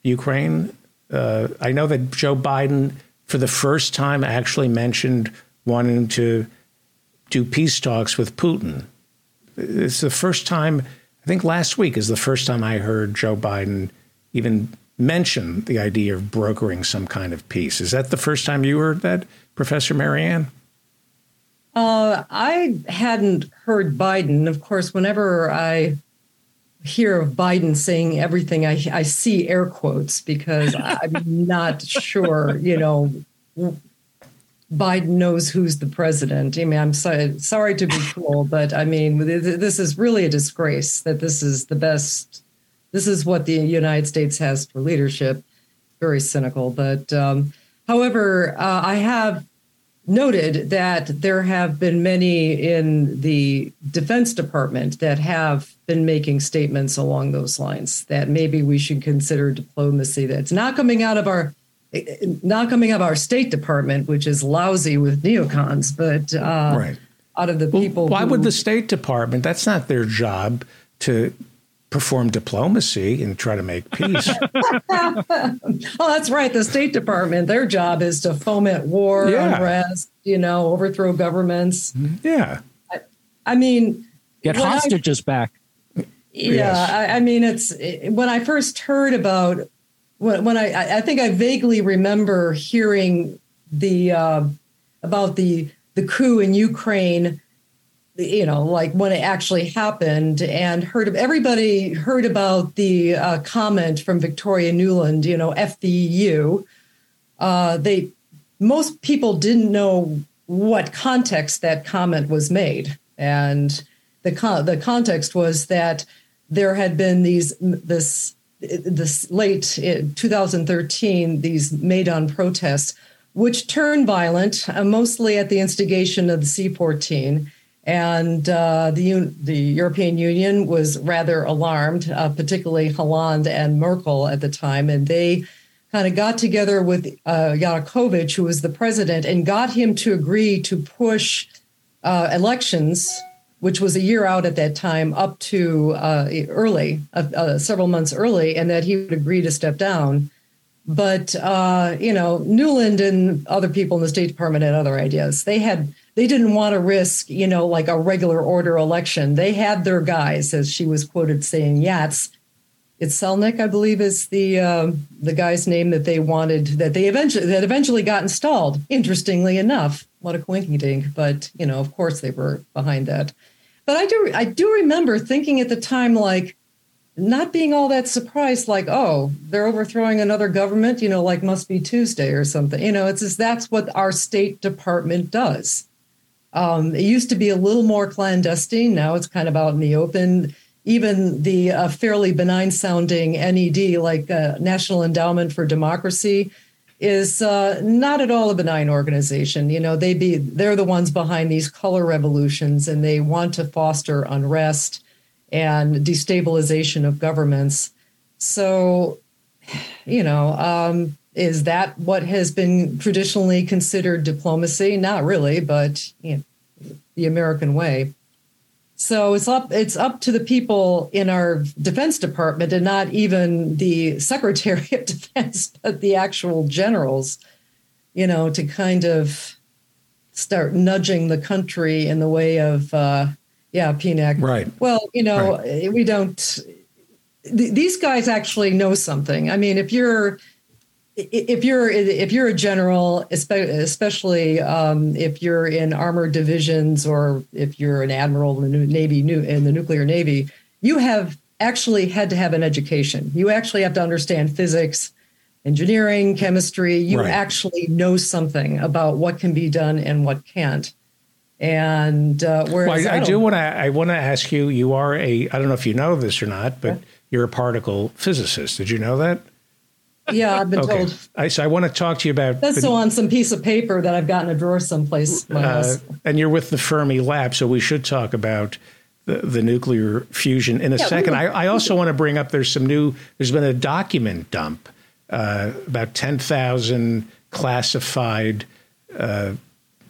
Ukraine. Uh, I know that Joe Biden, for the first time, actually mentioned wanting to do peace talks with Putin. It's the first time, I think last week is the first time I heard Joe Biden even mention the idea of brokering some kind of peace. Is that the first time you heard that, Professor Mary Anne? Uh, I hadn't heard Biden. Of course, whenever I hear of Biden saying everything, I, I see air quotes because I'm not sure, you know, Biden knows who's the president. I mean, I'm sorry, sorry to be cruel, but I mean, this is really a disgrace that this is the best. This is what the United States has for leadership. Very cynical, but um, however, uh, I have noted that there have been many in the Defense Department that have been making statements along those lines that maybe we should consider diplomacy that's not coming out of our not coming out of our State Department, which is lousy with neocons, but uh, right. out of the people. Why who, would the State Department? That's not their job to perform diplomacy and try to make peace. oh, that's right. The State Department, their job is to foment war, yeah. unrest, you know, overthrow governments. Yeah. I, I mean, get hostages I, back. Yeah. Yes. I, I, mean, it's it, when I first heard about when, when I, I think I vaguely remember hearing the uh, about the the coup in Ukraine, you know, like when it actually happened, and heard of everybody heard about the uh, comment from Victoria Nuland, you know, F the EU. Uh, they most people didn't know what context that comment was made, and the con- the context was that there had been these this this late 2013, these Maidan protests, which turned violent, uh, mostly at the instigation of the C14. And uh, the, the European Union was rather alarmed, uh, particularly Hollande and Merkel at the time. And they kind of got together with uh, Yanukovych, who was the president, and got him to agree to push uh, elections which was a year out at that time, up to uh, early, uh, several months early, and that he would agree to step down. But you know, Nuland and other people in the State Department had other ideas. They had they didn't want to risk, you know, like a regular order election. They had their guys, as she was quoted saying, "Yats." Yatsenyuk, I believe, is the uh, the guy's name that they wanted that they eventually that eventually got installed. Interestingly enough, what a quinky dink! But you know, of course, they were behind that. But I do I do remember thinking at the time like not being all that surprised, like, oh, they're overthrowing another government, you know, like must be Tuesday or something. You know, it's just that's what our State Department does. Um, it used to be a little more clandestine. Now it's kind of out in the open. Even the uh, fairly benign sounding NED, like uh, National Endowment for Democracy, is uh, not at all a benign organization. You know, they be they're the ones behind these color revolutions, and they want to foster unrest and destabilization of governments. So, you know, um, is that what has been traditionally considered diplomacy? Not really, but you know, the American way. So it's up it's up to the people in our Defense Department and not even the Secretary of Defense, but the actual generals, you know, to kind of start nudging the country in the way of uh, yeah, PNAC. Right. Well, you know, right. we don't th- these guys actually know something. I mean, if you're if you're if you're a general, especially um, if you're in armored divisions or if you're an admiral in the navy in the nuclear navy, you have actually had to have an education. You actually have to understand physics, engineering, chemistry. You right. actually know something about what can be done and what can't. And uh, whereas well, I, I, do want to I want to ask you. You are a I don't know if you know this or not, but you're a particle physicist. Did you know that? Yeah, I've been okay. told. I, so I want to talk to you about. That's still on some piece of paper that I've got in a drawer someplace. Uh, and you're with the Fermi Lab, so we should talk about the, the nuclear fusion in a yeah, second. I, I, also want to bring up there's some new. There's been a document dump uh, about ten thousand classified. Uh,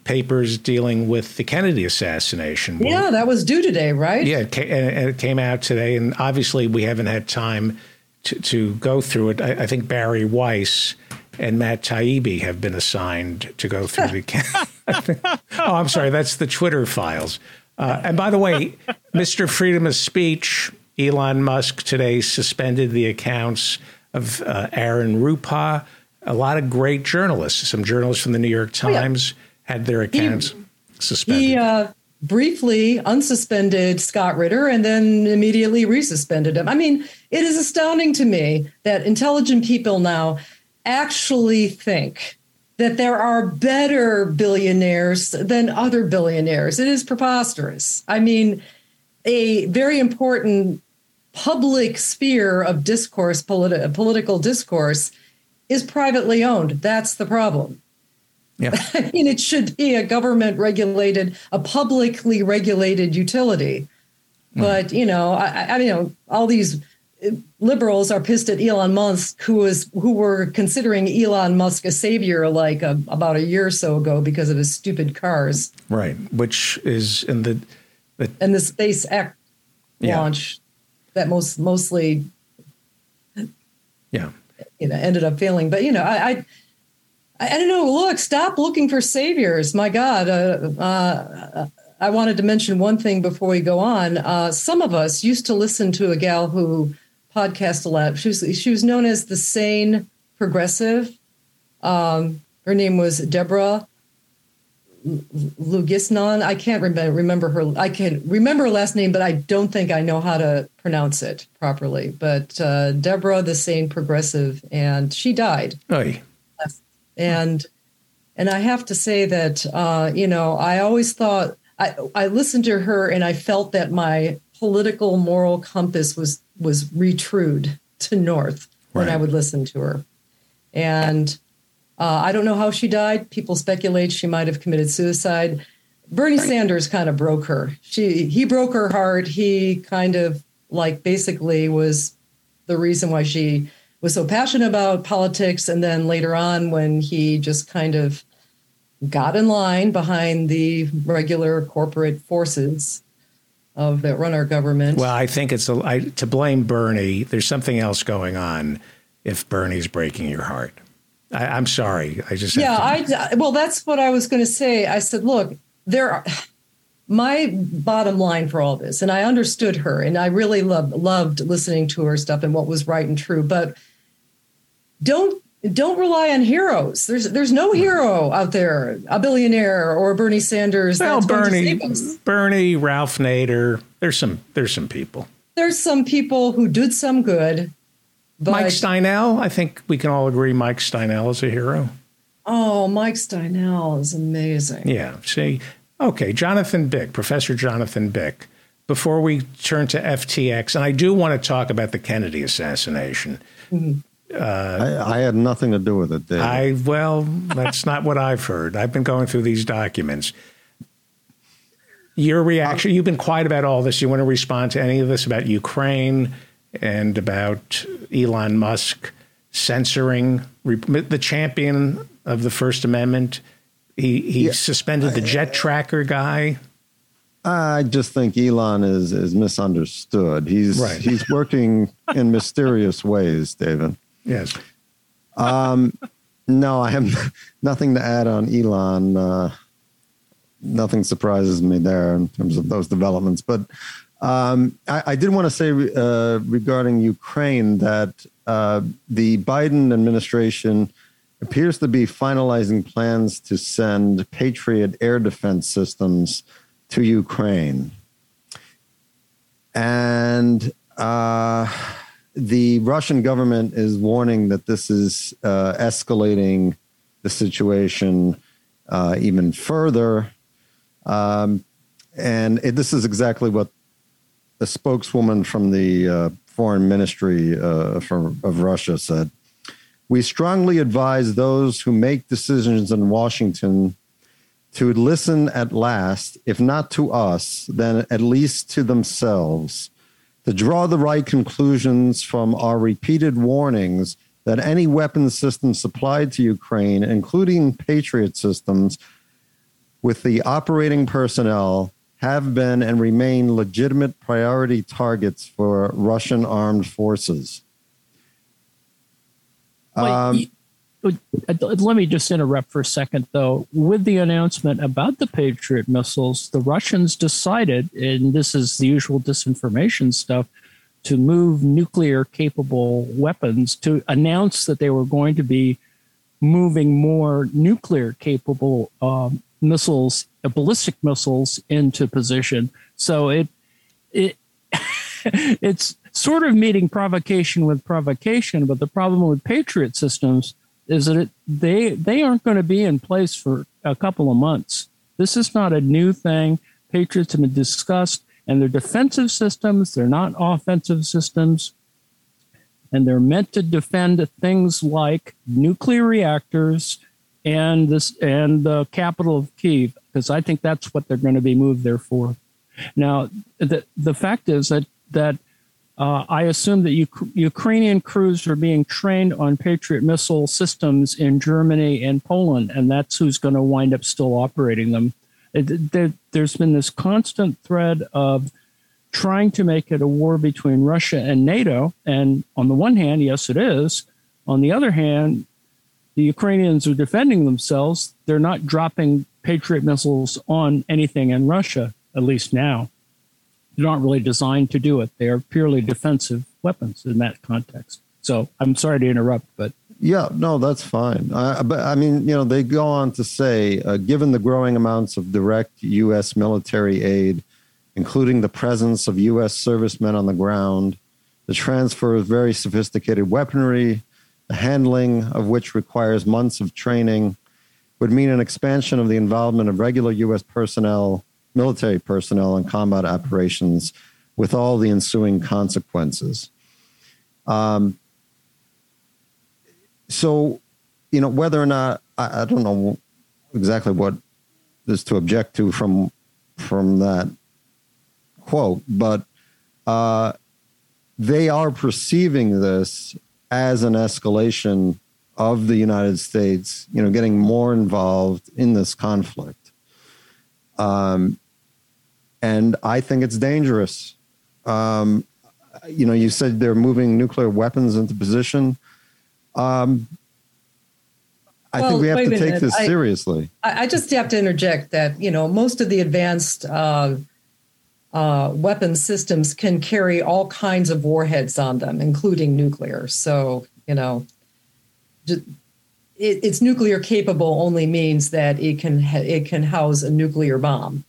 papers dealing with the Kennedy assassination. Yeah, that was due today, right? Yeah, it came, it came out today, and obviously we haven't had time to, to go through it. I, I, think Bari Weiss and Matt Taibbi have been assigned to go through the. oh, I'm sorry. That's the Twitter files. Uh, and by the way, Mr. Freedom of Speech, Elon Musk today suspended the accounts of uh, Aaron Rupar. A lot of great journalists, some journalists from the New York Times, oh, yeah. had their accounts he, suspended. He, uh, briefly unsuspended Scott Ritter and then immediately resuspended him. I mean, it is astounding to me that intelligent people now actually think that there are better billionaires than other billionaires. It is preposterous. I mean, a very important public sphere of discourse, politi- political discourse, is privately owned. That's the problem. Yeah. I mean, it should be a government regulated, a publicly regulated utility. Mm. But, you know, I, I, you know, all these liberals are pissed at Elon Musk, who was who were considering Elon Musk a savior like a, about a year or so ago because of his stupid cars. Right, which is in the, the and the SpaceX yeah. launch that most mostly yeah you know ended up failing. But you know, I I, I don't know. Look, stop looking for saviors. My God. Uh, uh, I wanted to mention one thing before we go on. Uh, some of us used to listen to a gal who podcast a lot. She was she was known as the sane progressive. Um, her name was Deborah Lusignan. I can't remember remember her. I can remember her last name, but I don't think I know how to pronounce it properly. But uh, Deborah, the sane progressive, and she died. Hey. And and I have to say that uh, you know I always thought I I listened to her and I felt that my political moral compass was was retrued to north when. I would listen to her. And uh, I don't know how she died. People speculate she might have committed suicide. Bernie right. Sanders kind of broke her. She he broke her heart. He kind of like basically was the reason why she was so passionate about politics. And then later on, when he just kind of got in line behind the regular corporate forces, of that run our government. Well, I think it's a, I, to blame Bernie. There's something else going on. If Bernie's breaking your heart, I, am sorry. I just yeah. I well, that's what I was going to say. I said, look, there are. My bottom line for all this, and I understood her, and I really loved loved listening to her stuff and what was right and true. But don't don't rely on heroes. There's there's no hero out there, a billionaire or Bernie Sanders. Well, Bernie, Bernie, Ralph Nader. There's some there's some people. There's some people who did some good. Mike Steinel, I think we can all agree Mike Steinel is a hero. Oh, Mike Steinel is amazing. Yeah. See, okay, Jonathan Bick, Professor Jonathan Bick. Before we turn to FTX, and I do want to talk about the Kennedy assassination. Mm-hmm. Uh, I, I, had nothing to do with it. David. I well, that's not what I've heard. I've been going through these documents. Your reaction? You've been quiet about all this. You want to respond to any of this about Ukraine and about Elon Musk censoring the champion of the First Amendment? He he yeah. suspended the jet tracker guy. I just think Elon is is misunderstood. He's right. he's working in mysterious ways, David. Yes. Um, no, I have nothing to add on Elon. Uh, nothing surprises me there in terms of those developments. But um, I, I, did want to say uh, regarding Ukraine that uh, the Biden administration appears to be finalizing plans to send Patriot air defense systems to Ukraine. And uh, the Russian government is warning that this is uh, escalating the situation uh, even further. Um, and it, this is exactly what a spokeswoman from the uh, foreign ministry uh, from, of Russia said. We strongly advise those who make decisions in Washington to listen at last, if not to us, then at least to themselves to draw the right conclusions from our repeated warnings that any weapons system supplied to Ukraine, including Patriot systems, with the operating personnel, have been and remain legitimate priority targets for Russian armed forces. Um, uh, let me just interrupt for a second, though. With the announcement about the Patriot missiles, the Russians decided, and this is the usual disinformation stuff, to move nuclear capable weapons to announce that they were going to be moving more nuclear capable um, missiles, uh, ballistic missiles into position. So it it it's sort of meeting provocation with provocation, but the problem with Patriot systems is that it, they they aren't going to be in place for a couple of months. This is not a new thing. Patriots have been discussed, and they're defensive systems. They're not offensive systems, and they're meant to defend things like nuclear reactors and this and the capital of Kiev, because I think that's what they're going to be moved there for. Now, the the fact is that that uh, I assume that U- Ukrainian crews are being trained on Patriot missile systems in Germany and Poland, and that's who's going to wind up still operating them. It, there, there's been this constant thread of trying to make it a war between Russia and NATO. And on the one hand, yes, it is. On the other hand, the Ukrainians are defending themselves. They're not dropping Patriot missiles on anything in Russia, at least now not really designed to do it. They are purely defensive weapons in that context. So I'm sorry to interrupt, but yeah, no, that's fine. Uh, but I mean, you know, they go on to say, uh, given the growing amounts of direct U.S. military aid, including the presence of U.S. servicemen on the ground, the transfer of very sophisticated weaponry, the handling of which requires months of training, would mean an expansion of the involvement of regular U.S. personnel military personnel in combat operations with all the ensuing consequences. Um, so, you know, whether or not I, I, don't know exactly what is to object to from from that quote, but uh, they are perceiving this as an escalation of the United States, you know, getting more involved in this conflict. Um, and I think it's dangerous. Um, you know, you said they're moving nuclear weapons into position. Um, I well, think we have to take this I, seriously. I, just have to interject that you know most of the advanced uh, uh, weapon systems can carry all kinds of warheads on them, including nuclear. So you know, it, it's nuclear capable only means that it can it can house a nuclear bomb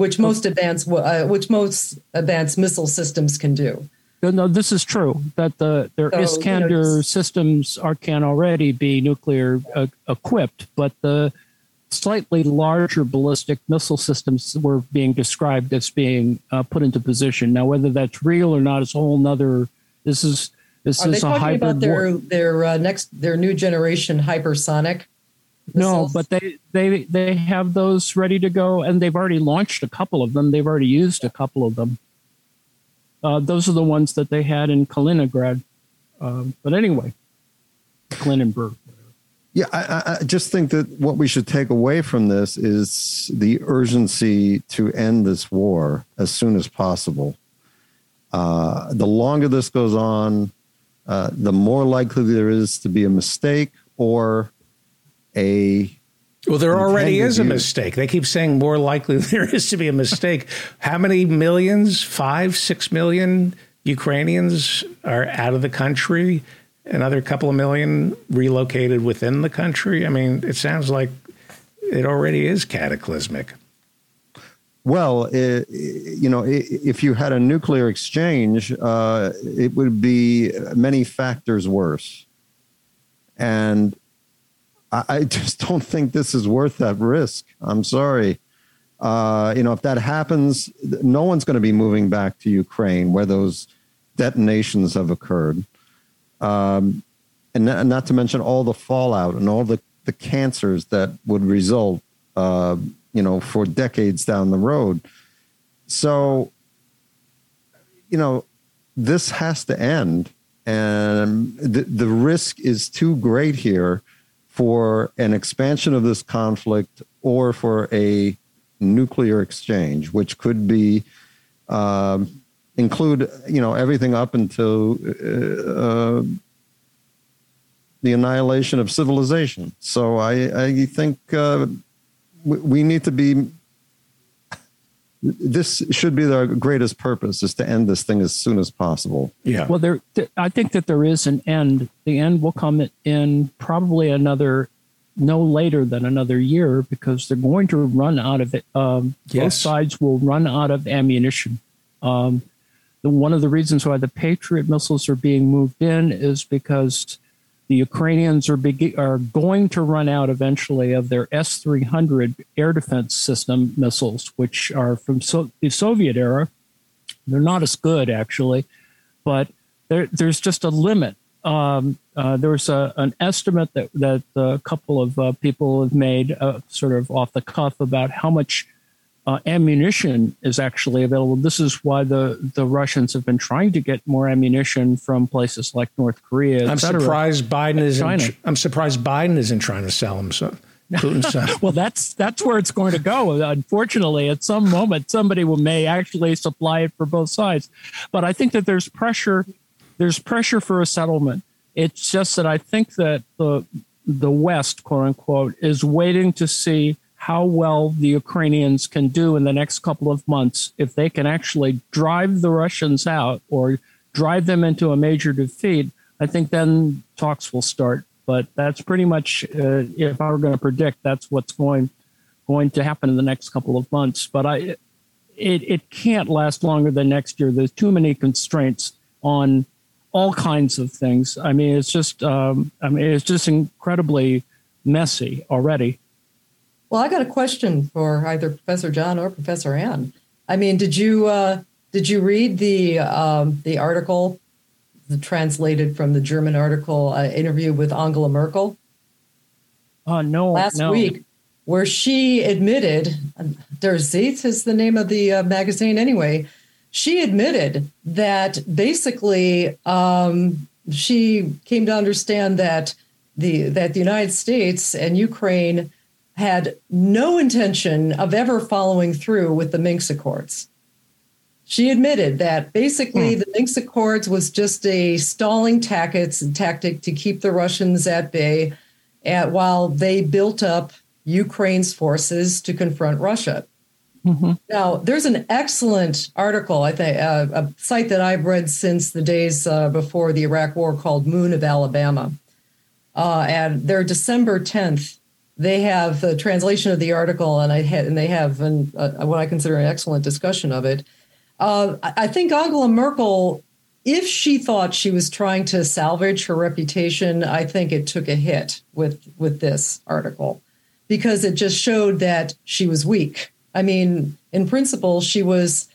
which most advanced uh, which most advanced missile systems can do. No, this is true. That the their so, Iskander you know, systems are can already be nuclear uh, equipped, but the slightly larger ballistic missile systems were being described as being uh, put into position. Now, whether that's real or not is a whole nother. This is this are is they a talking about their war. their uh, next their new generation hypersonic? No, but they they they have those ready to go, and they've already launched a couple of them. They've already used a couple of them. Uh, those are the ones that they had in Kaliningrad. Um, but anyway, Kaliningrad. Yeah, I, I, just think that what we should take away from this is the urgency to end this war as soon as possible. Uh, the longer this goes on, uh, the more likely there is to be a mistake or a well, there already is a mistake. They keep saying more likely there is to be a mistake. How many millions? Five, six million Ukrainians are out of the country. Another couple of million relocated within the country. I mean, it sounds like it already is cataclysmic. Well, it, you know, if you had a nuclear exchange, uh, it would be many factors worse. And I, just don't think this is worth that risk. I'm sorry. Uh, you know, if that happens, no one's going to be moving back to Ukraine where those detonations have occurred. Um, and not, not, to mention all the fallout and all the, the cancers that would result, uh, you know, for decades down the road. So, you know, this has to end. And the, the risk is too great here for an expansion of this conflict or for a nuclear exchange, which could be um, include you know everything up until uh, uh, the annihilation of civilization. So I, I think uh, we need to be this should be the greatest purpose is to end this thing as soon as possible. Yeah. Well, there, I think that there is an end. The end will come in probably another, no later than another year, because they're going to run out of it. Um, yes. Both sides will run out of ammunition. Um, the, one of the reasons why the Patriot missiles are being moved in is because the Ukrainians are are going to run out eventually of their S three hundred air defense system missiles, which are from so- the Soviet era. They're not as good actually, but there's just a limit. Um, uh, there's a, an estimate that that a couple of uh, people have made, uh, sort of off the cuff, about how much uh, ammunition is actually available. This is why the, the Russians have been trying to get more ammunition from places like North Korea. I'm cetera, surprised Biden isn't. China. I'm surprised Biden isn't trying to sell them. So Putin's well, that's that's where it's going to go. Unfortunately, at some moment, somebody will, may actually supply it for both sides. But I think that there's pressure. There's pressure for a settlement. It's just that I think that the the West, quote unquote, is waiting to see how well the Ukrainians can do in the next couple of months if they can actually drive the Russians out or drive them into a major defeat. I think then talks will start. But that's pretty much, uh, if I were going to predict, that's what's going going to happen in the next couple of months. But I, it it can't last longer than next year. There's too many constraints on all kinds of things. I mean, it's just, um, I mean, it's just incredibly messy already. Well, I got a question for either Professor John or Professor Ann. I mean, did you uh, did you read the um, the article, the translated from the German article uh, interview with Angela Merkel? Uh, no, last no. week, where she admitted, Der Zeit is the name of the uh, magazine anyway. She admitted that basically um, she came to understand that the that the United States and Ukraine had no intention of ever following through with the Minsk Accords. She admitted that basically hmm. the Minsk Accords was just a stalling tactics, tactic to keep the Russians at bay at, while they built up Ukraine's forces to confront Russia. Mm-hmm. Now, there's an excellent article, I think, uh, a site that I've read since the days uh, before the Iraq War called Moon of Alabama. Uh, and their December 10th they have the translation of the article, and I had, and they have an, uh, what I consider an excellent discussion of it. Uh, I think Angela Merkel, if she thought she was trying to salvage her reputation, I think it took a hit with with this article because it just showed that she was weak. I mean, in principle, she was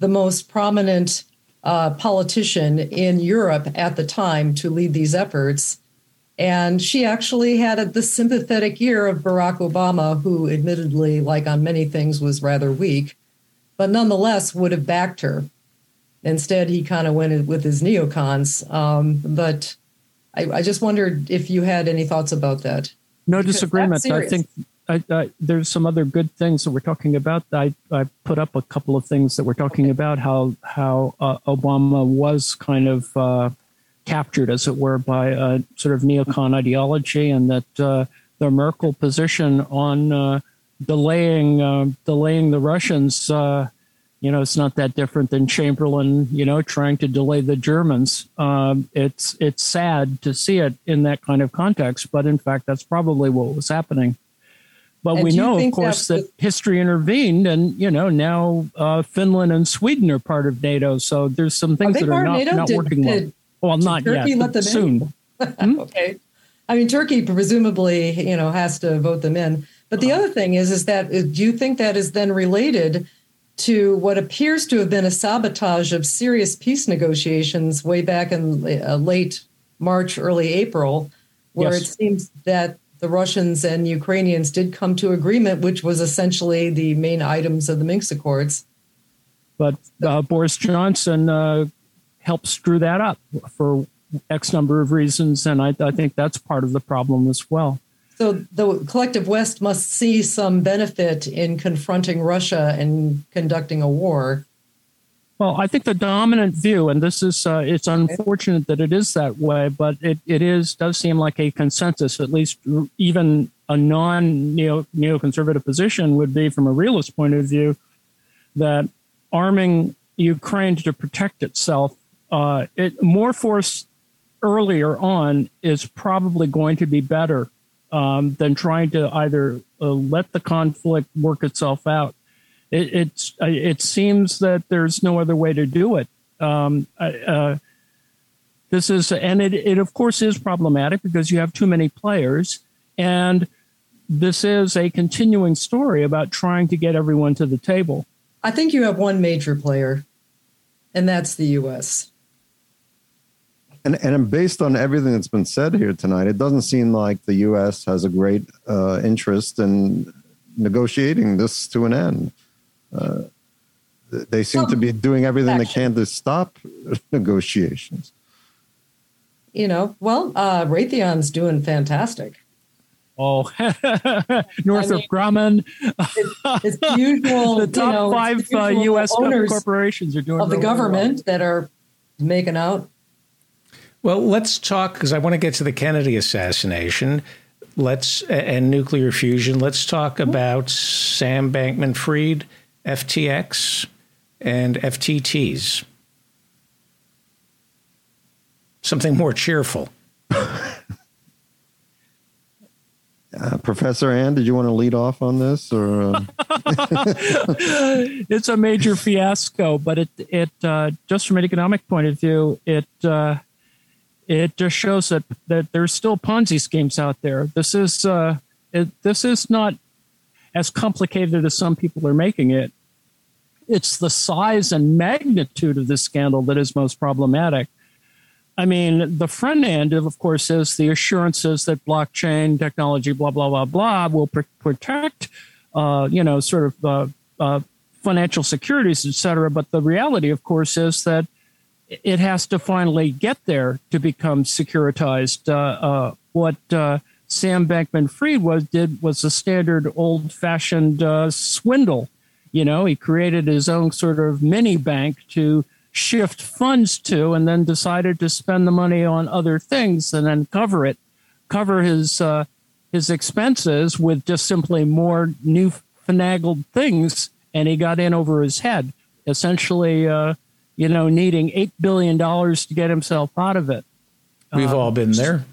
the most prominent uh, politician in Europe at the time to lead these efforts and she actually had a, the sympathetic ear of Barack Obama, who admittedly, like on many things, was rather weak, but nonetheless would have backed her. Instead, he kind of went with his neocons. Um, but I, I, just wondered if you had any thoughts about that. No because disagreement. I think I, I, there's some other good things that we're talking about. I, I put up a couple of things that we're talking okay. about how how uh, Obama was kind of uh, captured, as it were, by a sort of neocon ideology, and that uh, the Merkel position on uh, delaying uh, delaying the Russians, uh, you know, it's not that different than Chamberlain, you know, trying to delay the Germans. Um, it's it's sad to see it in that kind of context, but in fact, that's probably what was happening. But and we know, of course, that history intervened, and you know now uh, Finland and Sweden are part of NATO. So there's some things that are not, not did, working well. Well, not Turkey yet. Let them soon. hmm? okay. I mean, Turkey presumably, you know, has to vote them in. But the other thing is, is that uh, do you think that is then related to what appears to have been a sabotage of serious peace negotiations way back in uh, late March, early April, where yes. it seems that the Russians and Ukrainians did come to agreement, which was essentially the main items of the Minsk Accords. But uh, Boris Johnson uh, help screw that up for X number of reasons. And I, I think that's part of the problem as well. So the collective West must see some benefit in confronting Russia and conducting a war. Well, I think the dominant view, and this is uh, it's unfortunate that it is that way, but it, it is does seem like a consensus, at least even a non neo neoconservative position would be from a realist point of view, that arming Ukraine to protect itself uh, it, more force earlier on is probably going to be better um, than trying to either uh, let the conflict work itself out. It, it's it seems that there's no other way to do it. Um, uh, This is, and it, it of course is problematic because you have too many players. And this is a continuing story about trying to get everyone to the table. I think you have one major player, and that's the U.S. And and based on everything that's been said here tonight, it doesn't seem like the U.S. has a great uh, interest in negotiating this to an end. Uh, they seem well, to be doing everything they can to stop negotiations. You know, well, uh, Raytheon's doing fantastic. Oh, Northrop I mean, Grumman. It's, it's usual. the top you know, five uh, U.S. corporations are doing of the government well. that are making out. Well, let's talk because I want to get to the Kennedy assassination. Let's and nuclear fusion. Let's talk about Sam Bankman-Fried, FTX, and FTTs. Something more cheerful. Uh, Professor Ann, did you want to lead off on this, or uh... it's a major fiasco? But it it uh, just from an economic point of view, it uh, it just shows that that there's still Ponzi schemes out there. This is uh, it, this is not as complicated as some people are making it. It's the size and magnitude of this scandal that is most problematic. I mean, the front end, of course, is the assurances that blockchain technology, blah blah blah blah, will pr- protect, uh, you know, sort of uh, uh, financial securities, et cetera. But the reality, of course, is that it has to finally get there to become securitized. Uh, uh, what uh, Sam Bankman-Fried was did was a standard old-fashioned swindle. You know, he created his own sort of mini bank to shift funds to and then decided to spend the money on other things and then cover it, cover his uh, his expenses with just simply more new finagled things, and he got in over his head, essentially, uh, you know, needing eight billion dollars to get himself out of it. We've um, all been there.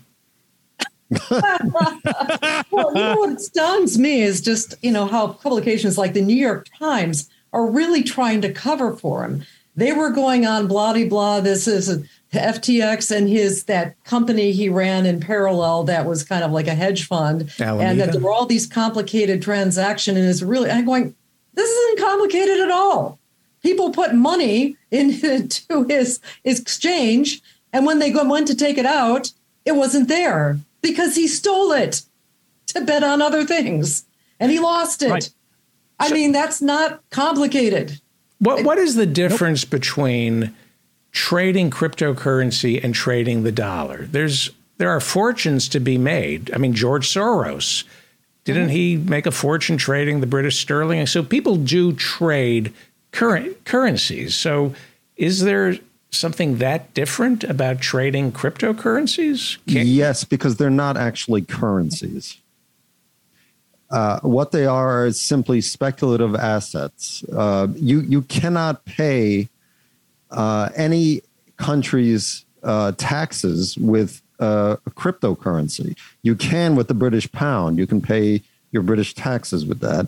well, you know what stuns me is just you know how publications like the New York Times are really trying to cover for him they were going on blah blah blah. This is FTX and his that company he ran in parallel that was kind of like a hedge fund, Alameda. and that there were all these complicated transactions. And it's really I'm going, this isn't complicated at all. People put money into his, his exchange, and when they went to take it out, it wasn't there because he stole it to bet on other things, and he lost it. Right. I so, mean, that's not complicated. What what is the difference nope. between trading cryptocurrency and trading the dollar? There's there are fortunes to be made. I mean, George Soros didn't mm-hmm. he make a fortune trading the British sterling? So people do trade current currencies. So is there something that different about trading cryptocurrencies? Can- yes, because they're not actually currencies. Uh, what they are is simply speculative assets. Uh, you you cannot pay uh, any country's uh, taxes with uh, a cryptocurrency. You can with the British pound. You can pay your British taxes with that.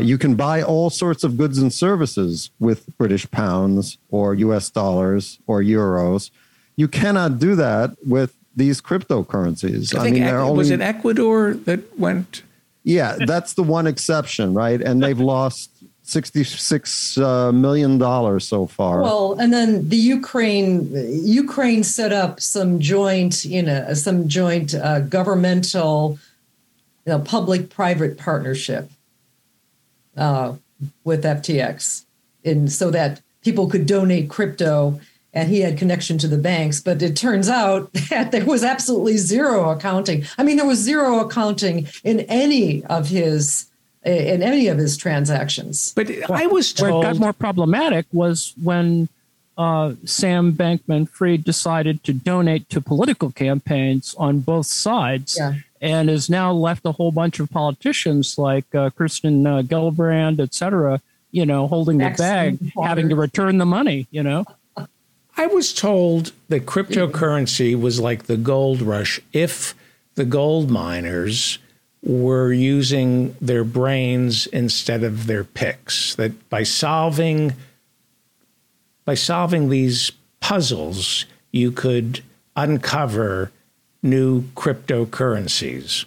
You can buy all sorts of goods and services with British pounds or U.S. dollars or euros. You cannot do that with these cryptocurrencies. I, I mean, only, was it Ecuador that went? Yeah, that's the one exception, right? And they've lost sixty-six uh, million dollars so far. Well, and then the Ukraine Ukraine set up some joint, you know, some joint uh, governmental, you know, public-private partnership uh, with FTX, and so that people could donate crypto and he had connection to the banks. But it turns out that there was absolutely zero accounting. I mean there was zero accounting in any of his in any of his transactions. But i was told where it got more problematic was when uh, Sam Bankman Fried decided to donate to political campaigns on both sides. Yeah. And has now left a whole bunch of politicians like uh, Kirsten uh, Gillibrand, et cetera, you know, holding the bag, having to return the money, you know. I was told that cryptocurrency was like the gold rush if the gold miners were using their brains instead of their picks. That by solving by solving these puzzles, you could uncover new cryptocurrencies.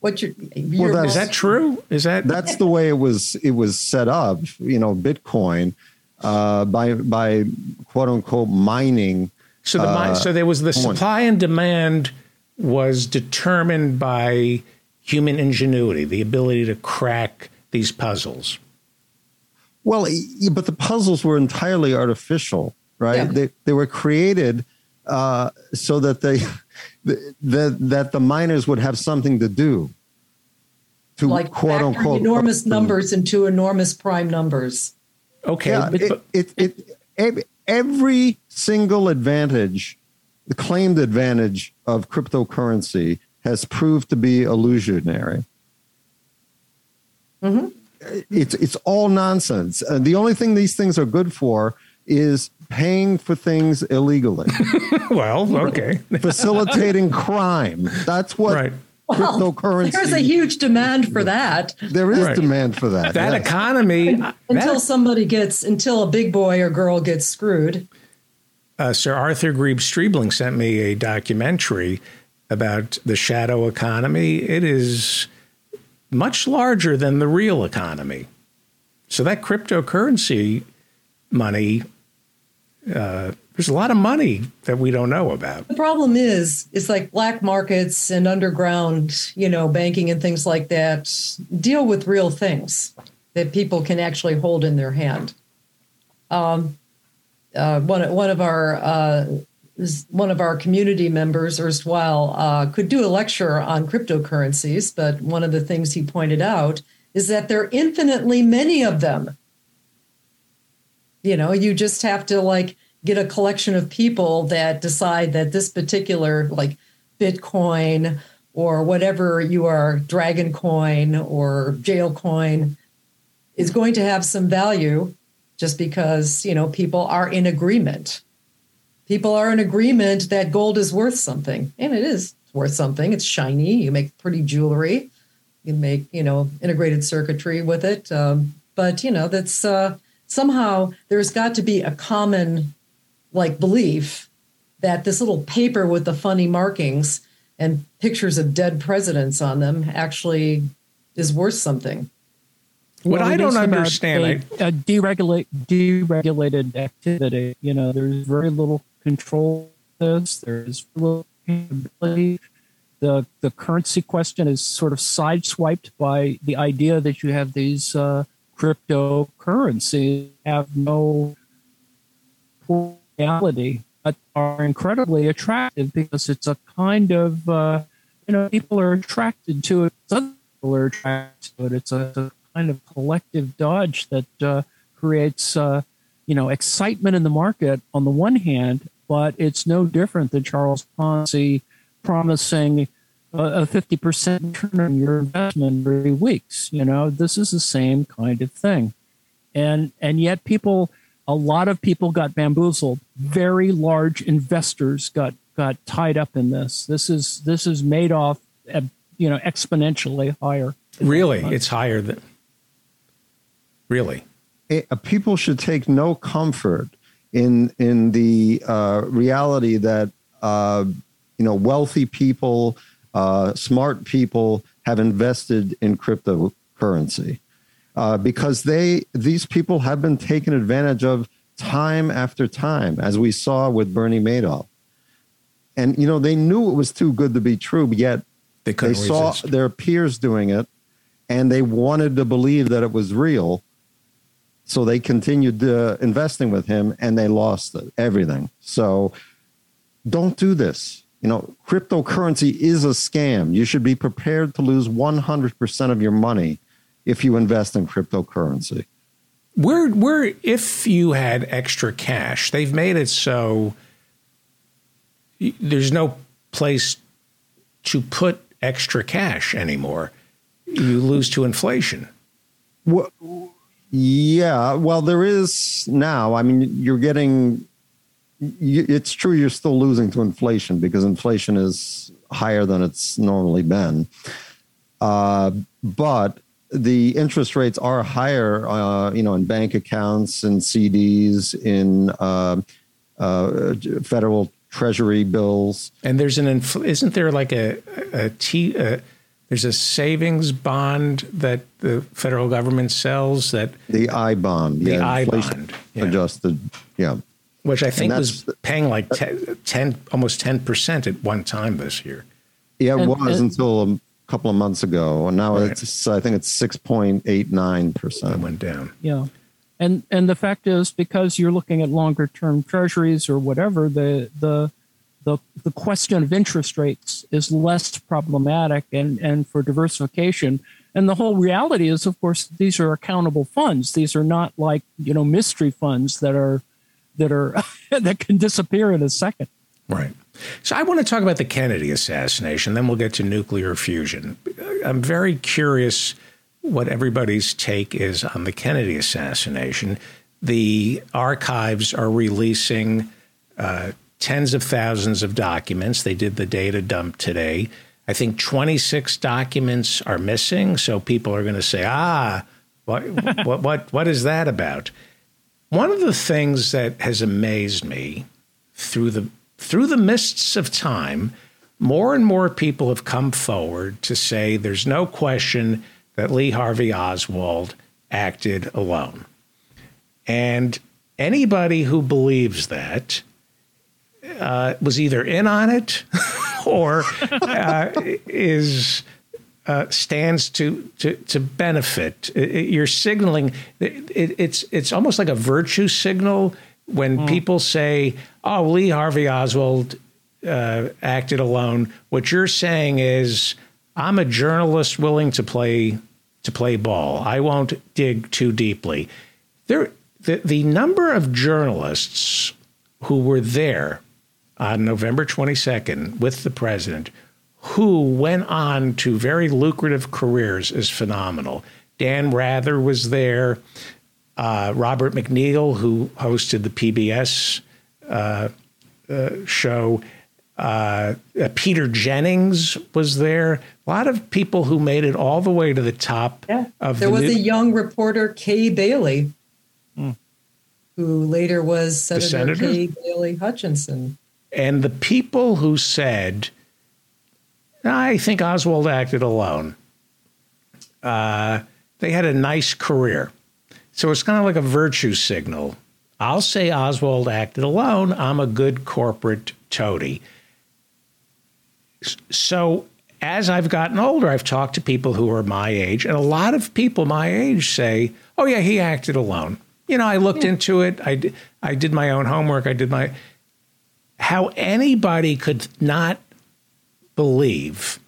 What you well, is that true? Is that that's the way it was? It was set up. You know, Bitcoin uh, by by quote unquote mining. So the uh, so there was the supply and demand was determined by human ingenuity, the ability to crack these puzzles. Well, but the puzzles were entirely artificial, right? Yeah. They they were created uh, so that they that that the miners would have something to do. To like quote unquote enormous numbers into enormous prime numbers. Okay, yeah, it, it, it, every single advantage, the claimed advantage of cryptocurrency has proved to be illusionary. Mm-hmm. It's it's all nonsense. Uh, the only thing these things are good for is paying for things illegally. well, okay. Facilitating crime. That's what right. cryptocurrency. There's a huge demand for that. There is right. demand for that. That yes. economy. Until that, somebody gets, until a big boy or girl gets screwed. Uh, Sir Arthur Grebe Streebling sent me a documentary about the shadow economy. It is much larger than the real economy. So that cryptocurrency money uh, there's a lot of money that we don't know about. The problem is, it's like black markets and underground, you know, banking and things like that deal with real things that people can actually hold in their hand. Um, uh, one one of our uh, one of our community members, erstwhile, uh, could do a lecture on cryptocurrencies, but one of the things he pointed out is that there are infinitely many of them you know, you just have to like get a collection of people that decide that this particular like Bitcoin or whatever you are, Dragon Coin or Jail Coin, is going to have some value just because, you know, people are in agreement. People are in agreement that gold is worth something. And it is worth something. It's shiny. You make pretty jewelry. You make, you know, integrated circuitry with it. Um, but, you know, that's uh, somehow there's got to be a common like belief that this little paper with the funny markings and pictures of dead presidents on them actually is worth something. What well, I don't understand, a, a deregulate deregulated activity. You know, there's very little control. This there's little capability. The the currency question is sort of sideswiped by the idea that you have these uh, cryptocurrencies have no reality, but are incredibly attractive because it's a kind of, uh, you know, people are attracted to it. Some people are attracted to it. It's a, a kind of collective dodge that uh, creates, uh, you know, excitement in the market on the one hand, but it's no different than Charles Ponzi promising a 50% return on your investment in three weeks. You know, this is the same kind of thing. And, and yet people, a lot of people got bamboozled. Very large investors got, got tied up in this. This is, this is Madoff, you know, exponentially higher. Really? It's higher than, really? It, uh, people should take no comfort in, in the uh, reality that, uh, you know, wealthy people, uh, smart people have invested in cryptocurrency uh, because they these people have been taken advantage of time after time, as we saw with Bernie Madoff. And you know they knew it was too good to be true, but yet they, they saw resist. their peers doing it, and they wanted to believe that it was real. So they continued uh, investing with him, and they lost everything. So don't do this you know, cryptocurrency is a scam. You should be prepared to lose 100% of your money if you invest in cryptocurrency. Where, where, if you had extra cash, they've made it so there's no place to put extra cash anymore. You lose to inflation. Well, yeah, well, there is now. I mean, you're getting it's true you're still losing to inflation because inflation is higher than it's normally been. Uh, but the interest rates are higher, uh, you know, in bank accounts and CDs, in uh, uh, federal treasury bills. And there's an infl- isn't there like a a t a, there's a savings bond that the federal government sells that the I bond, the yeah, I inflation bond, yeah. adjusted, yeah. Which I think was paying like 10, 10 almost ten percent at one time this year. Yeah, it And- was and- until a couple of months ago, and now Right. it's I think it's 6.89%. It went down. Yeah. And and the fact is because you're looking at longer term treasuries or whatever, the the the the question of interest rates is less problematic and, and for diversification. And the whole reality is of course these are accountable funds. These are not like, you know, mystery funds that are that are that can disappear in a second. Right. So I want to talk about the Kennedy assassination, then we'll get to nuclear fusion. I'm very curious what everybody's take is on the Kennedy assassination. The archives are releasing uh, tens of thousands of documents. They did the data dump today. I think 26 documents are missing. So people are going to say, ah, what, what, what, what is that about? One of the things that has amazed me through the through the mists of time, more and more people have come forward to say there's no question that Lee Harvey Oswald acted alone. And anybody who believes that uh, was either in on it or uh, is uh, stands to, to to benefit. It- it- you're signaling. It, it, it's it's almost like a virtue signal when people say, "Oh, Lee Harvey Oswald uh, acted alone." What you're saying is, "I'm a journalist willing to play to play ball. I won't dig too deeply." There, the the number of journalists who were there on November 22nd with the president, who went on to very lucrative careers, is phenomenal. Dan Rather was there. Uh, Robert MacNeil, who hosted the PBS uh, uh, show. Uh, uh, Peter Jennings was there. A lot of people who made it all the way to the top of There the was new- a young reporter, Kay Bailey, Hmm. who later was Senator, senator? Kay Bailey Hutchinson. And the people who said, I think Oswald acted alone, uh, they had a nice career. So it's kind of like a virtue signal. I'll say Oswald acted alone. I'm a good corporate toady. So as I've gotten older, I've talked to people who are my age, and a lot of people my age say, "Oh yeah, he acted alone." You know, I looked into it. I I did my own homework. I did my how anybody could not believe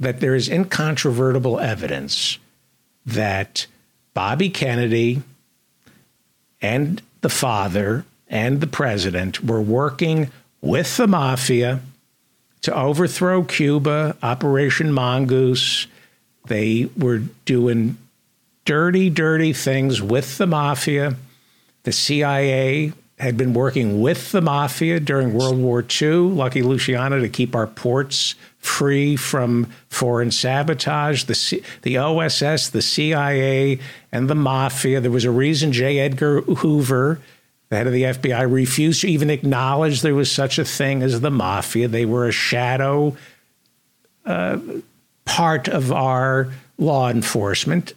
that there is incontrovertible evidence that Bobby Kennedy and the father and the president were working with the mafia to overthrow Cuba, Operation Mongoose. They were doing dirty, dirty things with the mafia. The CIA had been working with the mafia during World War II, Lucky Luciano, to keep our ports free from foreign sabotage. The, C- the OSS, the CIA, and the mafia. There was a reason J. Edgar Hoover, the head of the FBI, refused to even acknowledge there was such a thing as the mafia. They were a shadow uh, part of our law enforcement.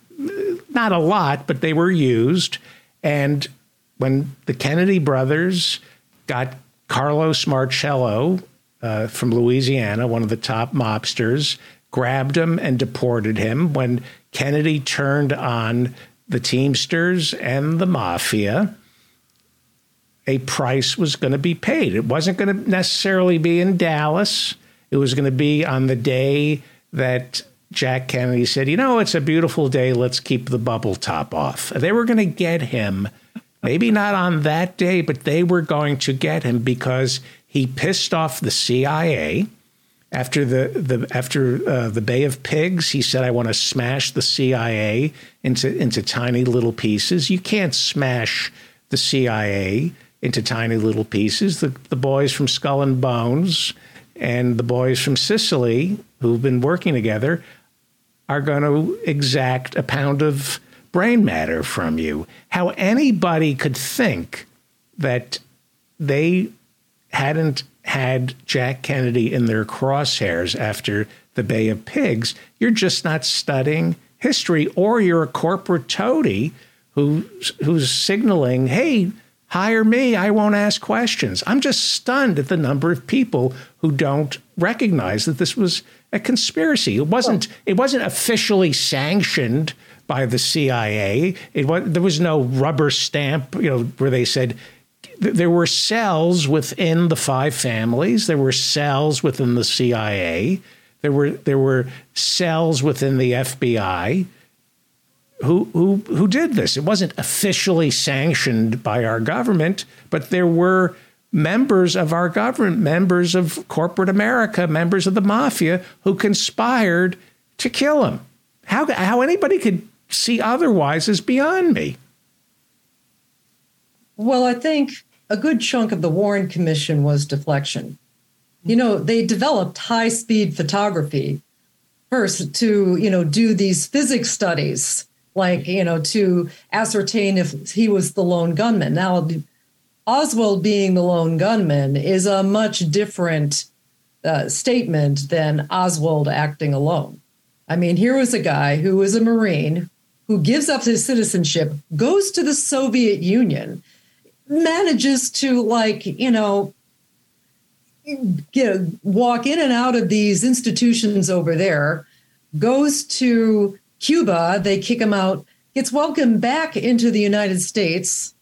Not a lot, but they were used. And when the Kennedy brothers got Carlos Marcello uh, from Louisiana, one of the top mobsters, grabbed him and deported him. When Kennedy turned on the Teamsters and the mafia, a price was going to be paid. It wasn't going to necessarily be in Dallas. It was going to be on the day that Jack Kennedy said, you know, it's a beautiful day. Let's keep the bubble top off. They were going to get him, maybe not on that day, but they were going to get him because he pissed off the CIA. After the, the after uh, the Bay of Pigs, he said, "I want to smash the CIA into into tiny little pieces." You can't smash the CIA into tiny little pieces. The the boys from Skull and Bones and the boys from Sicily, who've been working together, are going to exact a pound of brain matter from you. How anybody could think that they hadn't had Jack Kennedy in their crosshairs after the Bay of Pigs, you're just not studying history, or you're a corporate toady who who's signaling, "Hey, hire me. I won't ask questions." I'm just stunned at the number of people who don't recognize that this was a conspiracy. It wasn't. It wasn't officially sanctioned by the CIA. It was, there was no rubber stamp, you know, where they said there were cells within the five families. There were cells within the CIA. There were there were cells within the FBI who who who did this. It wasn't officially sanctioned by our government, but there were members of our government, members of corporate America, members of the mafia who conspired to kill him. How how anybody could see otherwise is beyond me. Well, I think a good chunk of the Warren Commission was deflection. You know, they developed high speed photography first to, you know, do these physics studies, like, you know, to ascertain if he was the lone gunman. Now, Oswald being the lone gunman is a much different uh, statement than Oswald acting alone. I mean, here was a guy who was a Marine who gives up his citizenship, goes to the Soviet Union, manages to like you know get walk in and out of these institutions over there goes to cuba they kick him out gets welcomed back into the united states.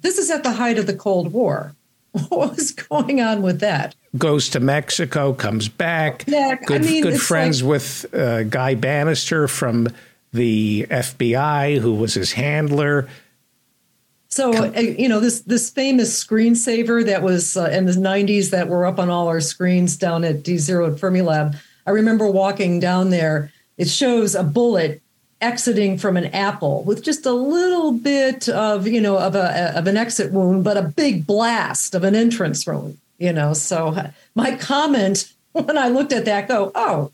This is at the height of the cold war. What was going on with that? Goes to mexico comes back. Yeah, good, I mean, good friends like, with uh, Guy Banister from the fbi who was his handler so uh, you know this this famous screensaver that was uh, in the 90s that were up on all our screens down at D Zero at Fermilab. I remember walking down there. It shows a bullet exiting from an apple with just a little bit of you know of a of an exit wound, but a big blast of an entrance wound. You know, so my comment when I looked at that, go, oh,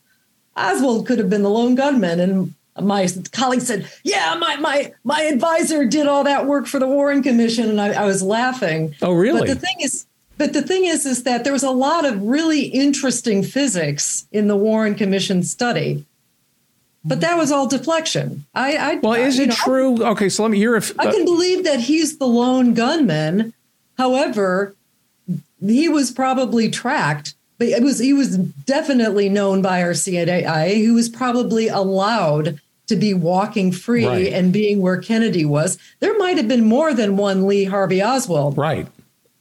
Oswald could have been the lone gunman, and my colleague said, "Yeah, my my my advisor did all that work for the Warren Commission," and I, I was laughing. Oh, really? But the thing is, but the thing is, is that there was a lot of really interesting physics in the Warren Commission study. But that was all deflection. I, I well, is it know, true? I, okay, so let me hear if uh, I can believe that he's the lone gunman. However, he was probably tracked but it was he was definitely known by our CIA. He was probably allowed to be walking free right. and being where Kennedy was. There might have been more than one Lee Harvey Oswald, right,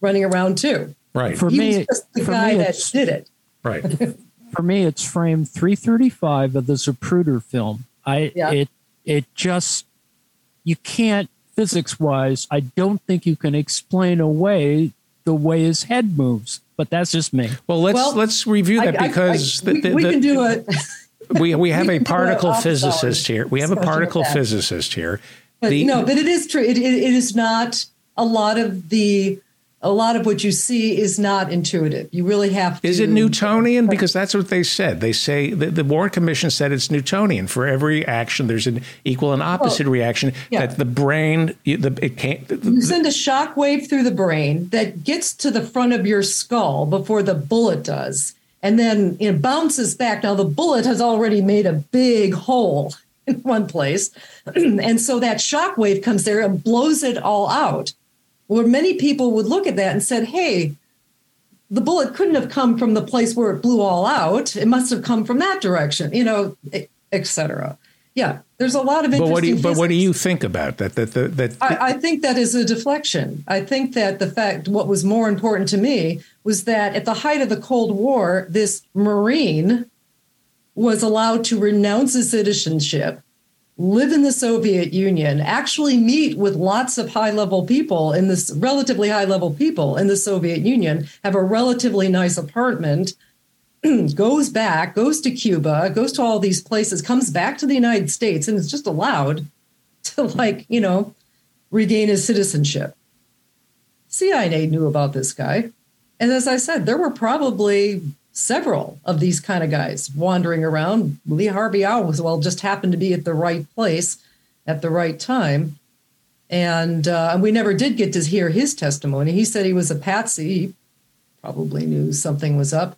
running around too. Right. For he me, was just the guy that did it. Right. for me, it's frame three thirty five of the Zapruder film. I yeah. it it just you can't physics wise. I don't think you can explain away the way his head moves. But that's just me. Well, let's well, let's review that I, because I, I, the, the, we, we, can do it. we we have a particle physicist here. We have a particle physicist here. But the, no, but it is true. It, it, it is not a lot of the a lot of what you see is not intuitive. You really have to. Is it Newtonian? Because that's what they said. They say the, the Warren Commission said it's Newtonian. For every action, there's an equal and opposite well, reaction. Yeah. That the brain, the, it can't. The, you send a shock wave through the brain that gets to the front of your skull before the bullet does, and then it bounces back. Now the bullet has already made a big hole in one place, and so that shock wave comes there and blows it all out where many people would look at that and said, hey, the bullet couldn't have come from the place where it blew all out. It must have come from that direction, you know, etc. Yeah, there's a lot of interesting. But what do you, but what do you think about that? That that, that I, I think that is a deflection. I think that the fact what was more important to me was that at the height of the Cold War, this Marine was allowed to renounce his citizenship live in the Soviet Union, actually meet with lots of high level people in this relatively high level people in the Soviet Union, have a relatively nice apartment, goes back, goes to Cuba, goes to all these places, comes back to the United States, and is just allowed to, like, you know, regain his citizenship. CIA knew about this guy. And as I said, there were probably several of these kind of guys wandering around. Lee Harvey Oswald just happened to be at the right place at the right time. And uh, we never did get to hear his testimony. He said he was a patsy. He probably knew something was up.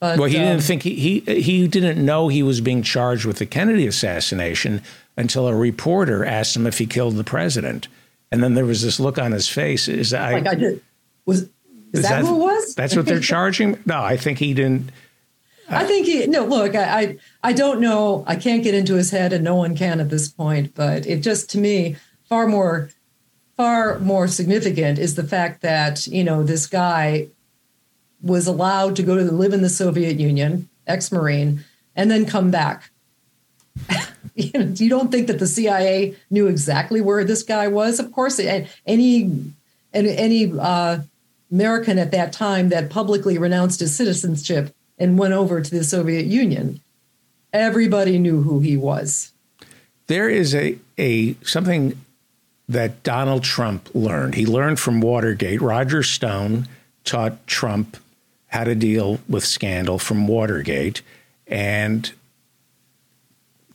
But, well, he um, didn't think he, he he didn't know he was being charged with the Kennedy assassination until a reporter asked him if he killed the president, and then there was this look on his face. Is I, like I did was is, is that, that, who it was? That's what they're charging. No, I think he didn't. I think he no. Look, I, I I don't know. I can't get into his head, and no one can at this point. But it just to me far more far more significant is the fact that you know this guy was allowed to go to live in the Soviet Union, ex-marine, and then come back. you, don't think that the CIA knew exactly where this guy was? Of course, any any uh, American at that time that publicly renounced his citizenship and went over to the Soviet Union, everybody knew who he was. There is a a something that Donald Trump learned. He learned from Watergate. Roger Stone taught Trump how to deal with scandal from Watergate. And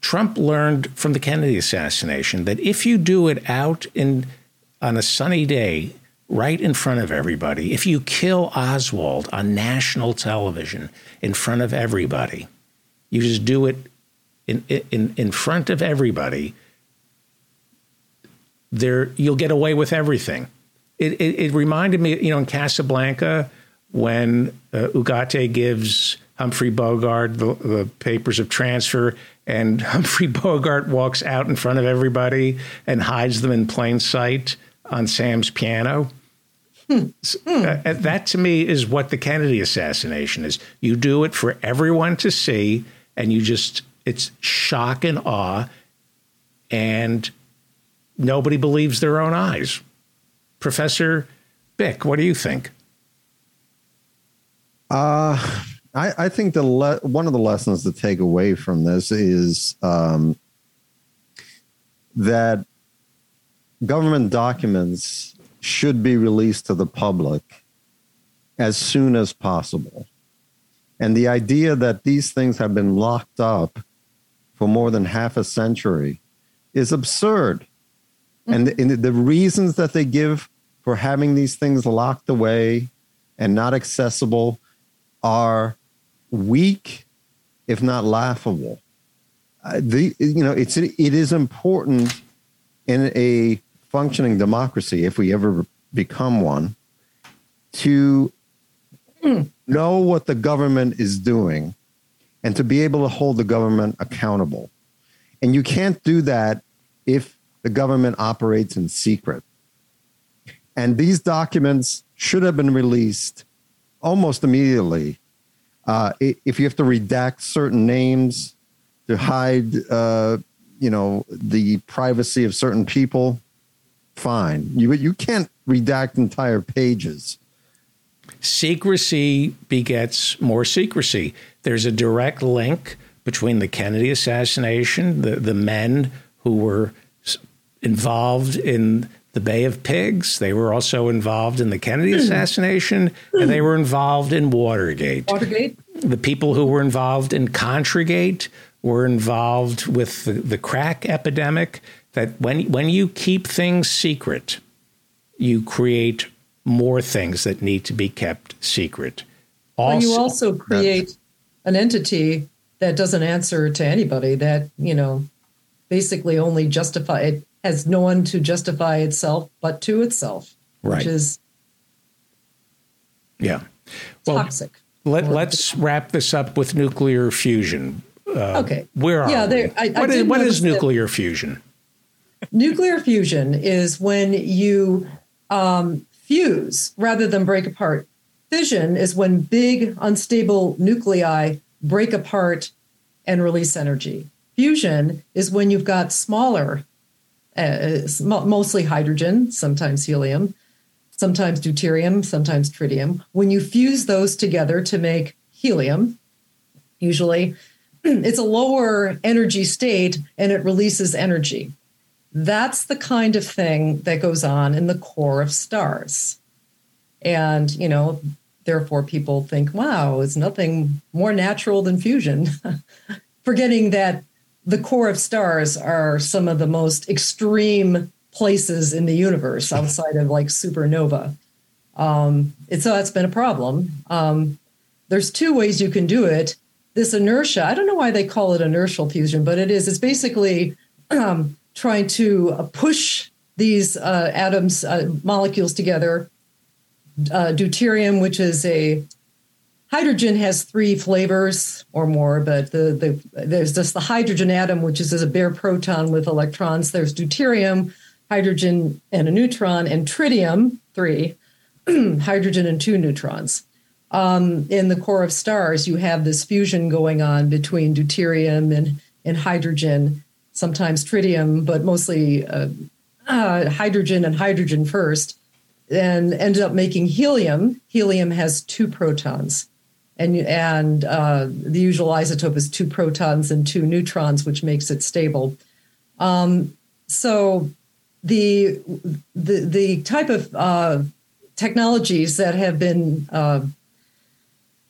Trump learned from the Kennedy assassination that if you do it out in on a sunny day, right in front of everybody, if you kill Oswald on national television in front of everybody, you just do it in in in front of everybody. There, you'll get away with everything. It, it, it reminded me, you know, in Casablanca when uh, Ugarte gives Humphrey Bogart the, the, papers of transfer, and Humphrey Bogart walks out in front of everybody and hides them in plain sight on Sam's piano. Hmm. Uh, uh, that to me is what the Kennedy assassination is. You do it for everyone to see, and you just, it's shock and awe, and nobody believes their own eyes. Professor Bick, what do you think? Uh, I, I think the le- one of the lessons to take away from this is um, that government documents should be released to the public as soon as possible. And the idea that these things have been locked up for more than half a century is absurd. Mm-hmm. And, the, and the reasons that they give for having these things locked away and not accessible are weak, if not laughable. Uh, the you know it's it is important in a functioning democracy if we ever become one to know what the government is doing and to be able to hold the government accountable. And you can't do that if the government operates in secret. And these documents should have been released almost immediately. Uh, if you have to redact certain names to hide, uh, you know, the privacy of certain people, fine. You you can't redact entire pages. Secrecy begets more secrecy. There's a direct link between the Kennedy assassination, the the men who were involved in the Bay of Pigs. They were also involved in the Kennedy hmm. assassination, and they were involved in Watergate. Watergate. The people who were involved in Contragate were involved with the, the crack epidemic. That when when you keep things secret, you create more things that need to be kept secret. Also, you also create an entity that doesn't answer to anybody. That you know, basically only justify it has no one to justify itself but to itself, right. which is yeah, well, toxic. Let, us wrap this up with nuclear fusion. Uh, okay, where are yeah, there, I, what, I is, what is nuclear fusion? Nuclear fusion is when you um, fuse rather than break apart. Fission is when big unstable nuclei break apart and release energy. Fusion is when you've got smaller uh, mostly hydrogen, sometimes helium, sometimes deuterium, sometimes tritium. When you fuse those together to make helium, usually it's a lower energy state and it releases energy. That's the kind of thing that goes on in the core of stars. And, you know, therefore people think, wow, it's nothing more natural than fusion. Forgetting that the core of stars are some of the most extreme places in the universe outside of like supernova. Um, and so that's been a problem. Um, there's two ways you can do it. This inertia, I don't know why they call it inertial fusion, but it is. It's basically um, trying to uh, push these uh, atoms, uh, molecules together. Uh, deuterium, which is a hydrogen, has three flavors or more, but the, the there's just the hydrogen atom, which is a bare proton with electrons. There's deuterium, hydrogen and a neutron, and tritium, three, hydrogen and two neutrons. Um, in the core of stars, you have this fusion going on between deuterium and, and hydrogen, sometimes tritium, but mostly uh, uh, hydrogen and hydrogen first, and ended up making helium. Helium has two protons, and and uh, the usual isotope is two protons and two neutrons, which makes it stable. Um, so the the the type of uh, technologies that have been uh,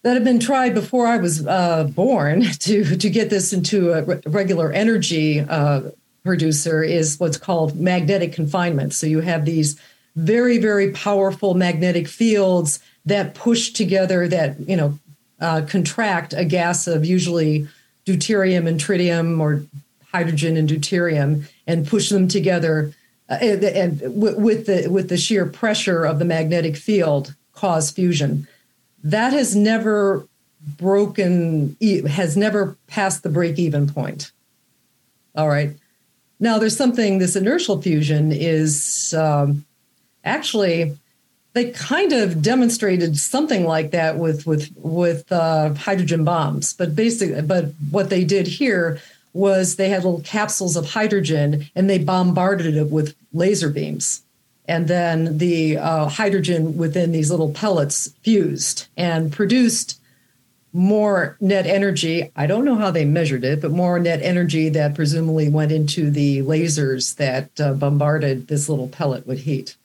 that have been tried before I was uh, born to to get this into a re- regular energy uh, producer is what's called magnetic confinement. So you have these very very powerful magnetic fields that push together that you know uh, contract a gas of usually deuterium and tritium or hydrogen and deuterium and push them together uh, and, and w- with the with the sheer pressure of the magnetic field cause fusion. That has never broken has never passed the break even point. All right. Now, there's something, this inertial fusion is um, actually, they kind of demonstrated something like that with, with, with uh, hydrogen bombs. But basically, but what they did here was they had little capsules of hydrogen and they bombarded it with laser beams. And then the uh, hydrogen within these little pellets fused and produced more net energy. I don't know how they measured it, but more net energy that presumably went into the lasers that uh, bombarded this little pellet with heat.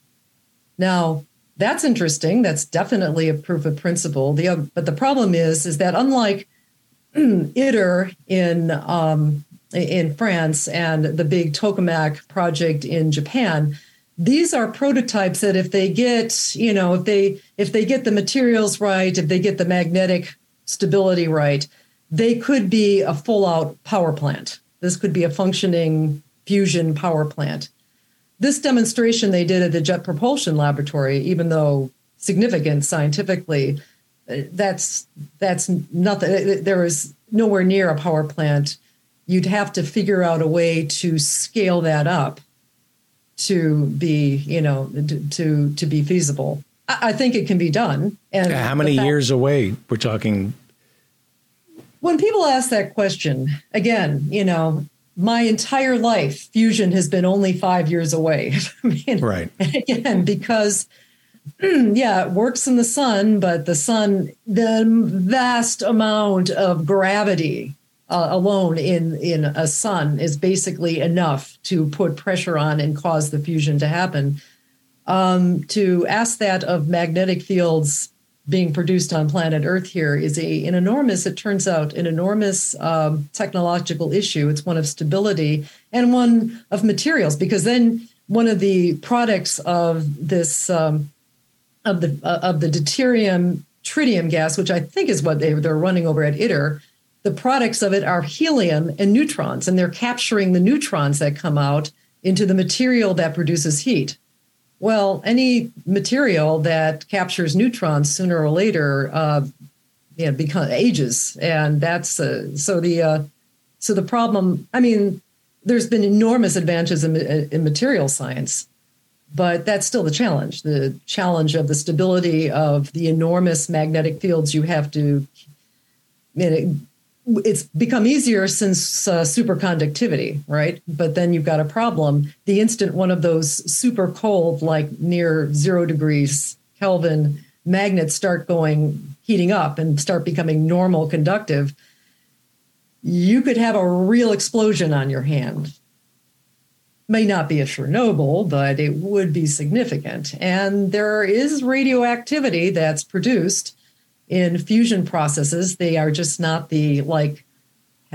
Now, that's interesting. That's definitely a proof of principle. The, uh, but the problem is, is that unlike ITER in um, in France and the big tokamak project in Japan, these are prototypes that if they get, you know, if they if they get the materials right, if they get the magnetic stability right, they could be a full out power plant. This could be a functioning fusion power plant. This demonstration they did at the Jet Propulsion Laboratory, even though significant scientifically, uh, that's that's nothing. There is nowhere near a power plant. You'd have to figure out a way to scale that up to be, you know, to to be feasible. I think it can be done. And how many fact, years away? We're talking when people ask that question, again, you know, my entire life, fusion has been only five years away. I mean, right. Again, because yeah, it works in the sun, but the sun, the vast amount of gravity uh, alone in in a sun is basically enough to put pressure on and cause the fusion to happen. Um, to ask that of magnetic fields being produced on planet Earth here is a an enormous, it turns out, an enormous um, technological issue. It's one of stability and one of materials, because then one of the products of this um, of the uh, of the deuterium tritium gas, which I think is what they, they're running over at ITER, the products of it are helium and neutrons, and they're capturing the neutrons that come out into the material that produces heat. Well, any material that captures neutrons sooner or later, uh, you know, ages, and that's uh, so the uh, so the problem. I mean, there's been enormous advances in, in material science, but that's still the challenge. The challenge of the stability of the enormous magnetic fields you have to you know, it's become easier since uh, superconductivity, right? But then you've got a problem. The instant one of those super cold, like near zero degrees Kelvin magnets start going, heating up and start becoming normal conductive, you could have a real explosion on your hand. May not be a Chernobyl, but it would be significant. And there is radioactivity that's produced in fusion processes. They are just not the like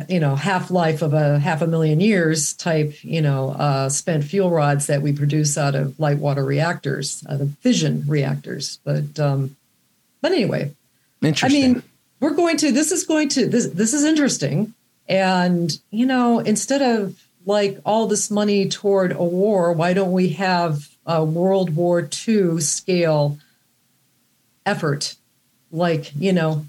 you know half life of a half a million years type you know uh, spent fuel rods that we produce out of light water reactors out of fission reactors but um but anyway Interesting. i mean we're going to this is going to this this is interesting and you know instead of like all this money toward a war why don't we have a world war ii scale effort like you know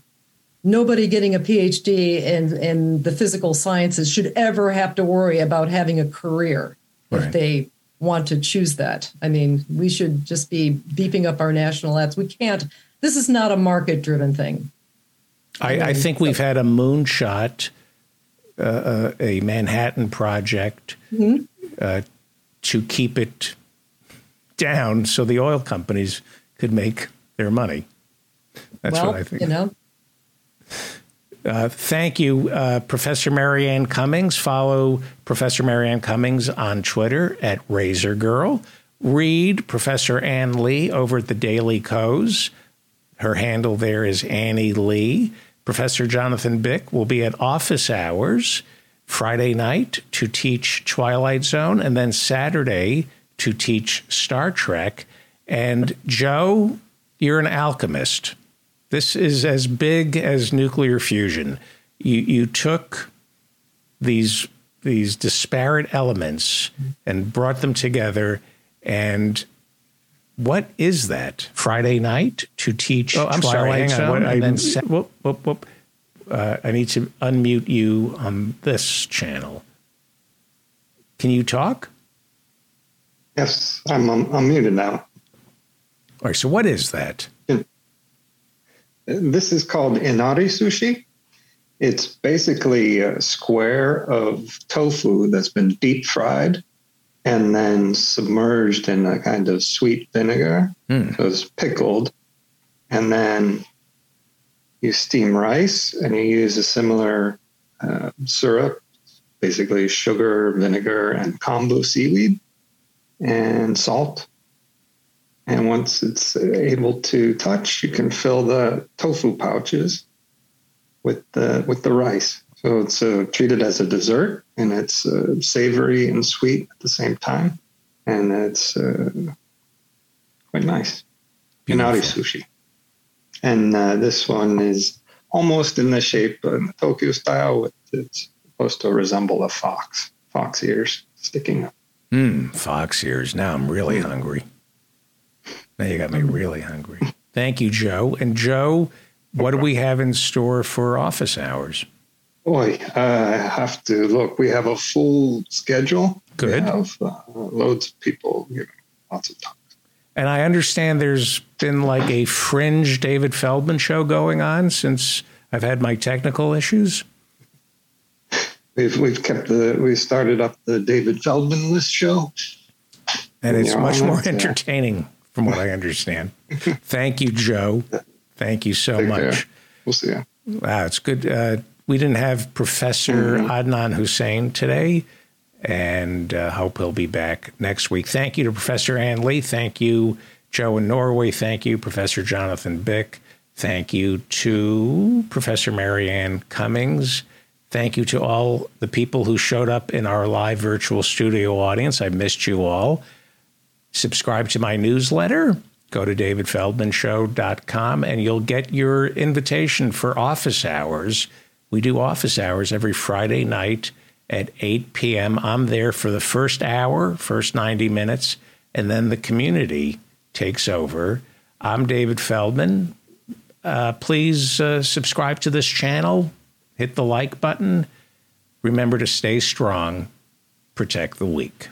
nobody getting a phd in in the physical sciences should ever have to worry about having a career Right. if they want to choose that i mean we should just be beefing up our national ads we can't this is not a market driven thing I, I think we've had a moonshot, uh, uh, a Manhattan project uh, to keep it down so the oil companies could make their money. That's well what I think. you know Uh, thank you, uh, Professor Mary Anne Cummings. Follow Professor Mary Anne Cummings on Twitter at Razor Girl. Read Professor Ann Li over at the Daily Kos. Her handle there is Annie Lee. Professor Jonathan Bick will be at office hours Friday night to teach Twilight Zone, and then Saturday to teach Star Trek. And Joe, you're an alchemist. This is as big as nuclear fusion. You you took these these disparate elements and brought them together and what is that? Friday night to teach Oh, I'm sorry, Twilight hang on. Zone, What- and I- then whoop, whoop, whoop. Uh, I need to unmute you on this channel. Can you talk? Yes, I'm, I'm, I'm muted now. All right. So what is that? This is called inari sushi. It's basically a square of tofu that's been deep fried and then submerged in a kind of sweet vinegar. Hmm. So it's pickled. And then you steam rice and you use a similar uh, syrup, basically sugar, vinegar, and kombu seaweed and salt. And once it's able to touch, you can fill the tofu pouches with the with the rice. So it's uh, treated as a dessert, and it's uh, savory and sweet at the same time, and it's uh, quite nice. Inari sushi, and uh, this one is almost in the shape of the Tokyo style. With it's supposed to resemble a fox, fox ears sticking up. Hmm, fox ears. Now I'm really hungry. Now you got me really hungry. Thank you, Joe. And Joe, what do we have in store for office hours? Boy, uh, I have to look. We have a full schedule. Good. We have uh, loads of people giving lots of talks. And I understand there's been like a fringe David Feldman show going on since I've had my technical issues. We've we've kept the we started up the David Feldman list show. And it's much more it, yeah. entertaining from what I understand. Thank you, Joe. Thank you so Take much. care. We'll see you. Wow, it's good. Uh, we didn't have Professor Mm-hmm. Adnan Hussein today, and uh, hope he'll be back next week. Thank you to Professor Ann Li. Thank you, Joe in Norway. Thank you, Professor Jonathan Bick. Thank you to Professor Mary Anne Cummings. Thank you to all the people who showed up in our live virtual studio audience. I missed you all. Subscribe to my newsletter. Go to davidfeldmanshow.com and you'll get your invitation for office hours. We do office hours every Friday night at 8 p.m. I'm there for the first hour, first 90 minutes, and then the community takes over. I'm David Feldman. Uh, please uh, subscribe to this channel, hit the like button. Remember to stay strong, protect the weak.